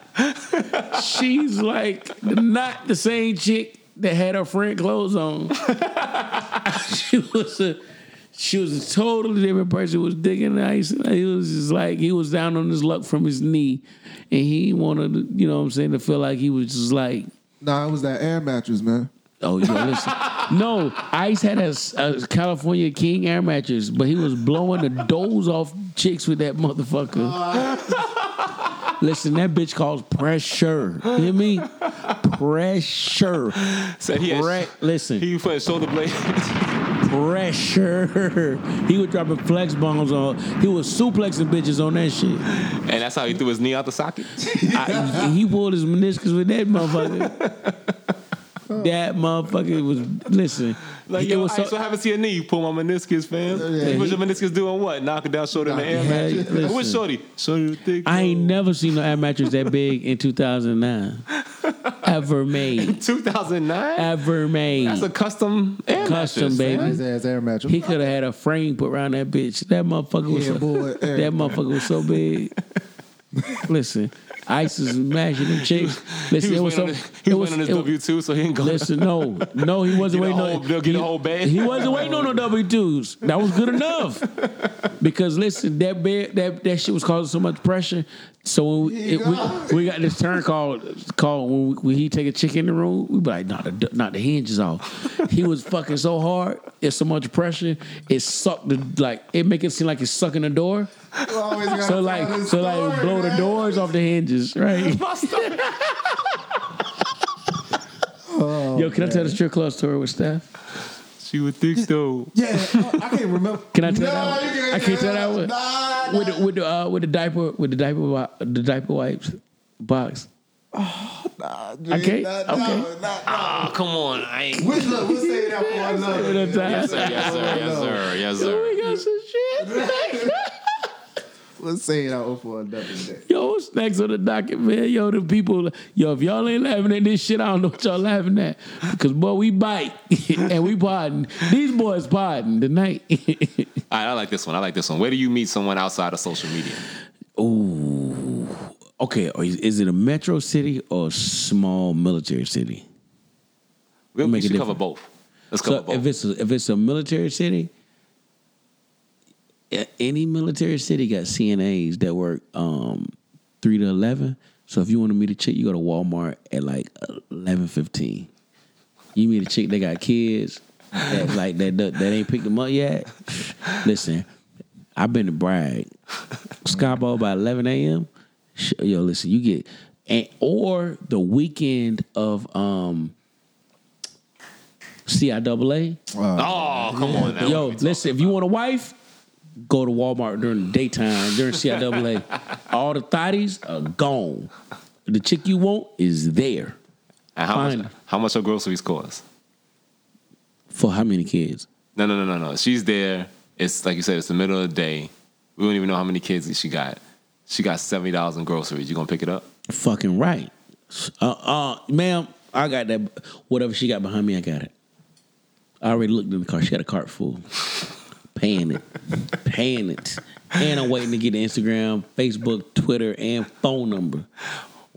She's like not the same chick that had her friend clothes on. she was a she was a totally different person. Was digging the ice. He was just like he was down on his luck from his knee, and he wanted, to, you know, what I'm saying, to feel like he was just like Nah, it was that air mattress, man. Oh, yo, listen. no, Ice had a, a California King air mattress, but he was blowing the doze off chicks with that motherfucker. listen, that bitch calls pressure. You hear me? Pressure. Said he Pre- listen, he was put shoulder blade. pressure. He was dropping flex bombs on. He was suplexing bitches on that shit. and that's how he threw his knee out the socket. I, he pulled his meniscus with that motherfucker. that motherfucker was listen. Like, it yo, was Ice, what happens to your knee? Pull my meniscus, fam. Yeah, What's he- your meniscus doing what? Knock it down, shoulder in the air Yeah, mattress. listen. What's Shorty? Shorty thick. I ain't never seen no air mattress that big in 2009. Ever made. 2009? Ever made. That's a custom air Custom, mattress, baby. fam. His ass air mattress. He could have had a frame put around that bitch. That motherfucker was Yeah, so, boy, air. that motherfucker was so big. Listen, Ice is smashing them chicks. Listen, He it was, was so. waiting, on, the, he was waiting on his W two, so he didn't go. Listen, no, no, he wasn't waiting whole- on. they'll get he, a whole bed. He wasn't waiting on no W twos. That was good enough. Because listen, that bed, that that shit was causing so much pressure. So when we, it, we, we got this turn called called when, we, when he take a chick in the room, we be like, not the not the hinges off. He was fucking so hard, it's so much pressure, it sucked the like it make it seem like it's sucking the door. Always So like his so like story, blow the doors off the hinges, right? Yo, can I tell the strip club story with Steph? She was thick though. Yeah, I I can't remember. Can I tell No, that one? can't I can't tell that one. Nah, With the with the uh, with the diaper with the diaper the diaper wipes box. nah, G, Okay, nah, okay. nah, nah, nah. Oh, come on. I ain't. We'll, look, we'll say that for another. Yes, sir, Yes, sir. Yes, sir. Yes, sir. Yes, sir. We got some shit. Let's say it out for another day. Yo, what's next on the docket, man? Yo, the people, yo, if y'all ain't laughing at this shit, I don't know what y'all laughing at. Because, boy, we bite and we pardon. These boys pardon tonight. All right, I like this one. I like this one. Where do you meet someone outside of social media? Ooh. Okay, is, is it a metro city or a small military city? We, we Make it should cover both. Let's cover So both. if it's a, if it's a military city, a- any military city got CNAs that work um, three to eleven. So if you want to meet a chick, you go to Walmart at like eleven fifteen. You meet a chick that got kids that like that that, that ain't picked them up yet. Listen, I've been to brag. Skyball by eleven a.m. Yo, listen, you get and or the weekend of um CIAA. oh, come on now. Yo, listen, if you want a wife, go to Walmart during the daytime, during CIAA. All the thotties are gone. The chick you want is there. And how much, how much her groceries cost? For how many kids? No, no, no, no, no. She's there. It's like you said, it's the middle of the day. We don't even know how many kids she got. She got seventy dollars in groceries. You gonna pick it up? Fucking right. Uh, uh, ma'am, I got that. Whatever she got behind me, I got it. I already looked in the car. She got a cart full. Paying it. Paying it. And I'm waiting to get Instagram, Facebook, Twitter, and phone number.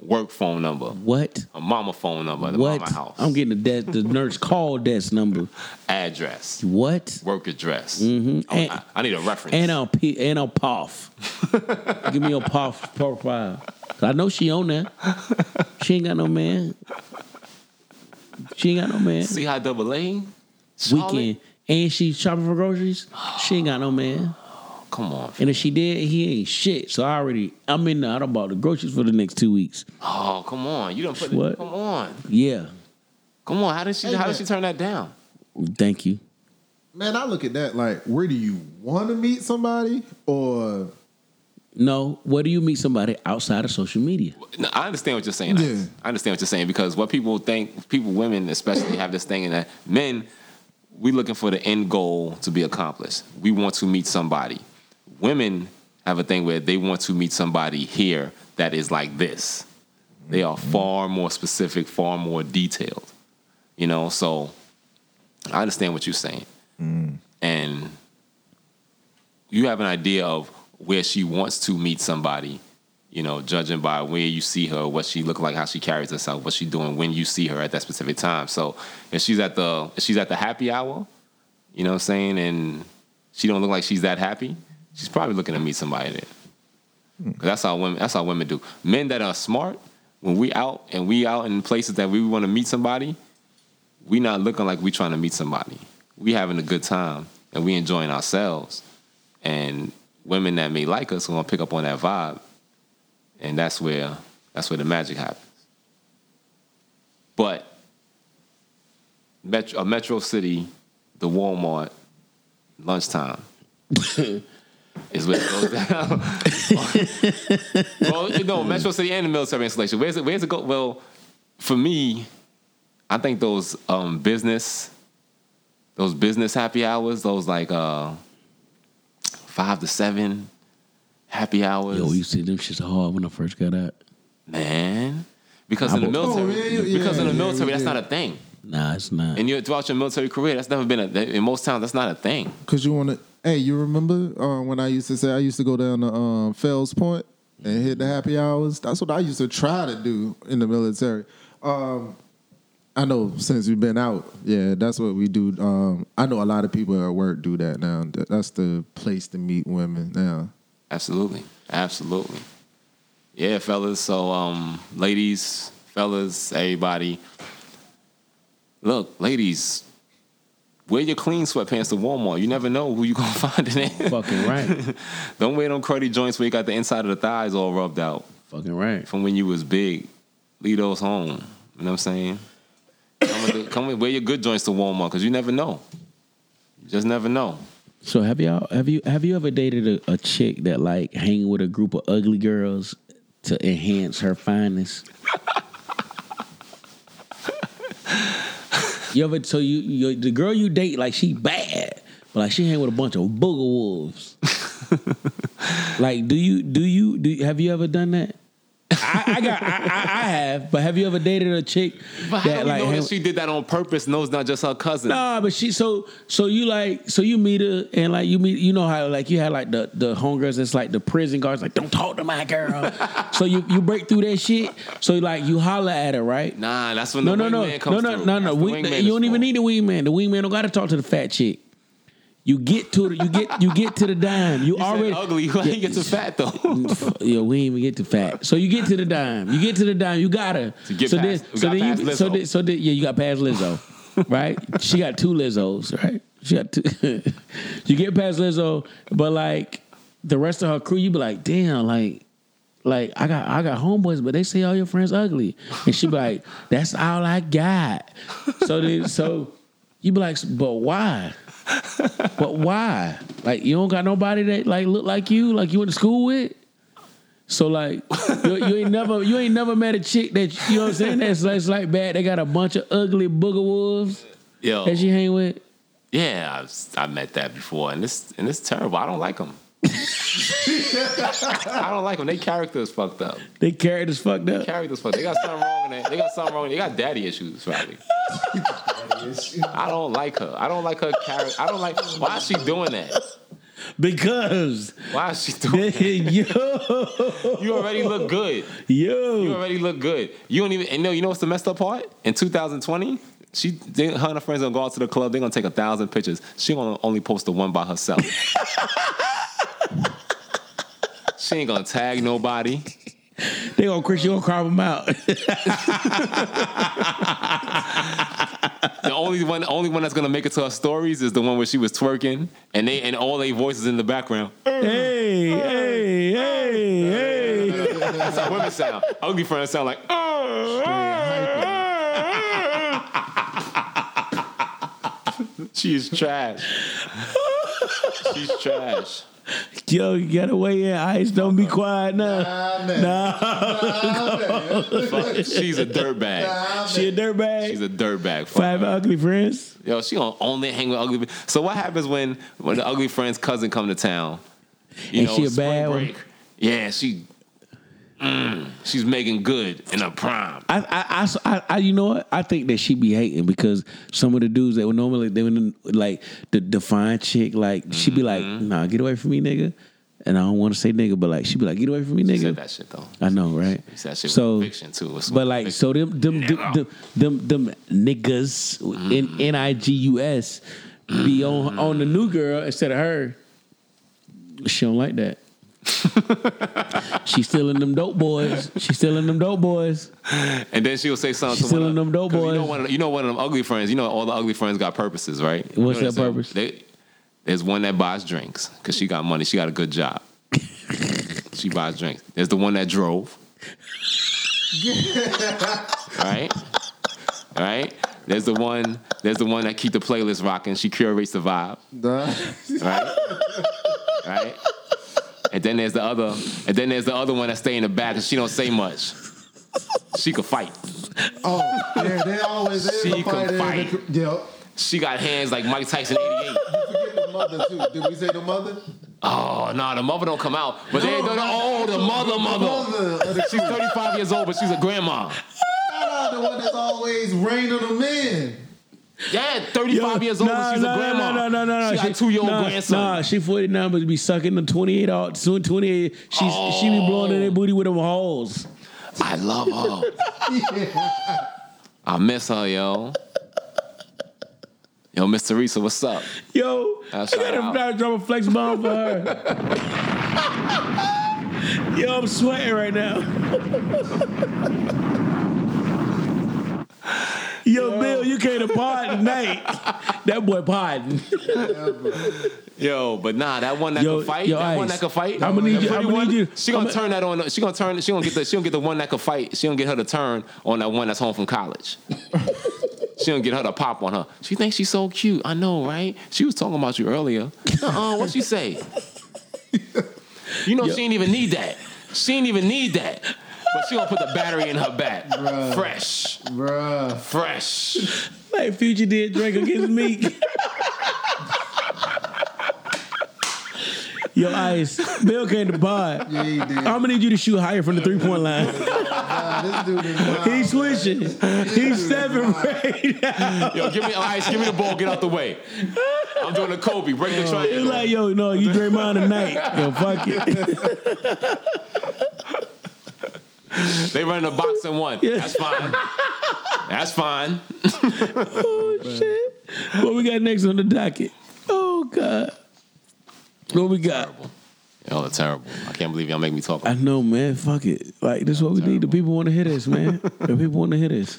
Work phone number, What? a mama phone number, the What? mama house, I'm getting the desk, the nurse call desk number. address, What? work address. Mm-hmm. I, And- I- I need a reference. And I'll P and I'll POF. Give me your POF profile. I know she on there. She ain't got no man. She ain't got no man. See how double A? Weekend. And she shopping for groceries. She ain't got no man. Come on. And if she did, he ain't shit. So I already, I'm in there. I done bought the groceries for the next two weeks. Oh, come on. You don't put What? it. Come on. Yeah. Come on. How did she? Hey, how did she turn that down? Thank you. Man, I look at that like, where do you want to meet somebody, or No, where do you meet somebody outside of social media? No, I understand what you're saying. Yeah. I understand what you're saying because what people think, people, women especially, have this thing in that men, we looking for the end goal to be accomplished. We want to meet somebody. Women have a thing where they want to meet somebody here that is like this. They are mm-hmm. far more specific, far more detailed. You know, so I understand what you're saying. Mm. And you have an idea of where she wants to meet somebody, you know, judging by where you see her, what she look like, how she carries herself, what she's doing when you see her at that specific time. So if she's at the if she's at the happy hour, you know what I'm saying, and she don't look like she's that happy, she's probably looking to meet somebody there. Hmm. 'Cause that's how women that's how women do. Men that are smart, when we out and we out in places that we want to meet somebody, we not looking like we trying to meet somebody. We having a good time and we enjoying ourselves. And women that may like us are gonna pick up on that vibe. And that's where that's where the magic happens. But Metro, a Metro City, the Walmart, lunchtime is where it goes down. well, you know, Metro City and the military installation. Where's it? Where's it go? Well, for me, I think those um, business, those business happy hours, those like uh, five to seven happy hours, Yo, you see them shits hard when I first got out. man. Because I in the military, Oh, yeah, because in the military, yeah, that's not a thing. Nah, it's not. And you throughout your military career, that's never been a. In most towns, that's not a thing. because you want to? Hey, you remember uh, when I used to say I used to go down to um, Fells Point and hit the happy hours? That's what I used to try to do in the military. Um, I know since we've been out, yeah, that's what we do. Um, I know a lot of people at work do that now. That's the place to meet women now. Absolutely. Absolutely. Yeah, fellas. So, um, ladies, fellas, everybody. Look, ladies, wear your clean sweatpants to Walmart. You never know who you gonna find in there. Fucking right. Don't wear them cruddy joints where you got the inside of the thighs all rubbed out Fucking right. from when you was big. Leave those home. You know what I'm saying? Come with, the, come with wear your good joints to Walmart because you never know. You just never know. So have y'all have you have you ever dated a, a chick that like hanging with a group of ugly girls to enhance her fineness? you ever so you, you the girl you date like she bad, but like she hang with a bunch of booger wolves. like, do you do you do? You, have you ever done that? I, I got I, I, have, but have you ever dated a chick But how do we know that she did that on purpose? No, it's not just her cousin. Nah, but she so so you like so you meet her and like you meet you know how like you had like the the homegirls It's like the prison guards like don't talk to my girl. so you you break through that shit. So you like you holler at her right. Nah, that's when No the no no wingman no comes no through. no no. We, wingman you don't even need the wingman. The wingman don't got to talk to the fat chick. You get to the, you get you get to the dime. You, You already ugly. Why you get to fat though? Yo, we ain't even get to fat. So you get to the dime. You get to the dime. You gotta. To get so past- then, so then you, so then, so then, yeah, you got past Lizzo, right? She got two Lizzos, right? She got two. you get past Lizzo, but like the rest of her crew, you be like, damn, like. Like I got I got homeboys, but they say all your friends ugly, and she be like, "That's all I got." So then, so you be like, "But why? But why? Like you don't got nobody that like look like you, like you went to school with." So like you, you ain't never you ain't never met a chick that you know what I'm saying that's, that's like bad. They got a bunch of ugly booger wolves Yo, that she hang with. yeah, I've, I met that before, and it's and it's terrible. I don't like them. I don't like them. They character is fucked up. They characters fucked up. Characters fucked. They got something wrong in it. They got something wrong. They got daddy issues probably. I don't like her. I don't like her character. I don't like. Why is she doing that? Because Why is she doing that? yo You already look good. You yo already look good. You don't even and no. You know what's the messed up part? In 2020, she they, her and her friends gonna go out to the club. They're gonna take a thousand pictures. She gonna only post the one by herself. she ain't gonna tag nobody. they gonna Chris you gonna crop them out. The only one, only one that's gonna make it to her stories is the one where she was twerking, and they and all they voices in the background. hey hey hey hey. That's how women sound. Ugly friends sound like. Oh, oh, oh. she is trash. She's trash. Yo, you gotta weigh in. Ice, don't be quiet now. Nah, man. Nah, Fuck, She's a dirtbag. she a dirtbag. She's a dirtbag. Fuck Five her. ugly friends. Yo, she gonna only hang with ugly. So what happens when when the ugly friend's cousin come to town? You And she a spring bad one? Yeah, she. Mm, she's making good in her prime. I, I, I, I, you know what? I think that she be hating because some of the dudes that would normally they would like the define chick, like she be like, Mm-hmm. "Nah, get away from me, nigga." And I don't want to say nigga, but like she be like, "Get away from me, She nigga." said that shit though. I know, right? She said that shit so, with conviction too. It's but like, conviction. so them, them, them, them, them, them niggas Mm-hmm. in N I G U S be on on the new girl instead of her. She don't like that. she still in them dope boys. She's still in them dope boys. And then she'll say something. She's to one still in of- them dope 'cause You know, boys. one of, you know one of them ugly friends. You know all the ugly friends got purposes, right? You What's know that what purpose? They- there's one that buys drinks because she got money. She got a good job. she buys drinks. There's the one that drove. right, right. There's the one. There's the one that keep the playlist rocking. She curates the vibe. Nah. Right, right. And then there's the other. And then there's the other one that stay in the back and she don't say much. She could fight. Oh, yeah, they always is She a can fighter. in fight. the- Yep. She got hands like Mike Tyson '88. Forget the mother too. Did we say the mother? Oh no, the mother don't come out. But they don't. Oh, the mother, mother. mother of the She's 35 years old, but she's a grandma. Shout out the one that's always reining them in. Yeah, 35 years old, but she's a grandma. No, no, no, no. She got a two-year-old nah, grandson. Nah, she 49, but be sucking the 28 out. Soon 28. She's, She be blowing in their booty with them holes. I love her. I miss her, yo. Yo, Miss Teresa, what's up? Yo, Uh, I shout gotta out. gotta drop a flex bomb for her. Yo, I'm sweating right now. Yo, Bill, you came to pod tonight. That boy podding. Yo, but nah, that one that Yo, can fight, yo, that one that can fight. I'ma need you- pretty I'ma one, need you- She gonna I'ma- turn that on. She gonna turn. She gonna get the. She gonna get the one that can fight. She gonna get her to turn on that one that's home from college. she gonna get her to pop on her. She thinks she's so cute. I know, right? She was talking about you earlier. Uh-uh, what she say? You know she ain't even need that. She ain't even need that. But she gonna put the battery in her back. Bruh. Fresh, Bruh. fresh. Like Future did Drake against Meek. Yo, Ice, Bill came to pod. Yeah, he did. I'm gonna need you to shoot higher from the three point line. Nah, this dude is wild. He's switching. He's seven right now. Yo, give me ice, give me the ball, get out the way. I'm doing a Kobe, break the He's triangle. like, yo, no, you Draymond tonight. Yo, fuck it. They run the box and one. That's fine. That's fine. Oh shit. What we got next on the docket? Oh god. What we got? Yo, that's terrible. I can't believe y'all make me talk. I know, man. Fuck it. Like this is what we need. The people want to hear this, man. The people want to hear this.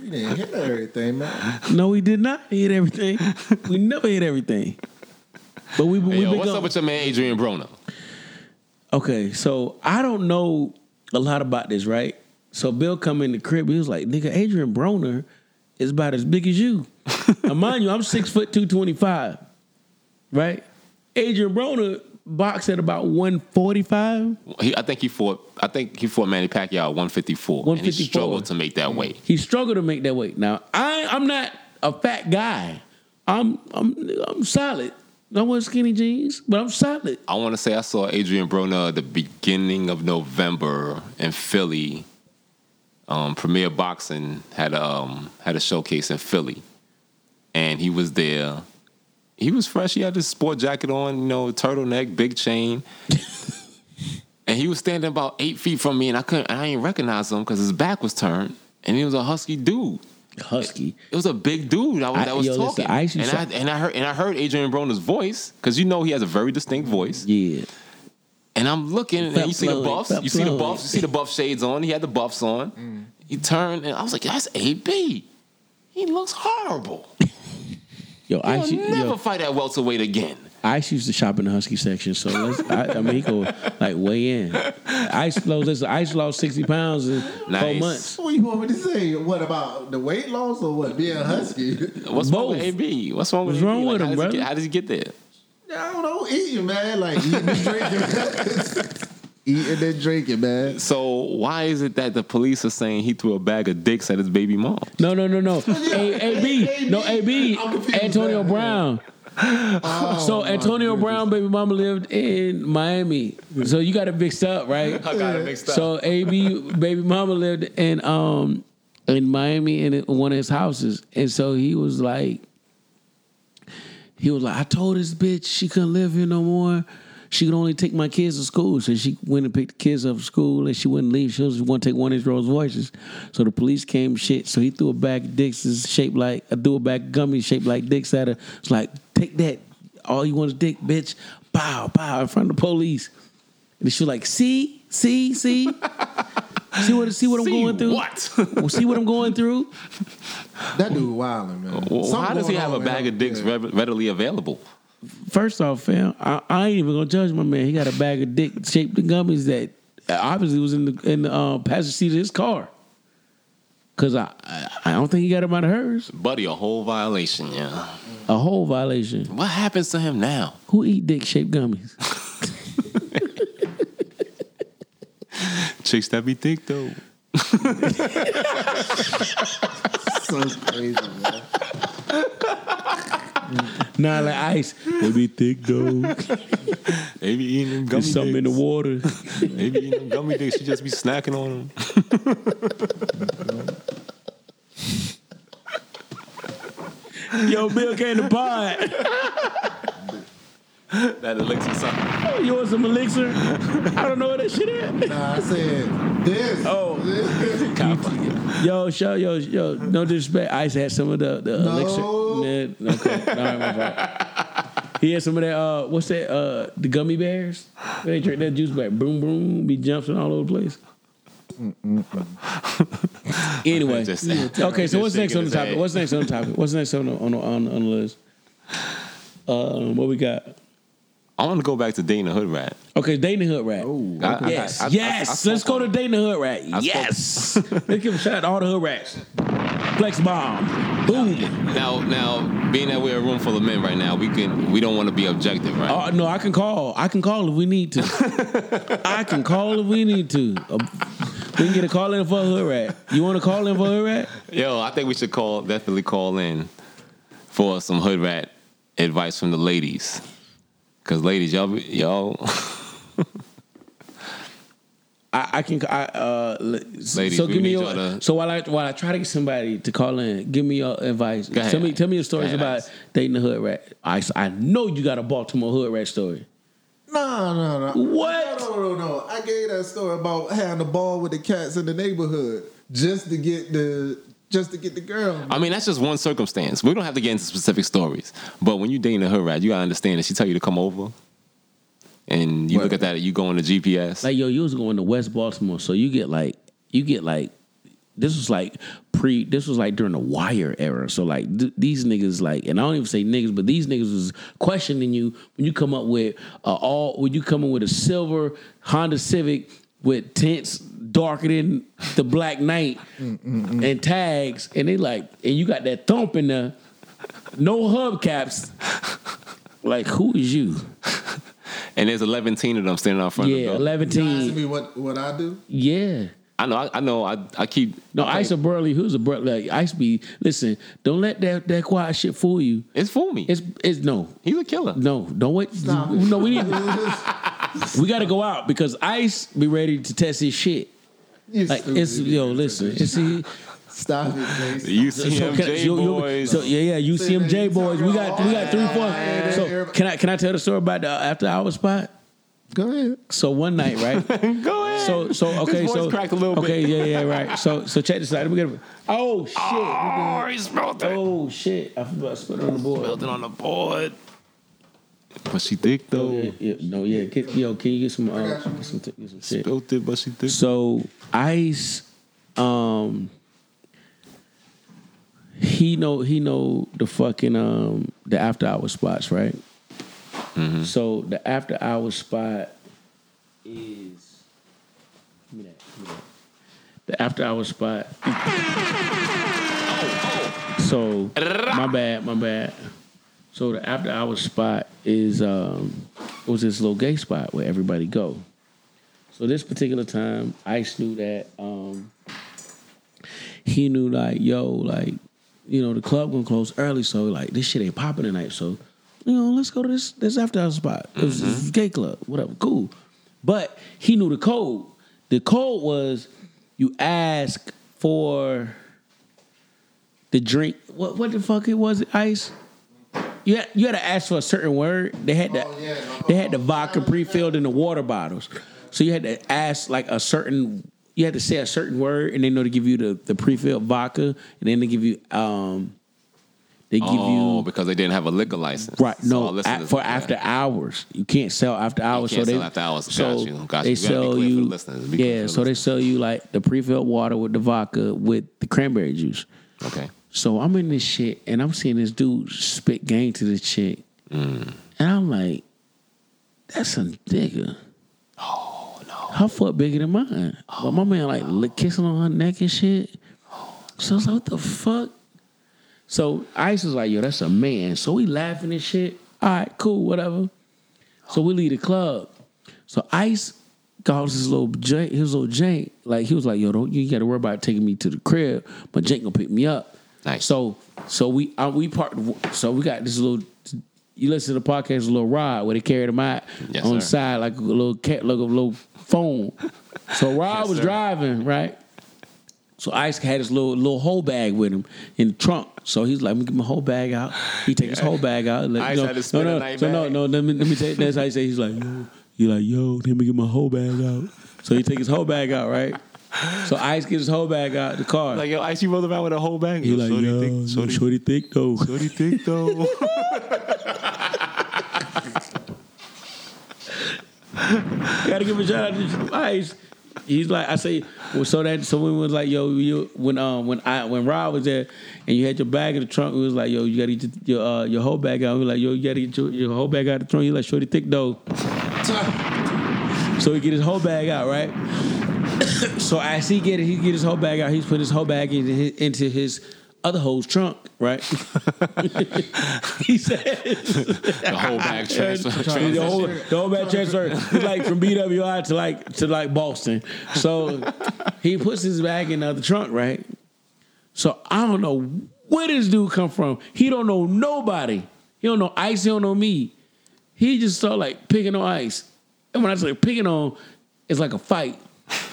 We didn't hit everything, man. No, we did not hit everything. We never hit everything. But we, Hey, we yo, been what's going- up with your man Adrian Broner? Okay, so I don't know a lot about this, right? So Bill come in the crib, he was like, "Nigga, Adrian Broner is about as big as you." now, mind you, I'm six foot two twenty five, right? Adrian Broner boxed at about one forty five. I think he fought. I think he fought Manny Pacquiao at 154, and he 154. struggled to make that weight. He struggled to make that weight. Now, I I'm not a fat guy. I'm I'm I'm solid. I wear skinny jeans, but I'm solid. I want to say I saw Adrian Broner at the beginning of November in Philly. Um, Premier Boxing had um had a showcase in Philly, and he was there. He was fresh. He had his sport jacket on, you know, turtleneck, big chain, and he was standing about eight feet from me, and I couldn't. I didn't recognize him because his back was turned, and he was a husky dude. Husky. It was a big dude that was, I- that was yo, listen, talking, I used and try- I and I heard and I heard Adrien Broner's voice because you know he has a very distinct voice. Yeah. And I'm looking, and you see the Floyd, buffs. You see the Floyd. buffs. You see the buff shades on. He had the buffs on. Mm. He turned, and I was like, "That's AB. He looks horrible. Yo, I He'll should, never yo, fight at welterweight again." Ice used to shop in the Husky section, so let's. I, I mean, he go like weigh in. Ice lost. Listen, Ice lost sixty pounds in four Nice. months. What you want me to say? What about the weight loss or what? Being husky? What's wrong with Both. AB? What's wrong with What's AB? wrong Like, with how him, does he brother? get- how does he get there? I don't know. Eating, man. Like eating and drinking. eating and drinking, man. So why is it that the police are saying he threw a bag of dicks at his baby mom? No, no, no, no. A, AB, no AB. I'm confused Antonio now. Brown. so Antonio Brown, baby mama lived in Miami. So you got it mixed up, right? I got it mixed So AB baby mama lived in um in Miami in one of his houses, and so he was like, he was like, I told this bitch she couldn't live here no more. She could only take my kids to school, so she went and picked the kids up from school, and she wouldn't leave. She was want to take one of his Rolls Royces. So the police came, shit. So he threw a bag of dicks shaped like I threw a bag of gummies shaped like dicks at her. It's like take that, all you want is dick, bitch. Bow, bow, in front of the police. And she was like, see, see, see, see what see what I'm See going through. what? Well, see what I'm going through. That dude wilding, man. Well, how does he going have a bag man. of dicks Yeah. readily available? First off, fam, I, I ain't even gonna judge my man. He got a bag of dick shaped gummies that obviously was in the in the uh, passenger seat of his car. Cause I, I I don't think he got them out of hers. Buddy, a whole violation, yeah. A whole violation. What happens to him now? Who eat dick shaped gummies? Chicks that be thick though. So crazy, man. Nah, like ice. They be thick though. They be eating them gummy There's something in the water. They be eating them gummy dicks. She just be snacking on them. Yo, Bill came to pod. That elixir something. Oh, you want some elixir? I don't know what that shit is. Nah, I said this. Oh. this. Yo, show, yo, yo, no disrespect. Ice had some of the, the No. elixir. Man, okay. All right, my fault. He had some of that, uh, what's that, uh, the gummy bears? They drink that juice back, boom, boom, be jumping all over the place. anyway, Just- okay. So what's next on the topic? What's next on the topic? What's next on the on the, on, the- on the list? Um, what we got? I want to go back to Dana Hood Rat. Okay, Dana Hood Rat. I- I- yes, I- I- yes. I- I Let's go to spoke Dana Hood Rat. spoke- Yes. Let's give a shout out to all the Hood Rats. Flex bomb. Boom. Now, now, being that we're a room full of men right now, we can we don't want to be objective, right? Oh no, I can call. I can call if we need to. I can call if we need to. Uh, we can get a call in for a hood rat. You want to call in for a hood rat? Yo, I think we should call definitely call in for some Hood Rat advice from the ladies. Cause ladies, y'all, y'all, I, I can. I, uh, Ladies, Ladies, so give me your. y'all to- So while I while I try to get somebody to call in, give me your advice. Go ahead. Tell me tell me your stories about Ice. dating the hood rat. I I know you got a Baltimore hood rat story. No, no, no. What? No, no, no, no. I gave that story about having the ball with the cats in the neighborhood just to get the just to get the girl. I mean, that's just one circumstance. We don't have to get into specific stories. But when you dating a hood rat, you gotta understand that she tell you to come over, and you What? look at that, you go on the GPS. Like yo, you was going to West Baltimore, so you get like you get like this was like pre this was like during the wire era. So like th- these niggas like and I don't even say niggas, but these niggas was questioning you when you come up with uh, all when you come in with a silver Honda Civic with tints darker than the Black Knight and tags, and they like and you got that thump in there, no hubcaps. Like who is you? and there's 11 teen of them standing out front of the Yeah, door. eleven You asking teen. me what what I do? Yeah. I know, I, I know, I, I keep. No, I Ice play- or Burley, who's a Burley? Like Ice be listen. Don't let that that quiet shit fool you. It's for me. It's it's no He's a killer. no. Don't wait. Stop. No, we need. We got to go out because Ice be ready to test his shit. You Like stupid. it's yo, listen. It's he. Stop it, Jason. You So, see can- J you- you- boys. so yeah, yeah. You see him, J boys. We got we got three, four. So can I can I tell the story about the after hour spot? Go ahead. So one night, right? Go ahead. So so okay, His voice so cracked a little bit. okay, yeah, yeah, right. So so check this out. Let me get a, oh shit. oh, he smelled it. Oh shit! I forgot to spit it on the board. Smelled it on the board. But she thick though. Yeah, yeah, no, yeah. Can, yo, can you get some, uh, get some, get some shit? Spilled it, but she thick. So Ice, um, he know he know the fucking um the after hour spots, right? So the after hour spot is give me that, give me that. The after hour spot. So my bad, my bad. So the after hour spot is um it was this little gay spot where everybody go. So this particular time, Ice knew that um he knew like, yo, like, you know, the club gonna close early, so like this shit ain't popping tonight. So, you know, let's go to this this after hour spot. It was, a gay club, whatever, cool. But he knew the code. The code was you ask for the drink. What what the fuck it was? It ice. You had, you had to ask for a certain word. They had the Oh, yeah. they had the vodka pre-filled in the water bottles. So you had to ask like a certain you had to say a certain word and they know to give you the, the pre-filled vodka and then they give you um they give oh, you because they didn't have a liquor license. Right. So No, our at, for yeah. after hours, you can't sell after hours. can't so they sell after hours. Got So you. Got they you. We gotta be sell clear for you. the listeners. Yeah. for the So they sell you like the pre-filled water with the vodka with the cranberry juice. Okay. So I'm in this shit and I'm seeing this dude spit game to this chick, Mm. and I'm like, that's a nigga. Oh no. Her foot bigger than mine. But my man like lick, kissing on her neck and shit. So I was like, what the fuck? So Ice was like, yo, that's a man. So we laughing and shit. All right, cool, whatever. So we leave the club. So Ice calls his little Jake, his little Jake, Like he was like, yo, don't you got to worry about taking me to the crib, but Jake gonna pick me up. Nice. So so we uh, we part. So we got this little. You listen to the podcast, a little ride where they carried him out Yes, on the side like a little cat, like a little phone. So Rod Yes, was sir. driving right. So Ice had his little little whole bag with him in the trunk. So he's like, "Let me get my whole bag out." He take his whole bag out. Let, Ice you know, had no, spend no, the night so no, bag. no. Let me let me take. That's how he say. He's like, "Yo," he like, "Yo, let me get my whole bag out." So he take his whole bag out, right? So Ice gets his whole bag out the car. Like yo, Ice, you rolled around with a whole bag. he like, shorty "Yo, thick, yo, shorty, thick though." shorty thick though. Gotta give a shout out to Ice. He's like, I say, well, so that so when was like, yo, you when um when I when Rob was there and you had your bag in the trunk, it was like, yo, you gotta get your uh, your whole bag out. We like, yo, you gotta get your, your whole bag out the trunk. You like, shorty thick though. So he get his whole bag out, right? so as he get it, he get his whole bag out. He's put his whole bag into his, into his other hoe's trunk, right? he said the whole bag transfer. the whole, the whole bag transfer is like from BWI to like to like Boston. So he puts his bag in the other trunk, right? So I don't know where this dude come from. He don't know nobody. He don't know Ice. He don't know me. he just start like picking on Ice. And when I say picking on, it's like a fight.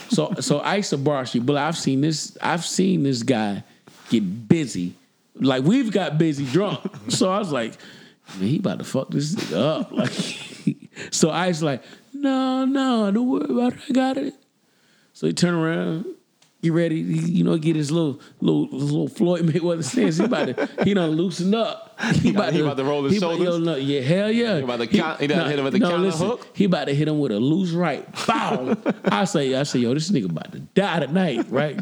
So so Ice Abrashi, but I've seen this. I've seen this guy get busy. Like we've got busy drunk. So I was like, man, he about to fuck this up. Like, so Ice like, no, no, don't worry about it. I got it. So he turn around, get ready, he, you know, get his little little little Floyd Mayweather stance. He about to he done loosen up. He about- he about to roll his he about- shoulders? yo, no, yeah, hell yeah. He about to count- he done hit him with the counter hook? He about to hit him with a loose right. Bow. I say, I say, yo, this nigga about to die tonight, right?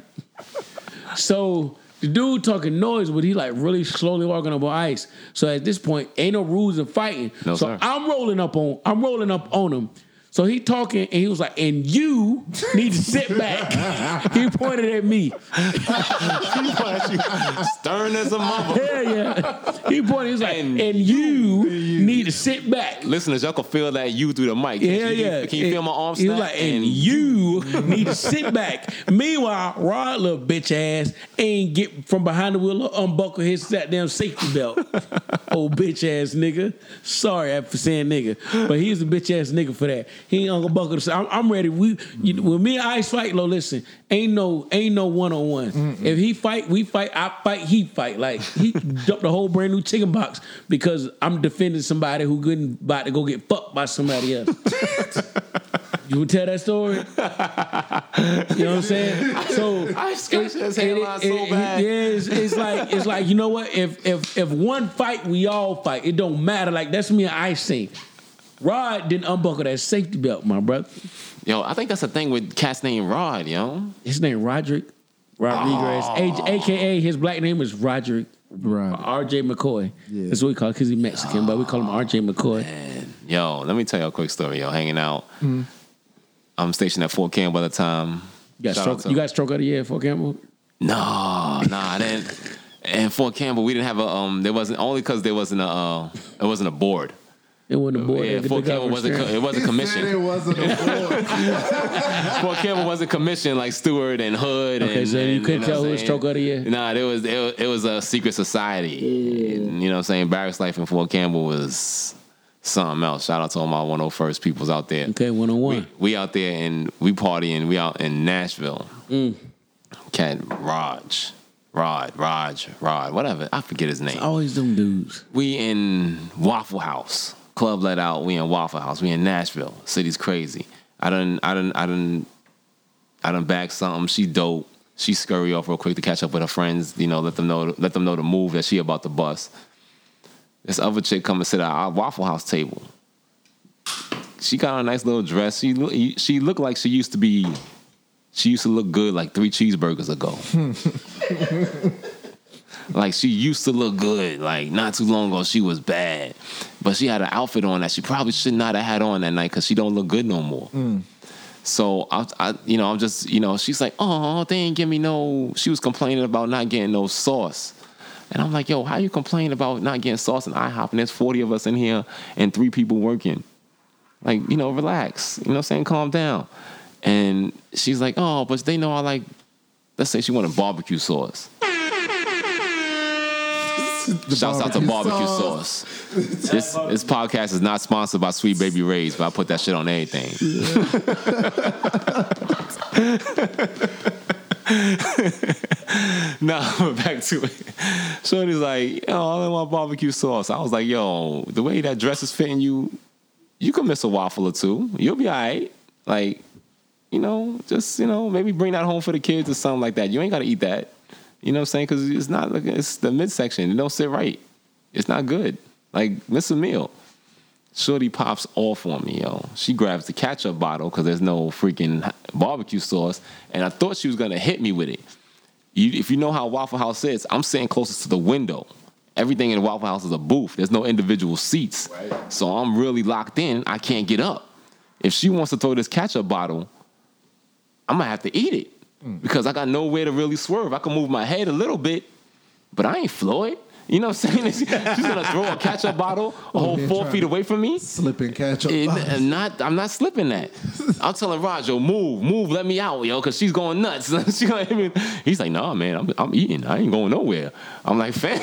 so the dude talking noise, but he like really slowly walking up on ice. So at this point, ain't no rules in fighting. No, so sir. I'm rolling up on I'm rolling up on him. So he talking and he was like, and you need to sit back. he pointed at me. Stern as a mother. Yeah, yeah. He pointed, he was like, And and, you need to sit back. Listeners, y'all can feel that you through the mic. Can Yeah, you, yeah. Can you feel my arm He was like, and you need to sit back. Meanwhile, Rod, little bitch ass, ain't get from behind the wheel or unbuckle his goddamn safety belt. Old bitch ass nigga. Sorry for saying nigga, but he's a bitch ass nigga for that. He ain't unbuckle. The, I'm, I'm ready. We you, when me and Ice fight, lo, listen, ain't no ain't no one on one. If he fight, we fight. I fight. He fight. Like he dumped a whole brand new chicken box because I'm defending somebody who couldn't about to go get fucked by somebody else. You would tell that story? You know what I'm saying? So I scratched his it- hairline it- so bad. Yeah, it's, it's like it's like you know what? If if if one fight, we all fight. It don't matter. Like that's me and Ice saying. Rod didn't unbuckle that safety belt, my brother. Yo, I think that's the thing with cats named Rod, yo. His name Roderick Rodriguez, A- aka his black name is Roderick Right. R.J. McCoy. Yeah. That's what we call him because he's Mexican, but we call him R.J. McCoy. And yo, let me tell you a quick story, yo. Hanging out. Mm-hmm. I'm stationed at Fort Campbell at the time. You got Shout stroke. out to- You got stroke out of the year for Campbell. No, nah, I didn't. And Fort Campbell, we didn't have a um. There wasn't only because there wasn't a uh, it wasn't a board. It wasn't a boy. yeah, the Fort Campbell wasn't co- it wasn't It commissioned. wasn't a board. Fort Campbell wasn't commissioned like Stewart and Hood. Okay, and, so you and, couldn't know tell who was saying? stroke of the year? Nah, it was it, it was a secret society. And, you know what I'm saying? Barracks life in Fort Campbell was something else. Shout out to all my 101st peoples out there. Okay, one on one. We out there and we partying. We out in Nashville. Mm. Cat Raj, Rod, Raj, Rod, whatever. I forget his name. Always them dudes. We in Waffle House. Club let out. We in Waffle House. We in Nashville. City's crazy. I done, I done, I done, I done bag something. She dope. She scurry off real quick to catch up with her friends. You know, let them know, let them know the move that she about to bust. This other chick come and sit at our Waffle House table. She got on a nice little dress. She look, she looked like she used to be. She used to look good like three cheeseburgers ago. Like she used to look good. Like not too long ago, she was bad, but she had an outfit on that she probably should not have had on that night because she don't look good no more. Mm. So I, I, you know, I'm just, you know, she's like, oh, they ain't give me no. She was complaining about not getting no sauce, and I'm like, yo, how you complain about not getting sauce in IHOP and there's 40 of us in here and three people working? Like, you know, relax. You know what I'm saying? Calm down. And she's like, oh, but they know I like. Let's say she wanted barbecue sauce. Shouts out to barbecue sauce. This this podcast is not sponsored by Sweet Baby Ray's, but I put that shit on everything. nah, but back to it. Shorty's like, yo, I want barbecue sauce. I was like, yo, the way that dress is fitting you, you can miss a waffle or two. You'll be all right. Like, you know, just, you know, maybe bring that home for the kids or something like that. You ain't got to eat that. You know what I'm saying? Because it's not, like it's the midsection. It don't sit right. It's not good. Like, miss a meal. Shorty pops off on me, yo. She grabs the ketchup bottle because there's no freaking barbecue sauce, and I thought she was gonna hit me with it. You, if you know how Waffle House is, I'm sitting closest to the window. Everything in Waffle House is a booth. There's no individual seats, so I'm really locked in. I can't get up. If she wants to throw this ketchup bottle, I'm gonna have to eat it because I got nowhere to really swerve. I can move my head a little bit, but I ain't Floyd. You know what I'm saying? She's gonna throw a ketchup bottle a whole four feet away from me. Slip and catch up. It- I'm not. I'm not slipping that. I'm telling Raj, yo, move, move, let me out, yo, because she's going nuts. she gonna hit me. He's like, nah, man, I'm, I'm eating. I ain't going nowhere. I'm like, fam,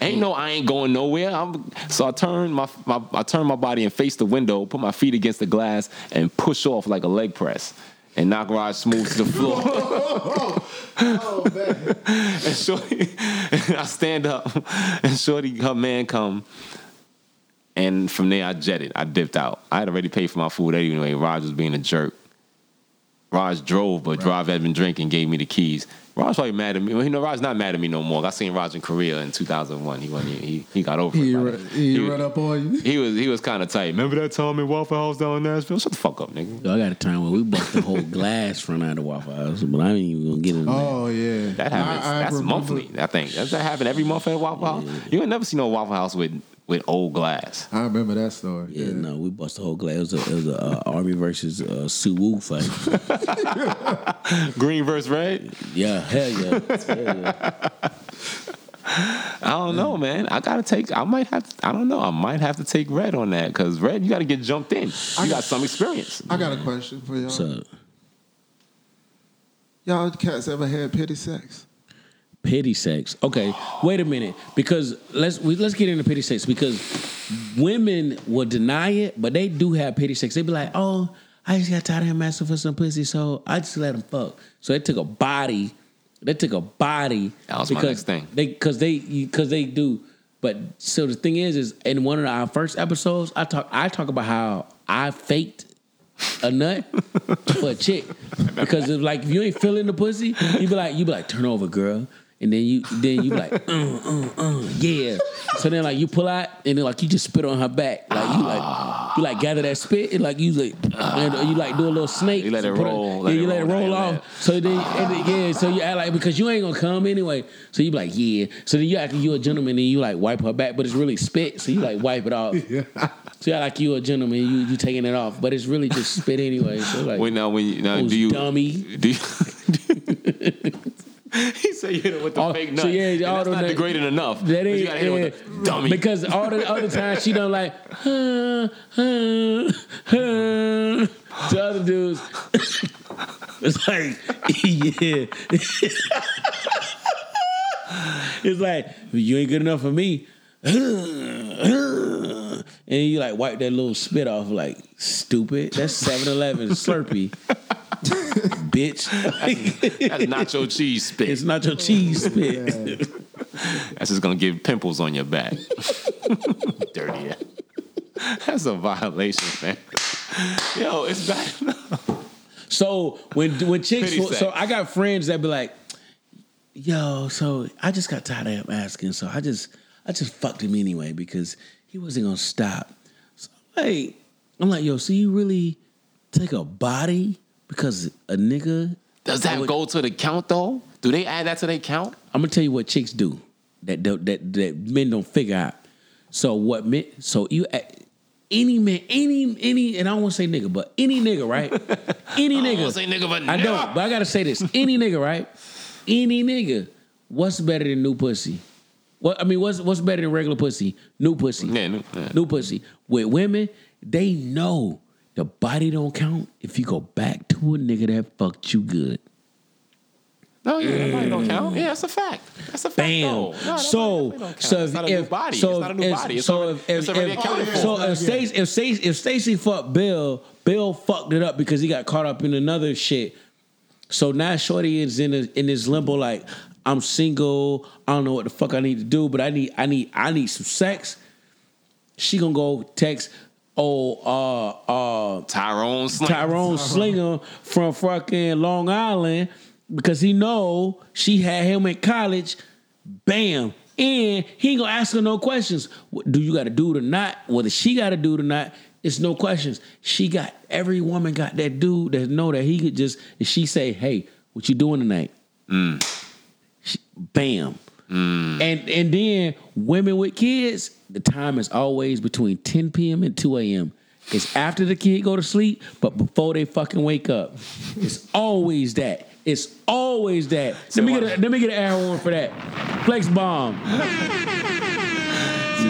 ain't no, I ain't going nowhere. I'm, so I turn my, my, I turn my body and face the window, put my feet against the glass, and push off like a leg press. And knock Raj smooth to the floor. oh man. and Shorty, I stand up, and Shorty, her man come, and from there I jetted. I dipped out. I had already paid for my food anyway. Raj was being a jerk. Raj drove, but Raj had been drinking, gave me the keys. Raj probably mad at me. Well, you know, Raj not mad at me no more. I seen Raj in Korea in 2001. He went, he, he got over He, it. by run, he, was- run up on you. He was he was kind of tight. Remember that time in Waffle House down in Nashville? Shut the fuck up, nigga. Yo, I got a time where we bust the whole glass front out of the Waffle House, but I ain't even gonna get into that. Oh yeah, That happens. I- I that's remember- monthly. I think does that happen every month at Waffle House? You ain't never seen no Waffle House with with old glass. I remember that story. Yeah, no, we bust the whole glass. It was a, it was a uh, Army versus uh, Suwoo fight. Green versus red. Yeah, hell yeah. Hell yeah. I don't know, man. I gotta take. I might have. To, I don't know. I might have to take red on that because red, you got to get jumped in. You got some experience. I got a question for y'all. So, Y'all cats ever had petty sex? Pity sex. Okay, wait a minute. Because let's we, let's get into pity sex because women will deny it, but they do have pity sex. They be like, "Oh, I just got tired of him asking for some pussy, so I just let him fuck." So they took a body. They took a body. That was my because next thing. They because they because they do. But so the thing is, is in one of our first episodes, I talk I talk about how I faked a nut for a chick because if like if you ain't feeling the pussy, you be like you be like turn over, girl, and then you then you like uh uh uh yeah. So then like you pull out and then like you just spit on her back, like you like you like gather that spit and like you like and you like do a little snake. You let So it put roll, yeah, let you it let it roll roll down off. So then and then, yeah, so you act like because you ain't gonna come anyway. So you be like yeah. So then you act like you a gentleman and you like wipe her back, but it's really spit. So you like wipe it off. So you act like you a gentleman, you you taking it off, but it's really just spit anyway. So like, Wait, now when you now do you dummy. Do you, he said you hit it with the Oh, fake so nut. yeah, and all that's not degrading enough. that ain't you gotta hit it with yeah. the dummy. because all the other times she done like, huh, huh, huh. To other dudes, it's like, yeah. it's like you ain't good enough for me. And you like wipe that little spit off like stupid. That's 7-Eleven Slurpee. Bitch. that's nacho cheese spit. it's nacho cheese spit. That's just gonna give pimples on your back. Dirty. ass. That's a violation, man. Yo, it's bad. So when when chicks, Pity so. I got friends that be like, "Yo, so I just got tired of him asking, so I just I just fucked him anyway because he wasn't gonna stop." So I'm like, I'm like, "Yo, so you really take a body because a nigga?" Does that go to the count though? Do they add that to their count? I'm gonna tell you what chicks do that that that, that men don't figure out. So what men? So you any man, any any, and I don't want to say nigga, but any nigga, right? Any I nigga. say nigga, but I nigga. don't, but I gotta say this: any nigga, right? Any nigga. What's better than new pussy? What I mean, what's what's better than regular pussy? New pussy. Yeah, new- yeah. New pussy. With women, they know the body don't count if you go back to a nigga that fucked you good. No, yeah, nobody don't count. Yeah, mm. that's a fact. That's a fact. Bam. No, so, definitely don't count. so if, if body. so it's not a new if, body. It's so if, if, if, oh, so if Stacey if Stacey if Stacey fucked Bill, Bill fucked it up because he got caught up in another shit. So now Shorty is in a, in this limbo like I'm single. I don't know what the fuck I need to do, but I need I need I need some sex. She gonna go text oh uh uh Tyrone Sling. Tyrone Slinger from fucking Long Island because he know she had him in college. Bam. And he ain't gonna ask her no questions. Do you got to do it or not? Whether she got to do it or not, it's no questions. She got every woman got that dude that know that he could just. If she say, "Hey, what you doing tonight?" She- bam. And and then women with kids, the time is always between 10 p.m. and 2 a.m. It's after the kid go to sleep, but before they fucking wake up. It's always that. It's always that. Let me get a, let me get an air horn for that. Flex bomb.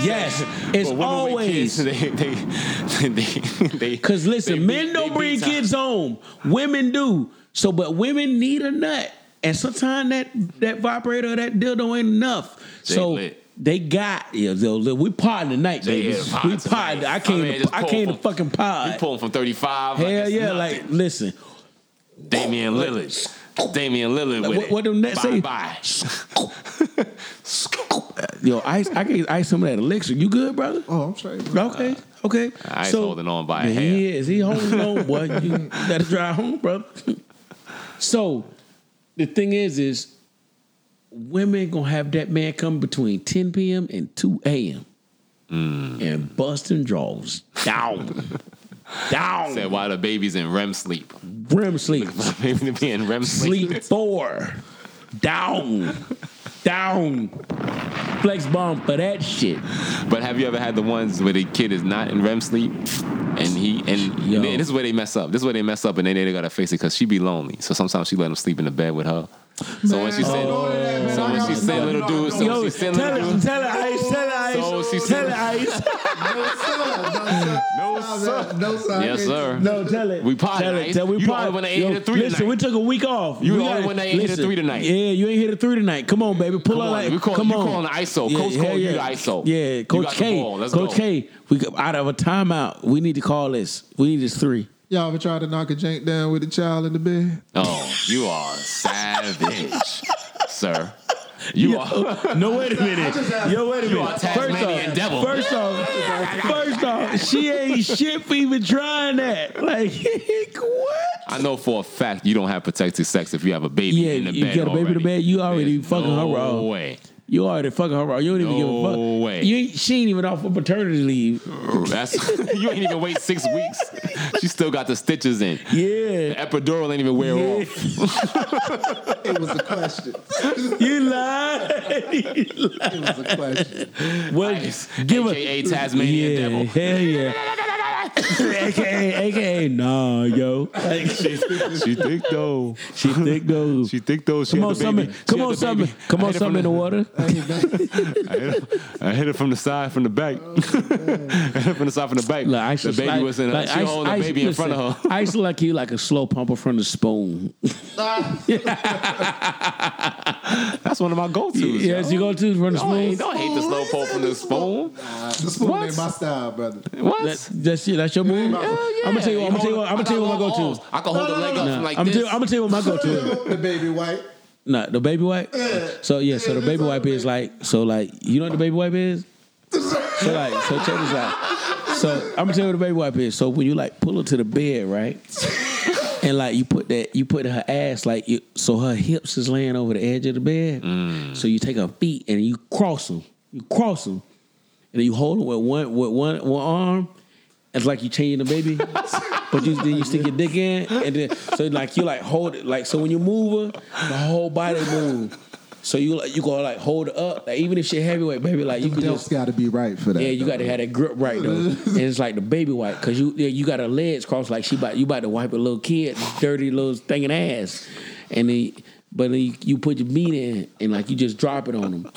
yes, it's But women with always. they, they, they, they, Cause listen, they men don't they bring kids home. Women do. So, but women need a nut, and sometimes that that vibrator, or that dildo ain't enough. They so lit. They got yeah. So look, we pod tonight, baby. is pod we tonight. pod. I came. I mean, to, I pull came to from- fucking We pod. pulling from 35. Hell like yeah! nothing. Like listen, Damian Lillard. Damian Lillard with what, it. what them net say? Bye Yo, ice. I can ice some of that elixir. You good, brother? Oh, I'm straight. Bro. Okay, okay. I ain't holding on by a Yeah, hair. He is. He holding on, boy. You gotta drive home, brother. so the thing is, is women gonna have that man come between 10 p.m. and 2 a.m. Mm. and busting draws down, down, Said while the baby's in REM sleep. REM sleep, Baby to be in REM sleep. sleep four, down, down. Flex bomb for that shit. But have you ever had the ones where the kid is not in REM sleep, and he and, Yo. this is where they mess up. This is where they mess up, and then they gotta face it because she be lonely. So sometimes she let him sleep in the bed with her. So when she said, oh. so when she said little dude, so when she said little dude, tell it, Ice, tell it, Ice, So she tell it, said- Ice. No, sir. No, sir. yes sir, No, tell it. We potted, Tell it. Tell we You the potted. only one that ain't Yo, hit a three Listen, tonight. we took a week off. You the only one that ain't hit a three tonight. Yeah, you ain't hit a three tonight. Come on, baby. Pull Come out on, like. we call- come you calling the ISO. Coach call you the ISO. Yeah, Coach K. Coach go. K. We out of a timeout. We need to call this. We need this three. Y'all ever tried to knock a jank down with a child in the bed? Oh, you are savage, sir. You are. No, wait a minute. Yo, wait a You minute. are First Tasmanian off, devil. first off, first off, she ain't shit for even trying that. Like, what? I know for a fact you don't have protected sex if you have a baby Yeah, in the you bed. You got a baby in the already. bed. You already There's fucking no her raw. way. You already fucking her raw. You don't even give a No fuck. way. You ain't, she ain't even off of paternity leave. That's you ain't even wait six weeks. She still got the stitches in. Yeah. The Yeah. epidural ain't even wear Yeah. off. It was a question. You lied. It was a question. Well, Ice, give AKA her. Tasmanian yeah, devil. Hell yeah. AKA, AKA, nah, yo. Like, She thick though. she thick though. She thick though. She Come on, something. Come on, something. Come on, hit it from something in the the- water. I hit, it, I hit it from the side, from the back. I hit it from the side, from the back. Look, Ice the baby like, was in. like, she Ice- holding Ice- the baby in front listen, of her. Ice look like you like a slow pumper from the spoon. That's one of my go-tos. yes, you go to from the Don't spoon. don't hate the slow pump from the spoon. The spoon ain't my style, brother. What? That, that's it. That's your move. Yeah, I'm gonna tell you. What, I'm gonna tell you. What, I'm gonna tell you what my go to. I can hold the leg up from like I'm this. gonna tell, I'm gonna tell you what my go to. the baby white. Nah, the baby wipe. So yeah, so the baby wipe is like, so like, you know what the baby wipe is? So like, so check this out. So I'm gonna tell you what the baby wipe is. So when you like pull her to the bed, right? And like you put that, you put her ass like, you, so her hips is laying over the edge of the bed. So you take her feet and you cross them. You cross them, and then you hold them with one with one one arm. It's like you changing the baby, but you then you stick your dick in, and then so like you like hold it like so when you move her, the whole body move. So you like you gonna like hold it up, like even if she heavyweight, baby, like you can just got to be right for that. yeah, you got to have that grip right though, and it's like the baby wipe because you yeah, you got her legs crossed like she about you about to wipe a little kid dirty little stinking ass, and then but then you, you put your meat in and like you just drop it on them.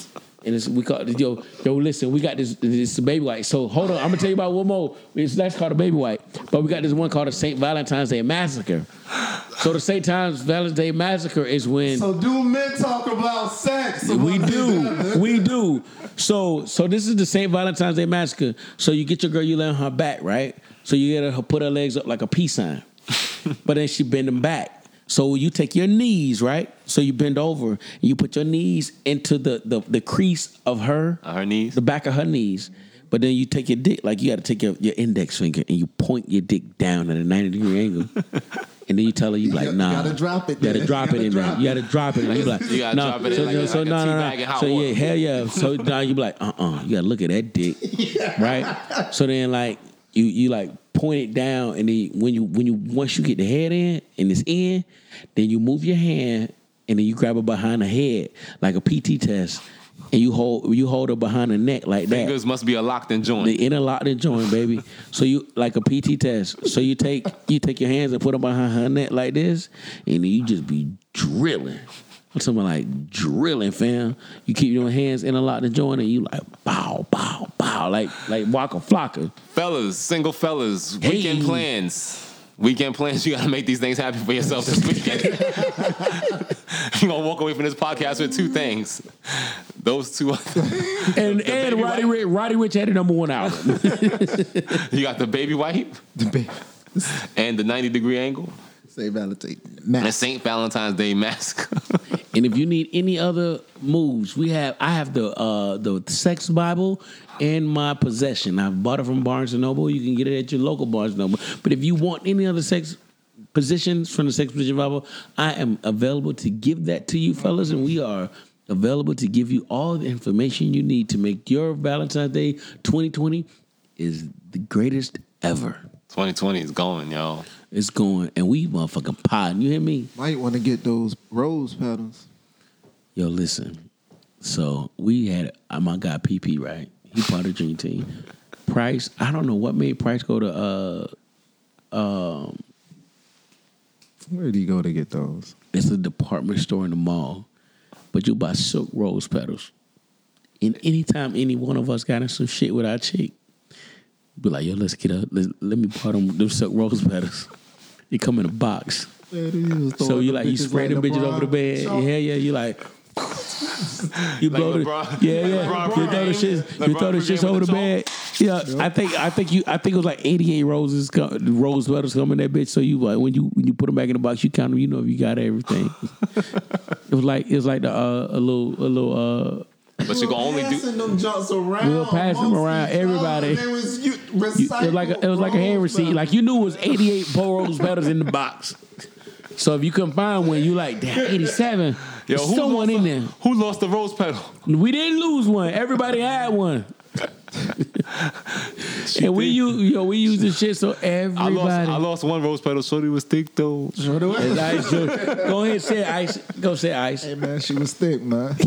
And it's, we call it, yo, yo, listen, we got this, this baby wipe. So hold on, I'm gonna tell you about one more. It's, that's called a baby white. But we got this one called the St. Valentine's Day Massacre. So the St. Valentine's Day Massacre is when So do men talk about sex? we do. We do. So so this is the St. Valentine's Day massacre. So you get your girl, you lay on her back, right? So you get her put her legs up like a peace sign. but then she bend them back. So you take your knees, right? So you bend over and you put your knees into the the, the crease of her, her knees. the back of her knees. But then you take your dick, like you got to take your, your index finger and you point your dick down at a 90 degree angle. And then you tell her, you like, You nah. gotta drop it You gotta drop it in there. You gotta drop it. in there. You like, You gotta nah. drop it in so, like a- so, like a no, no, tea no. bag in hot So yeah, hell yeah. So now you be like, uh uh You gotta look at that dick. Right? So then like you you like point it down and then when you when you once you get the head in and it's in, then you move your hand and then you grab it behind the head like a PT test. and you hold you hold her behind the neck like that. Fingers must be a locked in joint. The interlocked and joint, baby. So you like a PT test. So you take you take your hands and put them behind her neck like this, and then you just be drilling. I'm talking about like drilling, fam. You keep your hands interlocked and joint, and you like bow, bow, bow, like like Waka Flocka. fellas, single fellas, Hey. weekend plans. Weekend plans, you gotta make these things happen for yourself this weekend. You're gonna walk away from this podcast with two things. Those two And and Roddy? Ricch, Roddy Ricch had the number one album. you got the baby wipe The ba- and the 90 degree angle Validate. and St. Valentine's Day mask. And if you need any other moves, we have I have the uh the sex Bible in my possession. I've bought it from Barnes and Noble. You can get it at your local Barnes and Noble. But if you want any other sex positions from the sex position Bible, I am available to give that to you, fellas, and we are available to give you all the information you need to make your Valentine's Day 2020 is the greatest ever. 2020 is going, yo. It's going, and we motherfucking potting. You hear me? Might want to get those rose petals. Yo, listen. So we had uh, my guy PP, right? He part of the dream team. Price, I don't know what made Price go to uh Where do you go to get those? it's a department store in the mall. But you buy silk rose petals. And anytime any one of us got in some shit with our chick, be like, yo, let's get up. Let, let me part them, them silk rose petals. They come in a box. So you like you spray the bitches over the bed. Yeah, yeah. You like you blow the LeBron- yeah, yeah. LeBron you throw the James- shit, you throw the James shits over the the bed. Yeah, I think I think you I think it was like eighty eight roses, co- rose petals come in that bitch. So you like when you when you put them back in the box, you count them. You know if you got everything. it was like it was like the uh, a little a little uh But you can only do them jumps around. We were passing them around everybody. Was, you, you, it was like a, it was like a hand receipt. Like you knew it was eighty eight rose petals in the box. So if you couldn't find one, you like damn eighty seven. Yo, who someone lost in the- there. Who lost the rose petal? We didn't lose one. Everybody had one. and we use yo, we use this shit so I everybody. lost, I lost one rose petal. Shorty was thick though. It's ice, Joe. Go ahead, say ice. Go say ice. Hey man, she was thick, man.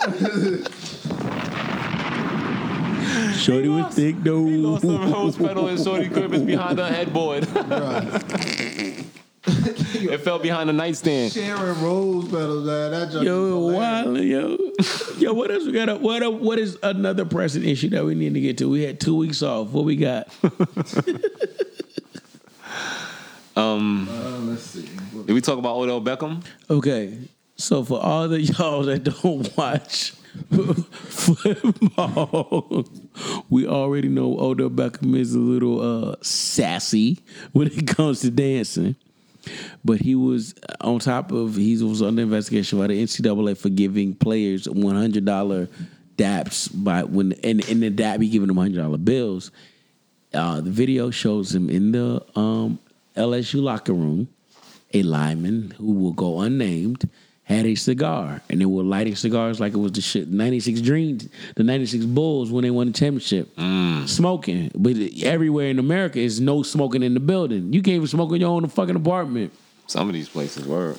Shorty was thick Lost though. the rose petal and Shorty crib is behind the headboard. it fell behind the nightstand. Sharing rose petals, man. That joke Yo, is hilarious. wild, yo, yo. What else we got? Up? What? What is another pressing issue that we need to get to? We had two weeks off. What we got? Uh, let's see. Did we talk about Odell Beckham? Okay, so for all the y'all that don't watch football, we already know Odell Beckham is a little uh, sassy when it comes to dancing. But he was on top of he was under investigation by the NCAA for giving players one hundred dollar daps by when and in the dap he giving them hundred dollar bills. Uh, the video shows him in the um, LSU locker room a lineman who will go unnamed had a cigar and they were lighting cigars like it was the shit 96 dreams the 96 bulls when they won the championship. Mm. Smoking but everywhere in america is no smoking in the building. You can't even smoke in your own fucking apartment. Some of these places were.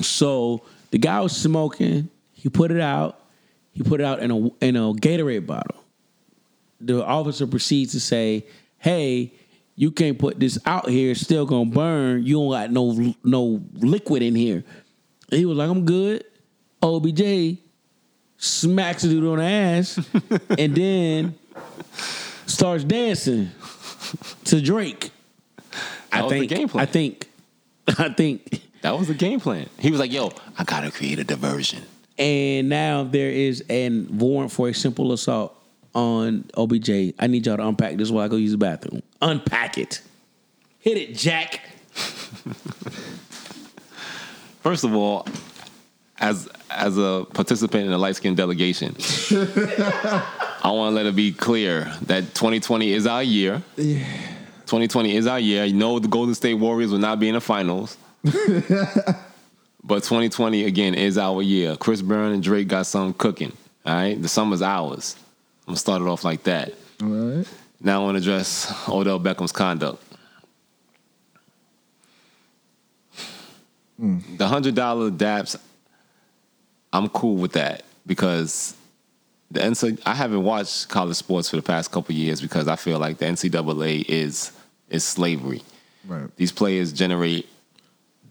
so the guy was smoking he put it out he put it out in a in a gatorade bottle. The officer proceeds to say hey you can't put this out here it's still gonna burn. You don't got no no liquid in here he was like i'm good obj smacks the dude on the ass and then starts dancing to drake i was the think game plan. i think i think That was the game plan. He was like, "Yo, I gotta create a diversion." And now there is an warrant for a simple assault on OBJ. I need y'all to unpack this while I go use the bathroom. Unpack it. Hit it, Jack. First of all, as as a participant in the light skin delegation, I want to let it be clear that 2020 is our year. Yeah. 2020 is our year. You know the Golden State Warriors will not be in the finals. but 2020 again is our year. Chris Brown and Drake got something cooking. All right, the summer's ours. I'm gonna start it off like that. All right. Now I want to address Odell Beckham's conduct. The hundred dollar daps, I'm cool with that. because the NCAA, I haven't watched college sports for the past couple years because I feel like the NCAA is is slavery. Right. These players generate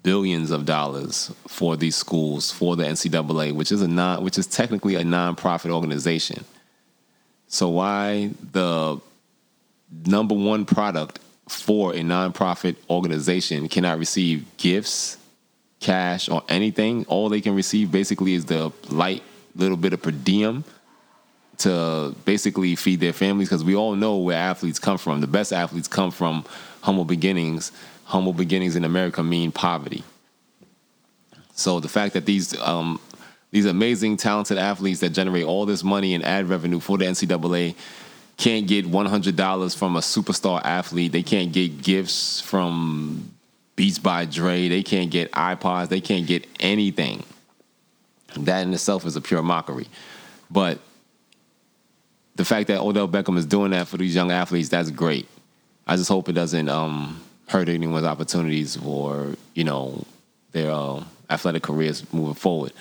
billions of dollars for these schools for the NCAA, which is a non, which is technically a nonprofit organization. So why the number one product for a nonprofit organization cannot receive gifts, cash, or anything? All they can receive basically is the light little bit of per diem to basically feed their families because we all know where athletes come from. The best athletes come from humble beginnings. Humble beginnings in America mean poverty. So the fact that these um, these amazing, talented athletes that generate all this money and ad revenue for the NCAA can't get one hundred dollars from a superstar athlete. They can't get gifts from Beats by Dre. They can't get iPods. They can't get anything. That in itself is a pure mockery. But the fact that Odell Beckham is doing that for these young athletes, that's great. I just hope it doesn't um, hurt anyone's opportunities for you know their uh, athletic careers moving forward.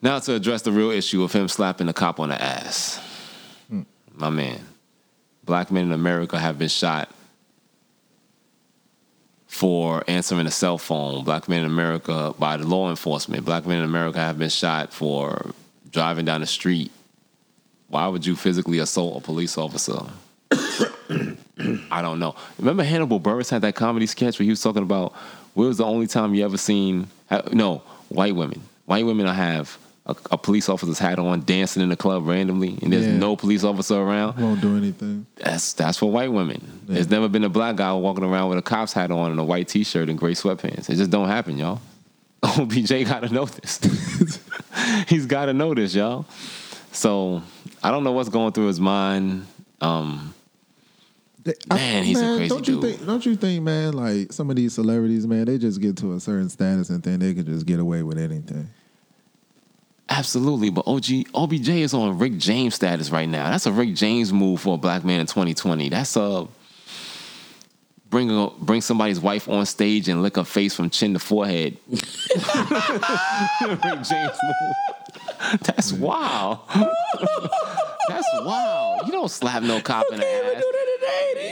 Now to address the real issue of him slapping the cop on the ass, my man. Black men in America have been shot for answering a cell phone. Black men in America by the law enforcement. Black men in America have been shot for driving down the street. Why would you physically assault a police officer? I don't know. Remember Hannibal Buress had that comedy sketch where he was talking about where was the only time you ever seen no white women. White women I have a, a police officer's hat on, dancing in the club randomly, and there's Yeah. no police officer around. Won't do anything. That's that's for white women. There's never been a black guy walking around with a cop's hat on and a white t-shirt and gray sweatpants. It just don't happen, y'all. OBJ got to know this. He's got to know this, y'all. So I don't know what's going through his mind. Um, Man, he's a crazy don't you dude. think? Don't you think, man? Like some of these celebrities, man, they just get to a certain status and think they can just get away with anything. Absolutely, but OG OBJ is on Rick James status right now. That's a Rick James move for a black man in 2020. That's a bring a, bring somebody's wife on stage and lick her face from chin to forehead. Rick James move. That's wild. That's wild. You don't slap no cop in the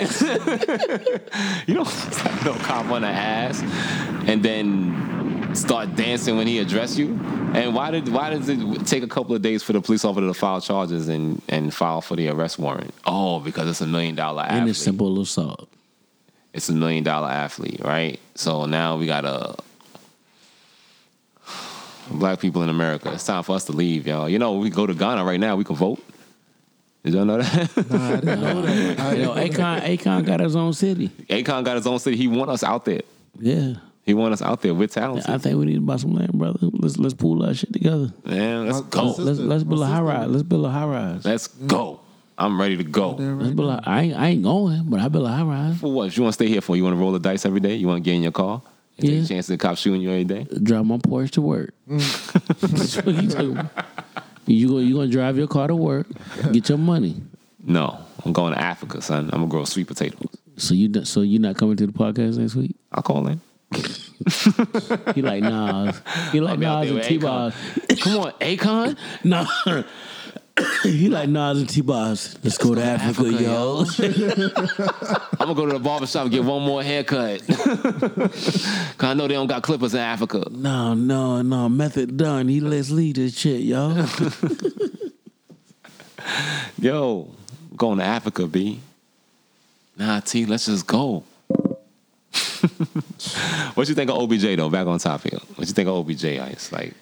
ass. You don't slap no cop on the ass and then start dancing when he address you. And why did why does it take a couple of days for the police officer to file charges and, and file for the arrest warrant? Oh, because it's a million dollar And athlete. it's simple assault. It's a million dollar athlete, right? So now we got a black people in America. It's time for us to leave, y'all. You know, we go to Ghana right now. We can vote. Did y'all know that? Nah, I didn't know that. I You know, Akon, Akon got his own city. Akon got his own city. He want us out there. Yeah. He want us out there. We're talented. I think we need to buy some land, brother. Let's let's pull our shit together. Man, let's My- go. my Let's Sister- let's build a high rise. Let's build a high rise. Let's go. I'm ready to go. Let's build a, I ain't I ain't going, but I build a high rise. For what? If you want to stay here for, you want to roll the dice every day? You want to get in your car? And Yeah. Take a chance of the cop shooting you every day? Drive my Porsche to work. That's what you talking about. You go you gonna drive your car to work, get your money. No. I'm going to Africa, son. I'm going to grow sweet potatoes. So you not- so you not coming to the podcast next week? I'll call in. He like Nas. He like I'll be out Nas and T Akon. Boss. Come on, Akon. Nah. he like Nas and T Boss. Let's go to Africa, Africa, yo. I'm gonna go to the barber shop and get one more haircut. Cause I know they don't got clippers in Africa. no, no, no. Method done. He let's lead this shit, yo. Yo, going to Africa, B. Nah, T, let's just go. what you think of OBJ though? Back on topic. here. What you think of OBJ? Ice like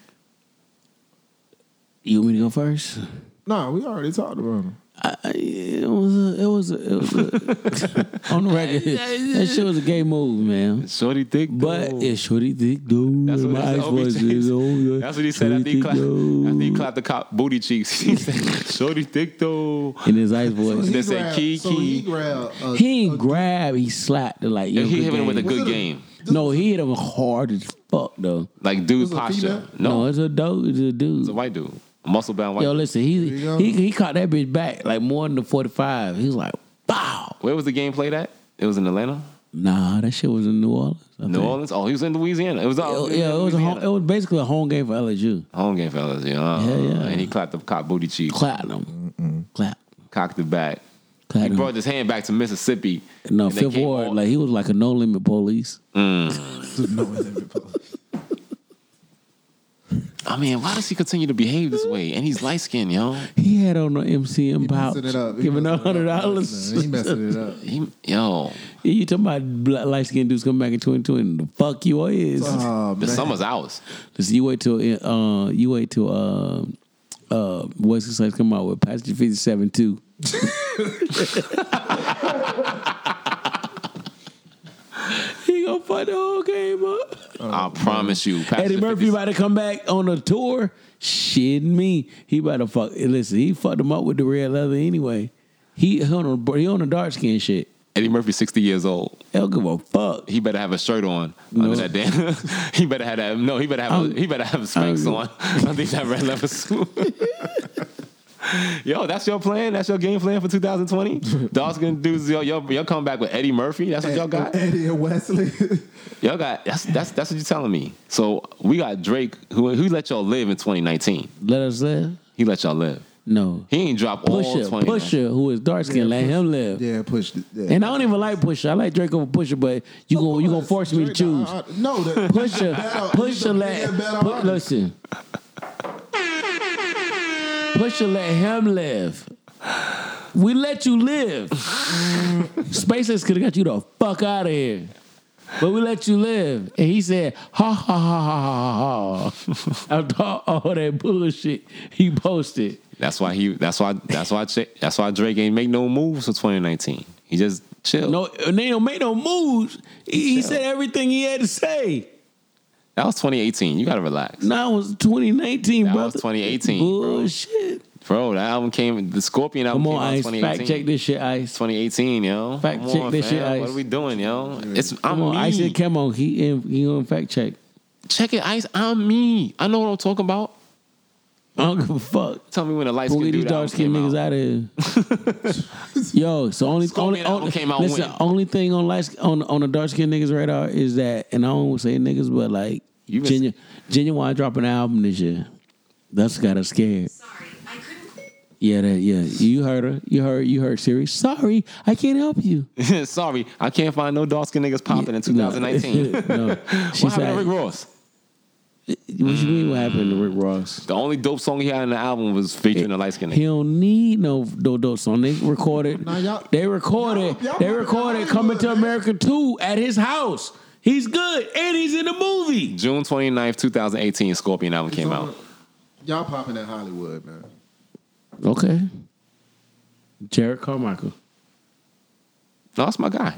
You want me to go first? Nah, we already talked about him. I, I- it was a, it was a, it was a, on the record. That shit was a gay move, man. Shorty Dick. But though. it's shorty thick dude. That's what, My that's, what voice is on that's what he said shorty after he, thick clapped, dude. he clapped the cop booty cheeks. He said, Shorty Dick though. in his ice voice. They He said grabbed- Key, so Key. he grabbed. A, He ain't grab, he slapped it like yo, He hit him with a good it a- game. No, he hit him hard as fuck though. Like dude Was posture. No, No, it's a dude. It's a dude. it's a white dude. A muscle bound white Yo, listen, he he he caught that bitch back like more than the forty five. He was like, wow. Where was the game played at? It was in Atlanta? Nah, that shit was in New Orleans. I New think. Orleans. Oh, he was in Louisiana. It was uh, all It- yeah, it was a home, it was basically a home game for LSU. home game fellas. You know? Uh, yeah, yeah. And he clapped the cock booty cheek, Clap them, clap, cocked it back. clap He them. brought his hand back to Mississippi. No, they Fifth came Ward, like he was like a mm. no limit police. no limit police. I mean, why does he continue to behave this way? And he's light skinned, yo. He had on the MCM pouch, messing it up. He giving messing out hundred dollars. He messing it up. He, yo, You talking about black light skinned dudes coming back in 2020? The fuck you is. Oh, the man. summer's ours. Listen, you wait till uh, you wait till uh, uh, Wesley Snipes come out with Passenger 57 too. he gonna fuck the whole game up. I oh, promise you. Pastor Eddie Murphy 50 about to come back on a tour. Shit me. He about to fuck. Listen, he fucked him up with the red leather anyway. He he on a, he on a dark skin shit. Eddie Murphy, 60 years old. He don't give a fuck. He better have a shirt on No. under that damn. he better have that. No, he better have. A, I'm- he better have Spanx I'm- on underneath that red leather suit. Yo, that's your plan. That's your game plan for 2020. Dawg's gonna do yo, yo, y'all come back with Eddie Murphy. That's what y'all got. Eddie and Wesley. Y'all got. That's that's that's what you're telling me. So we got Drake, who who let y'all live in 2019. Let us live. He let y'all live. No. He ain't drop all Pusha, 20. Pusha, who is dark skinned, let him live. yeah, pushed it. Yeah. And I don't even like Pusha. I like Drake over Pusha, but you gonna you gonna force me to choose. No, the, Pusha, Pusha let better pu- listen. Pusha let him live. We let you live. SpaceX could have got you the fuck out of here. But we let you live. And he said, ha ha ha ha ha ha. After all that bullshit he posted. That's why he. That's why. That's why. That's why Drake ain't make no moves for 2019. He just chill. No, and they don't make no moves. He, he said everything he had to say. That was 2018. You gotta relax, Now it was 2019, That brother. was 2018, bro. Bullshit. bro. That album came. The Scorpion album Come came on, out in Ice. 2018. Fact check this shit, Ice. 2018, yo. Fact Come check on, this shit, fam. What are we doing, yo? It's I'm Come on, me. Ice said, come on. He in, he on fact check. Check it, Ice. I'm me. I know what I'm talking about. I don't give a fuck. Tell me when the light We'll get these dark skinned niggas out. out of here. Yo, so only, Scorpion only, album only came out listen, when? only thing on light on on the dark skinned niggas radar is that, and I don't say niggas, but like You been- Genu- Genuine dropping an album this year. That's got us scared. Sorry, I couldn't. Yeah, that yeah. You heard her. You heard you heard Siri. Sorry, I can't help you. Sorry, I can't find no dark skin niggas popping in 2019. No, no. She what happened said, to Rick Ross? What you mean? What happened to Rick Ross? The only dope song he had in the album was featuring a light skin He nigga. don't need no no dope song. They recorded. Nah, y'all- they recorded. y'all- y'all they probably recorded got "Coming to America" two at his house. He's good, and he's in the movie. June 29th, 2018, Scorpion album came out. Y'all popping at Hollywood, man. Okay. Jerrod Carmichael, No, that's my guy.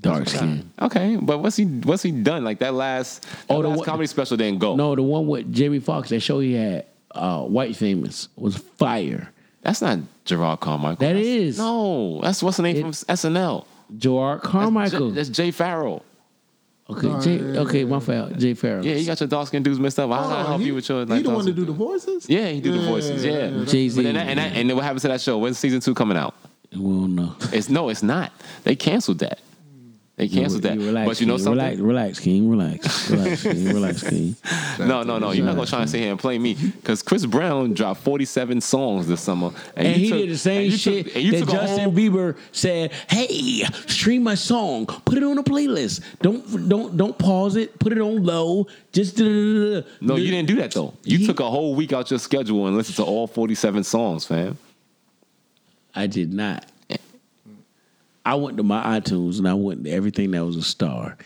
dark skin. Okay, but what's he what's he done? Like that last, that Oh, the last one- comedy special didn't go. No, the one with Jamie Foxx. That show he had, uh, White Famous, was fire. That's not Jerrod Carmichael. That That is is. No, that's what's the name It- from SNL. Jerrod That's Carmichael. J- That's Jay Pharoah. Okay, Oh, Jay, yeah, yeah, okay, yeah. my fault. Jay Pharoah. Yeah, you got your dark skin dudes messed up. How can I oh, help he, you with your? He like, the dark one to do the voices? Yeah, he do the voices. yeah, Yeah, yeah, Jay-Z. But and, and then what happens to that show? When's season two coming out? We don't. It's no, it's not. They canceled that. They canceled that. Relax, but you know King. something? Relax, relax, King. Relax, relax, King. Relax, King. No, no, no. You're not gonna try and sit here and play me because Chris Brown dropped 47 songs this summer, And you he took- did the same shit took- and you that Justin whole- Bieber said. Hey, stream my song. Put it on a playlist. Don't don't don't pause it. Put it on low. Just No, you didn't do that though. You He- took a whole week out your schedule and listened to all 47 songs, fam. I did not. I went to my iTunes and I went to everything that was a star,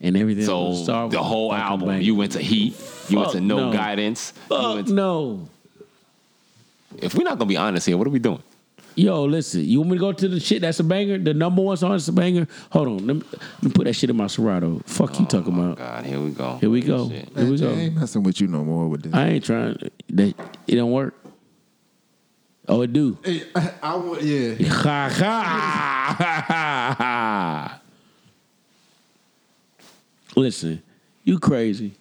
and everything that was a star. the whole album, banger. you went to Heat, you went to No, no. Guidance. Fuck went to- no. if we're not gonna be honest here, what are we doing? Yo, listen. You want me to go to the shit that's a banger? The number one song that's a banger. Hold on. Let me, let me put that shit in my Serato. Fuck you oh talking Oh, about. God, here we go. Here we go. Shit. Here we Man, Jay go. ain't messing with you no more with this. I ain't trying. That it don't work. Oh, it do. Hey, I, I would, yeah. Ha ha. Listen, you crazy.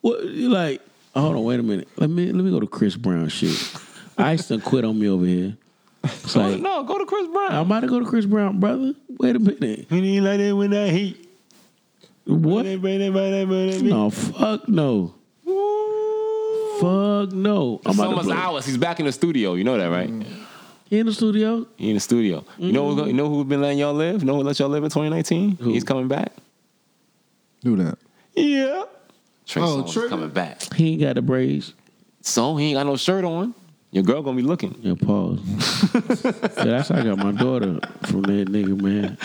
What you like? Hold on, wait a minute. Let me let me go to Chris Brown shit. I Ice done quit on me over here. It's oh, like no, go to Chris Brown. I'm about to go to Chris Brown, brother. Wait a minute. When you like that when that heat. What? No. No, fuck no. Fuck no. I'm about to hours. He's back in the studio. You know that, right? Mm. He in the studio. He in the studio. You know who, you know who been letting y'all live? You know who let y'all live in 2019? Who? He's coming back. Do that. Yeah. Trey Oh, Songz is Trigger? coming back. He ain't got the braids. So he ain't got no shirt on. Your girl gonna be looking. Yeah, pause. yeah, that's how I got my daughter from that nigga, man.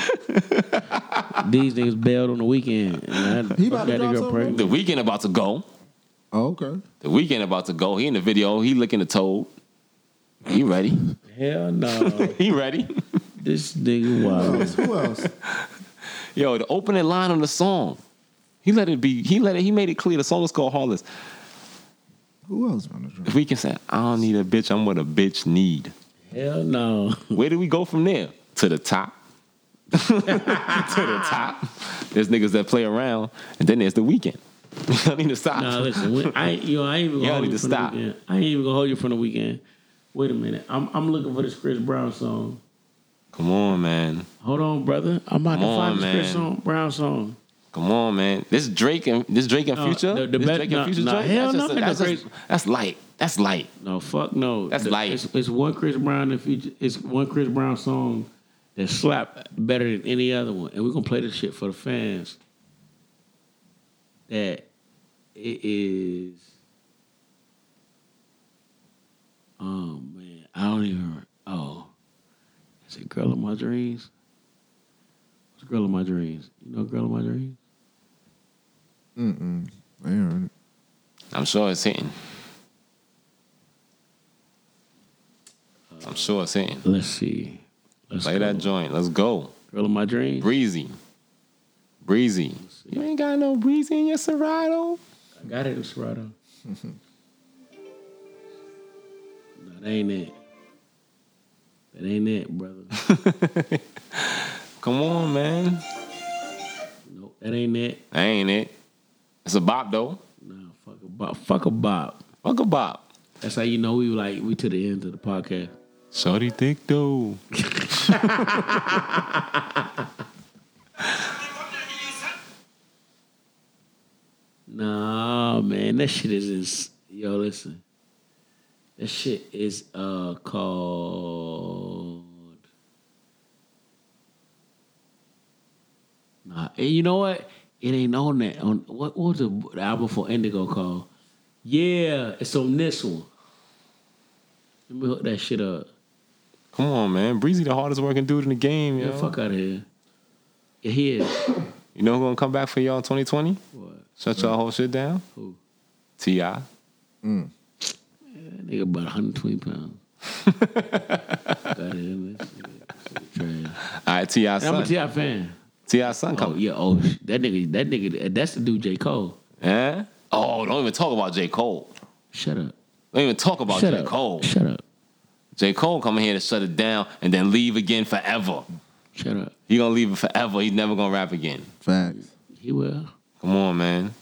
These niggas bailed on the weekend. And I He about to that drop nigga something? pregnant. The Weeknd about to go. Oh, okay. The Weeknd about to go. He in the video. He licking the toad. He ready. Hell no. He ready. this nigga Who wild. Who else? Yo, the opening line on the song. He let it be. He let it. He made it clear. The song is called Heartless. Who else on the drum? If we can say, I don't need a bitch. I'm what a bitch need. Hell no. Where do we go from there? To the top. to the top. There's niggas that play around, and then there's the Weeknd. I need to stop. Nah, listen. When, I ain't- yo, I ain't even gonna hold need you to stop. the Weeknd. I ain't even gonna hold you from the Weeknd. Wait a minute. I'm I'm looking for this Chris Brown song. Come on, man. Hold on, brother. I'm about Come to on, find this Chris song, Brown song. Come on, man. This Drake and this Drake and No, Future. the- the this Drake no, and Future no, joint. hell that's, no, just, that's, just- that's light. That's light. No, fuck no. That's The- light. It's, it's one Chris Brown and feature. It's one Chris Brown song that slap better than any other one, and we're gonna play this shit for the fans. That it is. Oh man, I don't even. Oh, is it "Girl of My Dreams"? What's "Girl of My Dreams"? You know "Girl of My Dreams"? Mm-mm. I ain't heard it. I'm sure it's hitting. I'm sure it's hitting. Let's see. Let's Play go. that joint. Let's go. "Girl of My Dreams." Breezy. Breezy. You ain't got no breezy in your Serato. I got it in Serato. no, that ain't it. That ain't it, brother. Come on, man. nope, that ain't it. That ain't it. It's a bop though. No, fuck a bop. Fuck a bop. Fuck a bop. That's how you know we like we to the end of the podcast. Shorty thick though. Nah, man, that shit is ins- yo. Listen, that shit is uh called. Nah, and you know what? It ain't on that. On what, what was the, the album for Indigo called? Yeah, it's on this one. Let me hook that shit up. Come on, man. Breezy the hardest working dude in the game, Yeah, yo. fuck out of here. Yeah, he is. You know who gonna come back for y'all in 2020? what? Shut y'all whole shit down? Who? T.I. That nigga about 120 pounds. Got it in this. nigga. All right, T.I. And I'm a son. T.I. fan. T.I. son Oh coming. yeah. Oh that nigga. That nigga. That's the dude. J Cole. Eh? Oh, don't even talk about J. Cole. Shut up. Don't even talk about Shut J. up. Cole. Shut up. J. Cole coming here to shut it down and then leave again forever. Shut up. He gonna leave it forever. He's never gonna rap again. Facts. He will. Come on, man.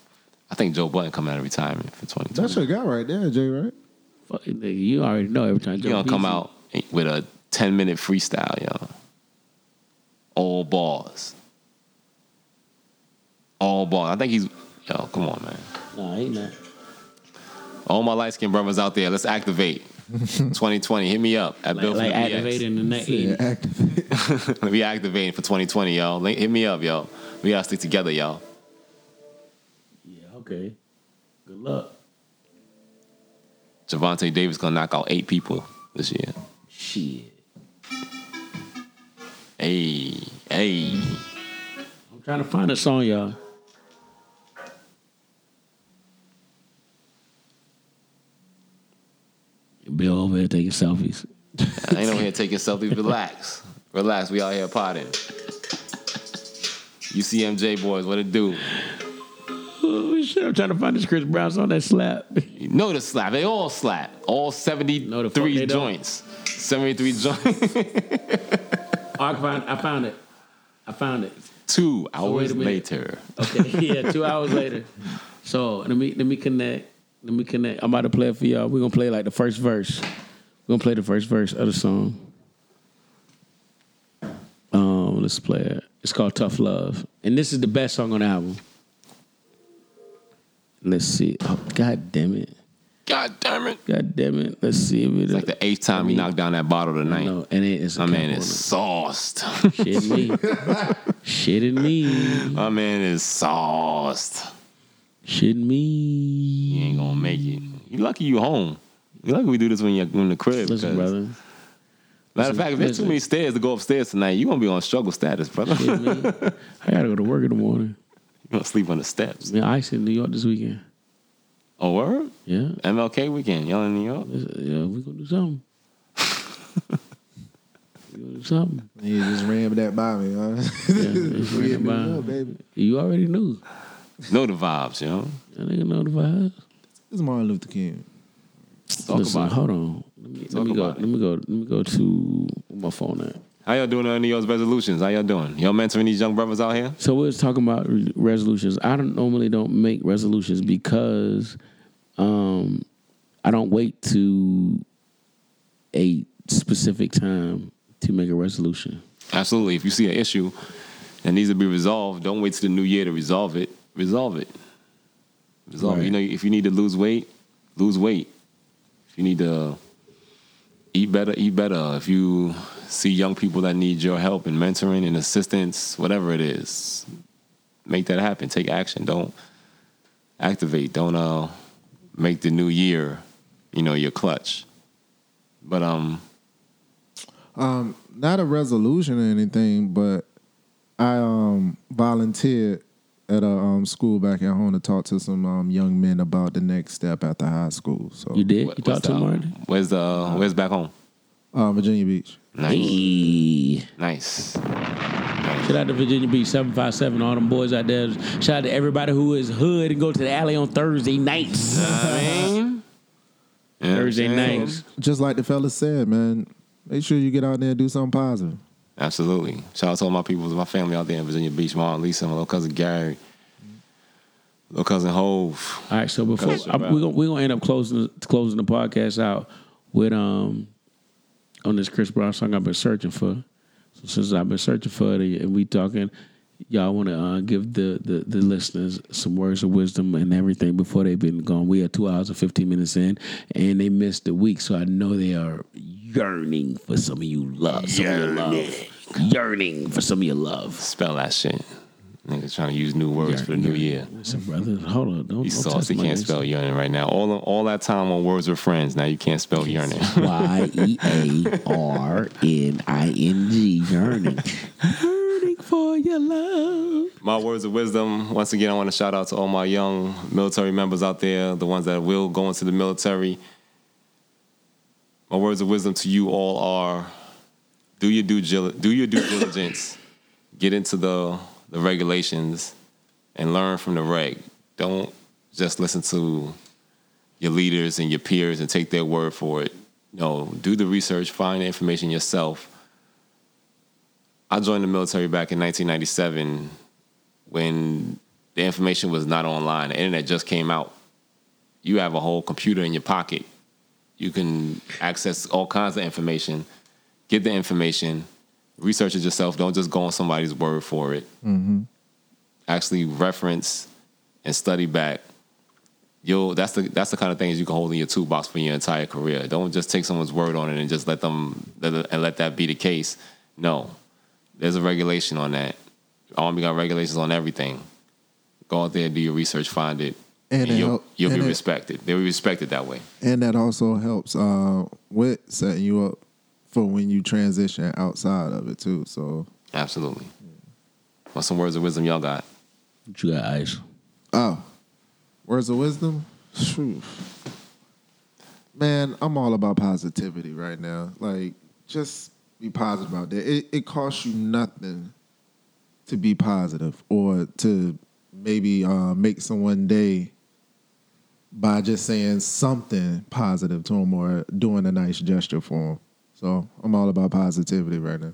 I think Joe Budden coming out of retirement for 2020. That's your guy right there, Jay, right? Fuck nigga. You already know every time. He Joe gonna come out with a 10 minute freestyle, yo. All bars. All bars. I think he's, yo, come on, man. Nah, he not. All my light skinned brothers out there, let's activate. 2020, hit me up at Like, Bill like for the BX. activating the next. Yeah, activate. we activating for 2020, y'all. Hit me up, y'all. We gotta stick together, yo. Okay. Good luck. Gervonta Davis gonna knock out eight people this year. Shit. Hey, hey. I'm trying to find a song, y'all. Bill over here taking selfies. I ain't over here taking selfies. Relax. Relax. We out here potting. UCMJ boys, what it do? Shit! I'm trying to find this Chris Brown song that slap. You know the slap. They all slap. All 73 No, the fuck don't. joints. 73 joints. Oh, I found. I found it. I found it. Two hours minute. later. Okay. yeah. Two hours later. So let me let me connect. Let me connect. I'm about to play it for y'all. We're gonna play like the first verse. We're gonna play the first verse of the song. Um, let's play it. It's called Tough Love. And this is the best song on the album. Let's see. Oh, God damn it. God damn it. God damn it. Let's see if it It's like the eighth time he knocked down that bottle tonight. No, and it is My man is sauced. it. Shitting me. Shitting me. My man is sauced. You me. ain't gonna make it. You lucky you home. You lucky we do this when you're in the crib. Listen, brother. Matter of fact, if there's too many stairs to go upstairs tonight, you're gonna be on struggle status, brother. you me. I gotta go to work in the morning. Gonna sleep on the steps. Man, ice in New York this weekend. Oh, word? Yeah. MLK weekend, y'all in New York? Yeah, we gonna do something. we gonna do something. You just ran that by me, huh? Yeah, it's We by. New York, baby. You already knew. Know the vibes, you know? That nigga know the vibes. It's Martin Luther King. Talk Listen, about it. hold on. Let me, let Talk me go. about it. Let me go. Let me go to my phone at. How y'all doing on New York's resolutions? How y'all doing? Y'all mentoring these young brothers out here? So we was talking about re- resolutions. I don't normally don't make resolutions because um, I don't wait to a specific time to make a resolution. Absolutely. If you see an issue that needs to be resolved, don't wait to the new year to resolve it. Resolve it. Resolve it. You know, if you need to lose weight, lose weight. If you need to eat better, eat better. If you see young people that need your help and mentoring and assistance, whatever it is, make that happen. Take action. Don't activate. Don't uh make the new year, you know, your clutch. But um Um, not a resolution or anything, but I um volunteered at a um school back at home to talk to some um young men about the next step after high school. So You did? what- you what's talked to the- him already? Where's the where's back home? Uh, Virginia Beach. Nice. Nice. Shout out to Virginia Beach 757, all them boys out there. Shout out to everybody who is hood and go to the alley on Thursday nights. I mean, you know what I'm Thursday saying? nights. Just like the fella said, man, make sure you get out there and do something positive. Absolutely. Shout out to all my people, my family out there in Virginia Beach, my aunt Lisa, my little cousin Gary, little cousin Hove. All right, so before I, about- we're gonna we're gonna end up closing closing the podcast out with um on this Chris Brown song I've been searching for. So since I've been searching for it and we talking, y'all want to uh, give the, the the listeners some words of wisdom and everything before they've been gone. We are two hours and fifteen minutes in, and they missed the week, so I know they are yearning for some of you love, some of your love, yearning for some of your love. Spell that shit. Niggas trying to use new words for the new year. Listen, brother, hold on, don't. He's don't sauce. test can't name. spell yearning right now. All all that time on words with friends. Now you can't spell yearning. Y E A R N I N G, yearning. Yearning for your love. my words of wisdom. Once again, I want to shout out to all my young military members out there, the ones that will go into the military. My words of wisdom to you all are: do your due do your due diligence, get into the the regulations, and learn from the reg. Don't just listen to your leaders and your peers and take their word for it. No, do the research, find the information yourself. I joined the military back in 1997 when the information was not online. The internet just came out. You have a whole computer in your pocket. You can access all kinds of information, get the information, research it yourself. Don't just go on somebody's word for it. Actually reference and study back. You'll that's the that's the kind of things you can hold in your toolbox for your entire career. Don't just take someone's word on it and just let them and let that be the case. No, there's a regulation on that. Army got regulations on everything. Go out there, do your research, find it, And and, you'll, help- you'll and be it- respected. They'll be respected that way. And that also helps uh, with setting you up for when you transition outside of it too. So, Absolutely. What's some words of wisdom y'all got? What you got, Ice? oh, words of wisdom. Phew. Man, I'm all about positivity right now. Like, just be positive about that. It, it costs you nothing to be positive or to maybe uh, make someone day by just saying something positive to them or doing a nice gesture for them. So I'm all about positivity right now.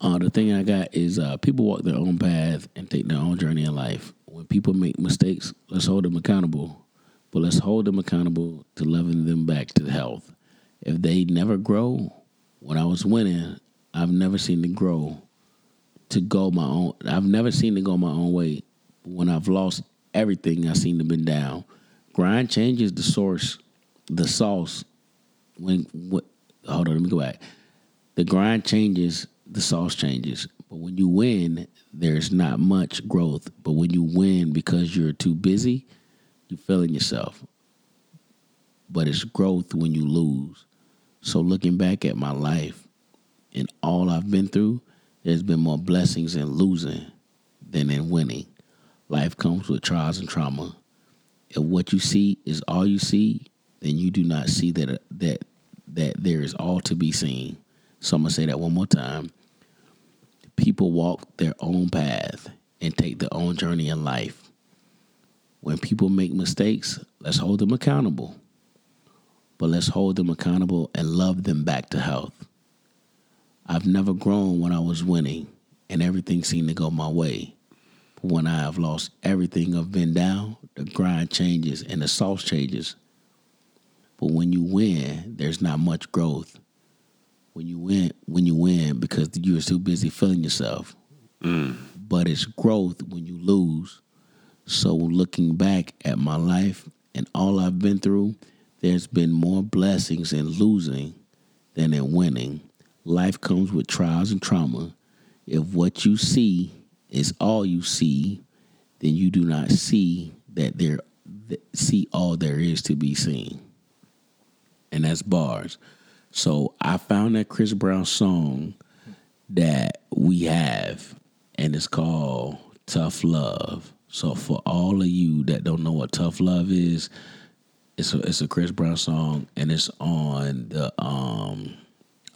Uh, the thing I got is uh, people walk their own path and take their own journey in life. When people make mistakes, let's hold them accountable. But let's hold them accountable to leveling them back to health. If they never grow, when I was winning, I've never seen them grow to go my own. I've never seen it go my own way. When I've lost everything, I seem to been down. Grind changes the source, the sauce. When what? Hold on, let me go back. The grind changes, the sauce changes. But when you win, there's not much growth. But when you win because you're too busy, you're feeling yourself. But it's growth when you lose. So looking back at my life and all I've been through, there's been more blessings in losing than in winning. Life comes with trials and trauma. If what you see is all you see, then you do not see that that that there is all to be seen. So I'm gonna say that one more time. People walk their own path and take their own journey in life. When people make mistakes, let's hold them accountable. But let's hold them accountable and love them back to health. I've never grown when I was winning and everything seemed to go my way. But when I have lost everything I've been down, the grind changes and the sauce changes. But when you win, there's not much growth. When you win, when you win, because you're too busy feeling yourself. Mm. But it's growth when you lose. So looking back at my life and all I've been through, there's been more blessings in losing than in winning. Life comes with trials and trauma. If what you see is all you see, then you do not see that there see all there is to be seen. And that's bars. So I found that Chris Brown song that we have, and it's called Tough Love. So for all of you that don't know what Tough Love is, it's a it's a Chris Brown song, and it's on the um.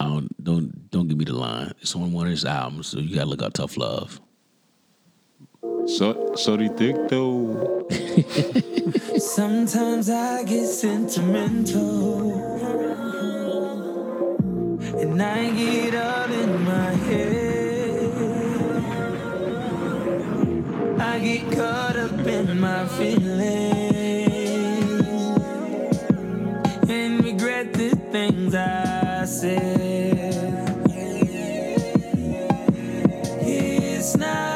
I don't don't don't give me the line. It's on one of his albums, so you gotta look up Tough Love. So, so do you think though? Sometimes I get sentimental. And I get all in my head. I get caught up in my feelings. And regret the things I said. It's not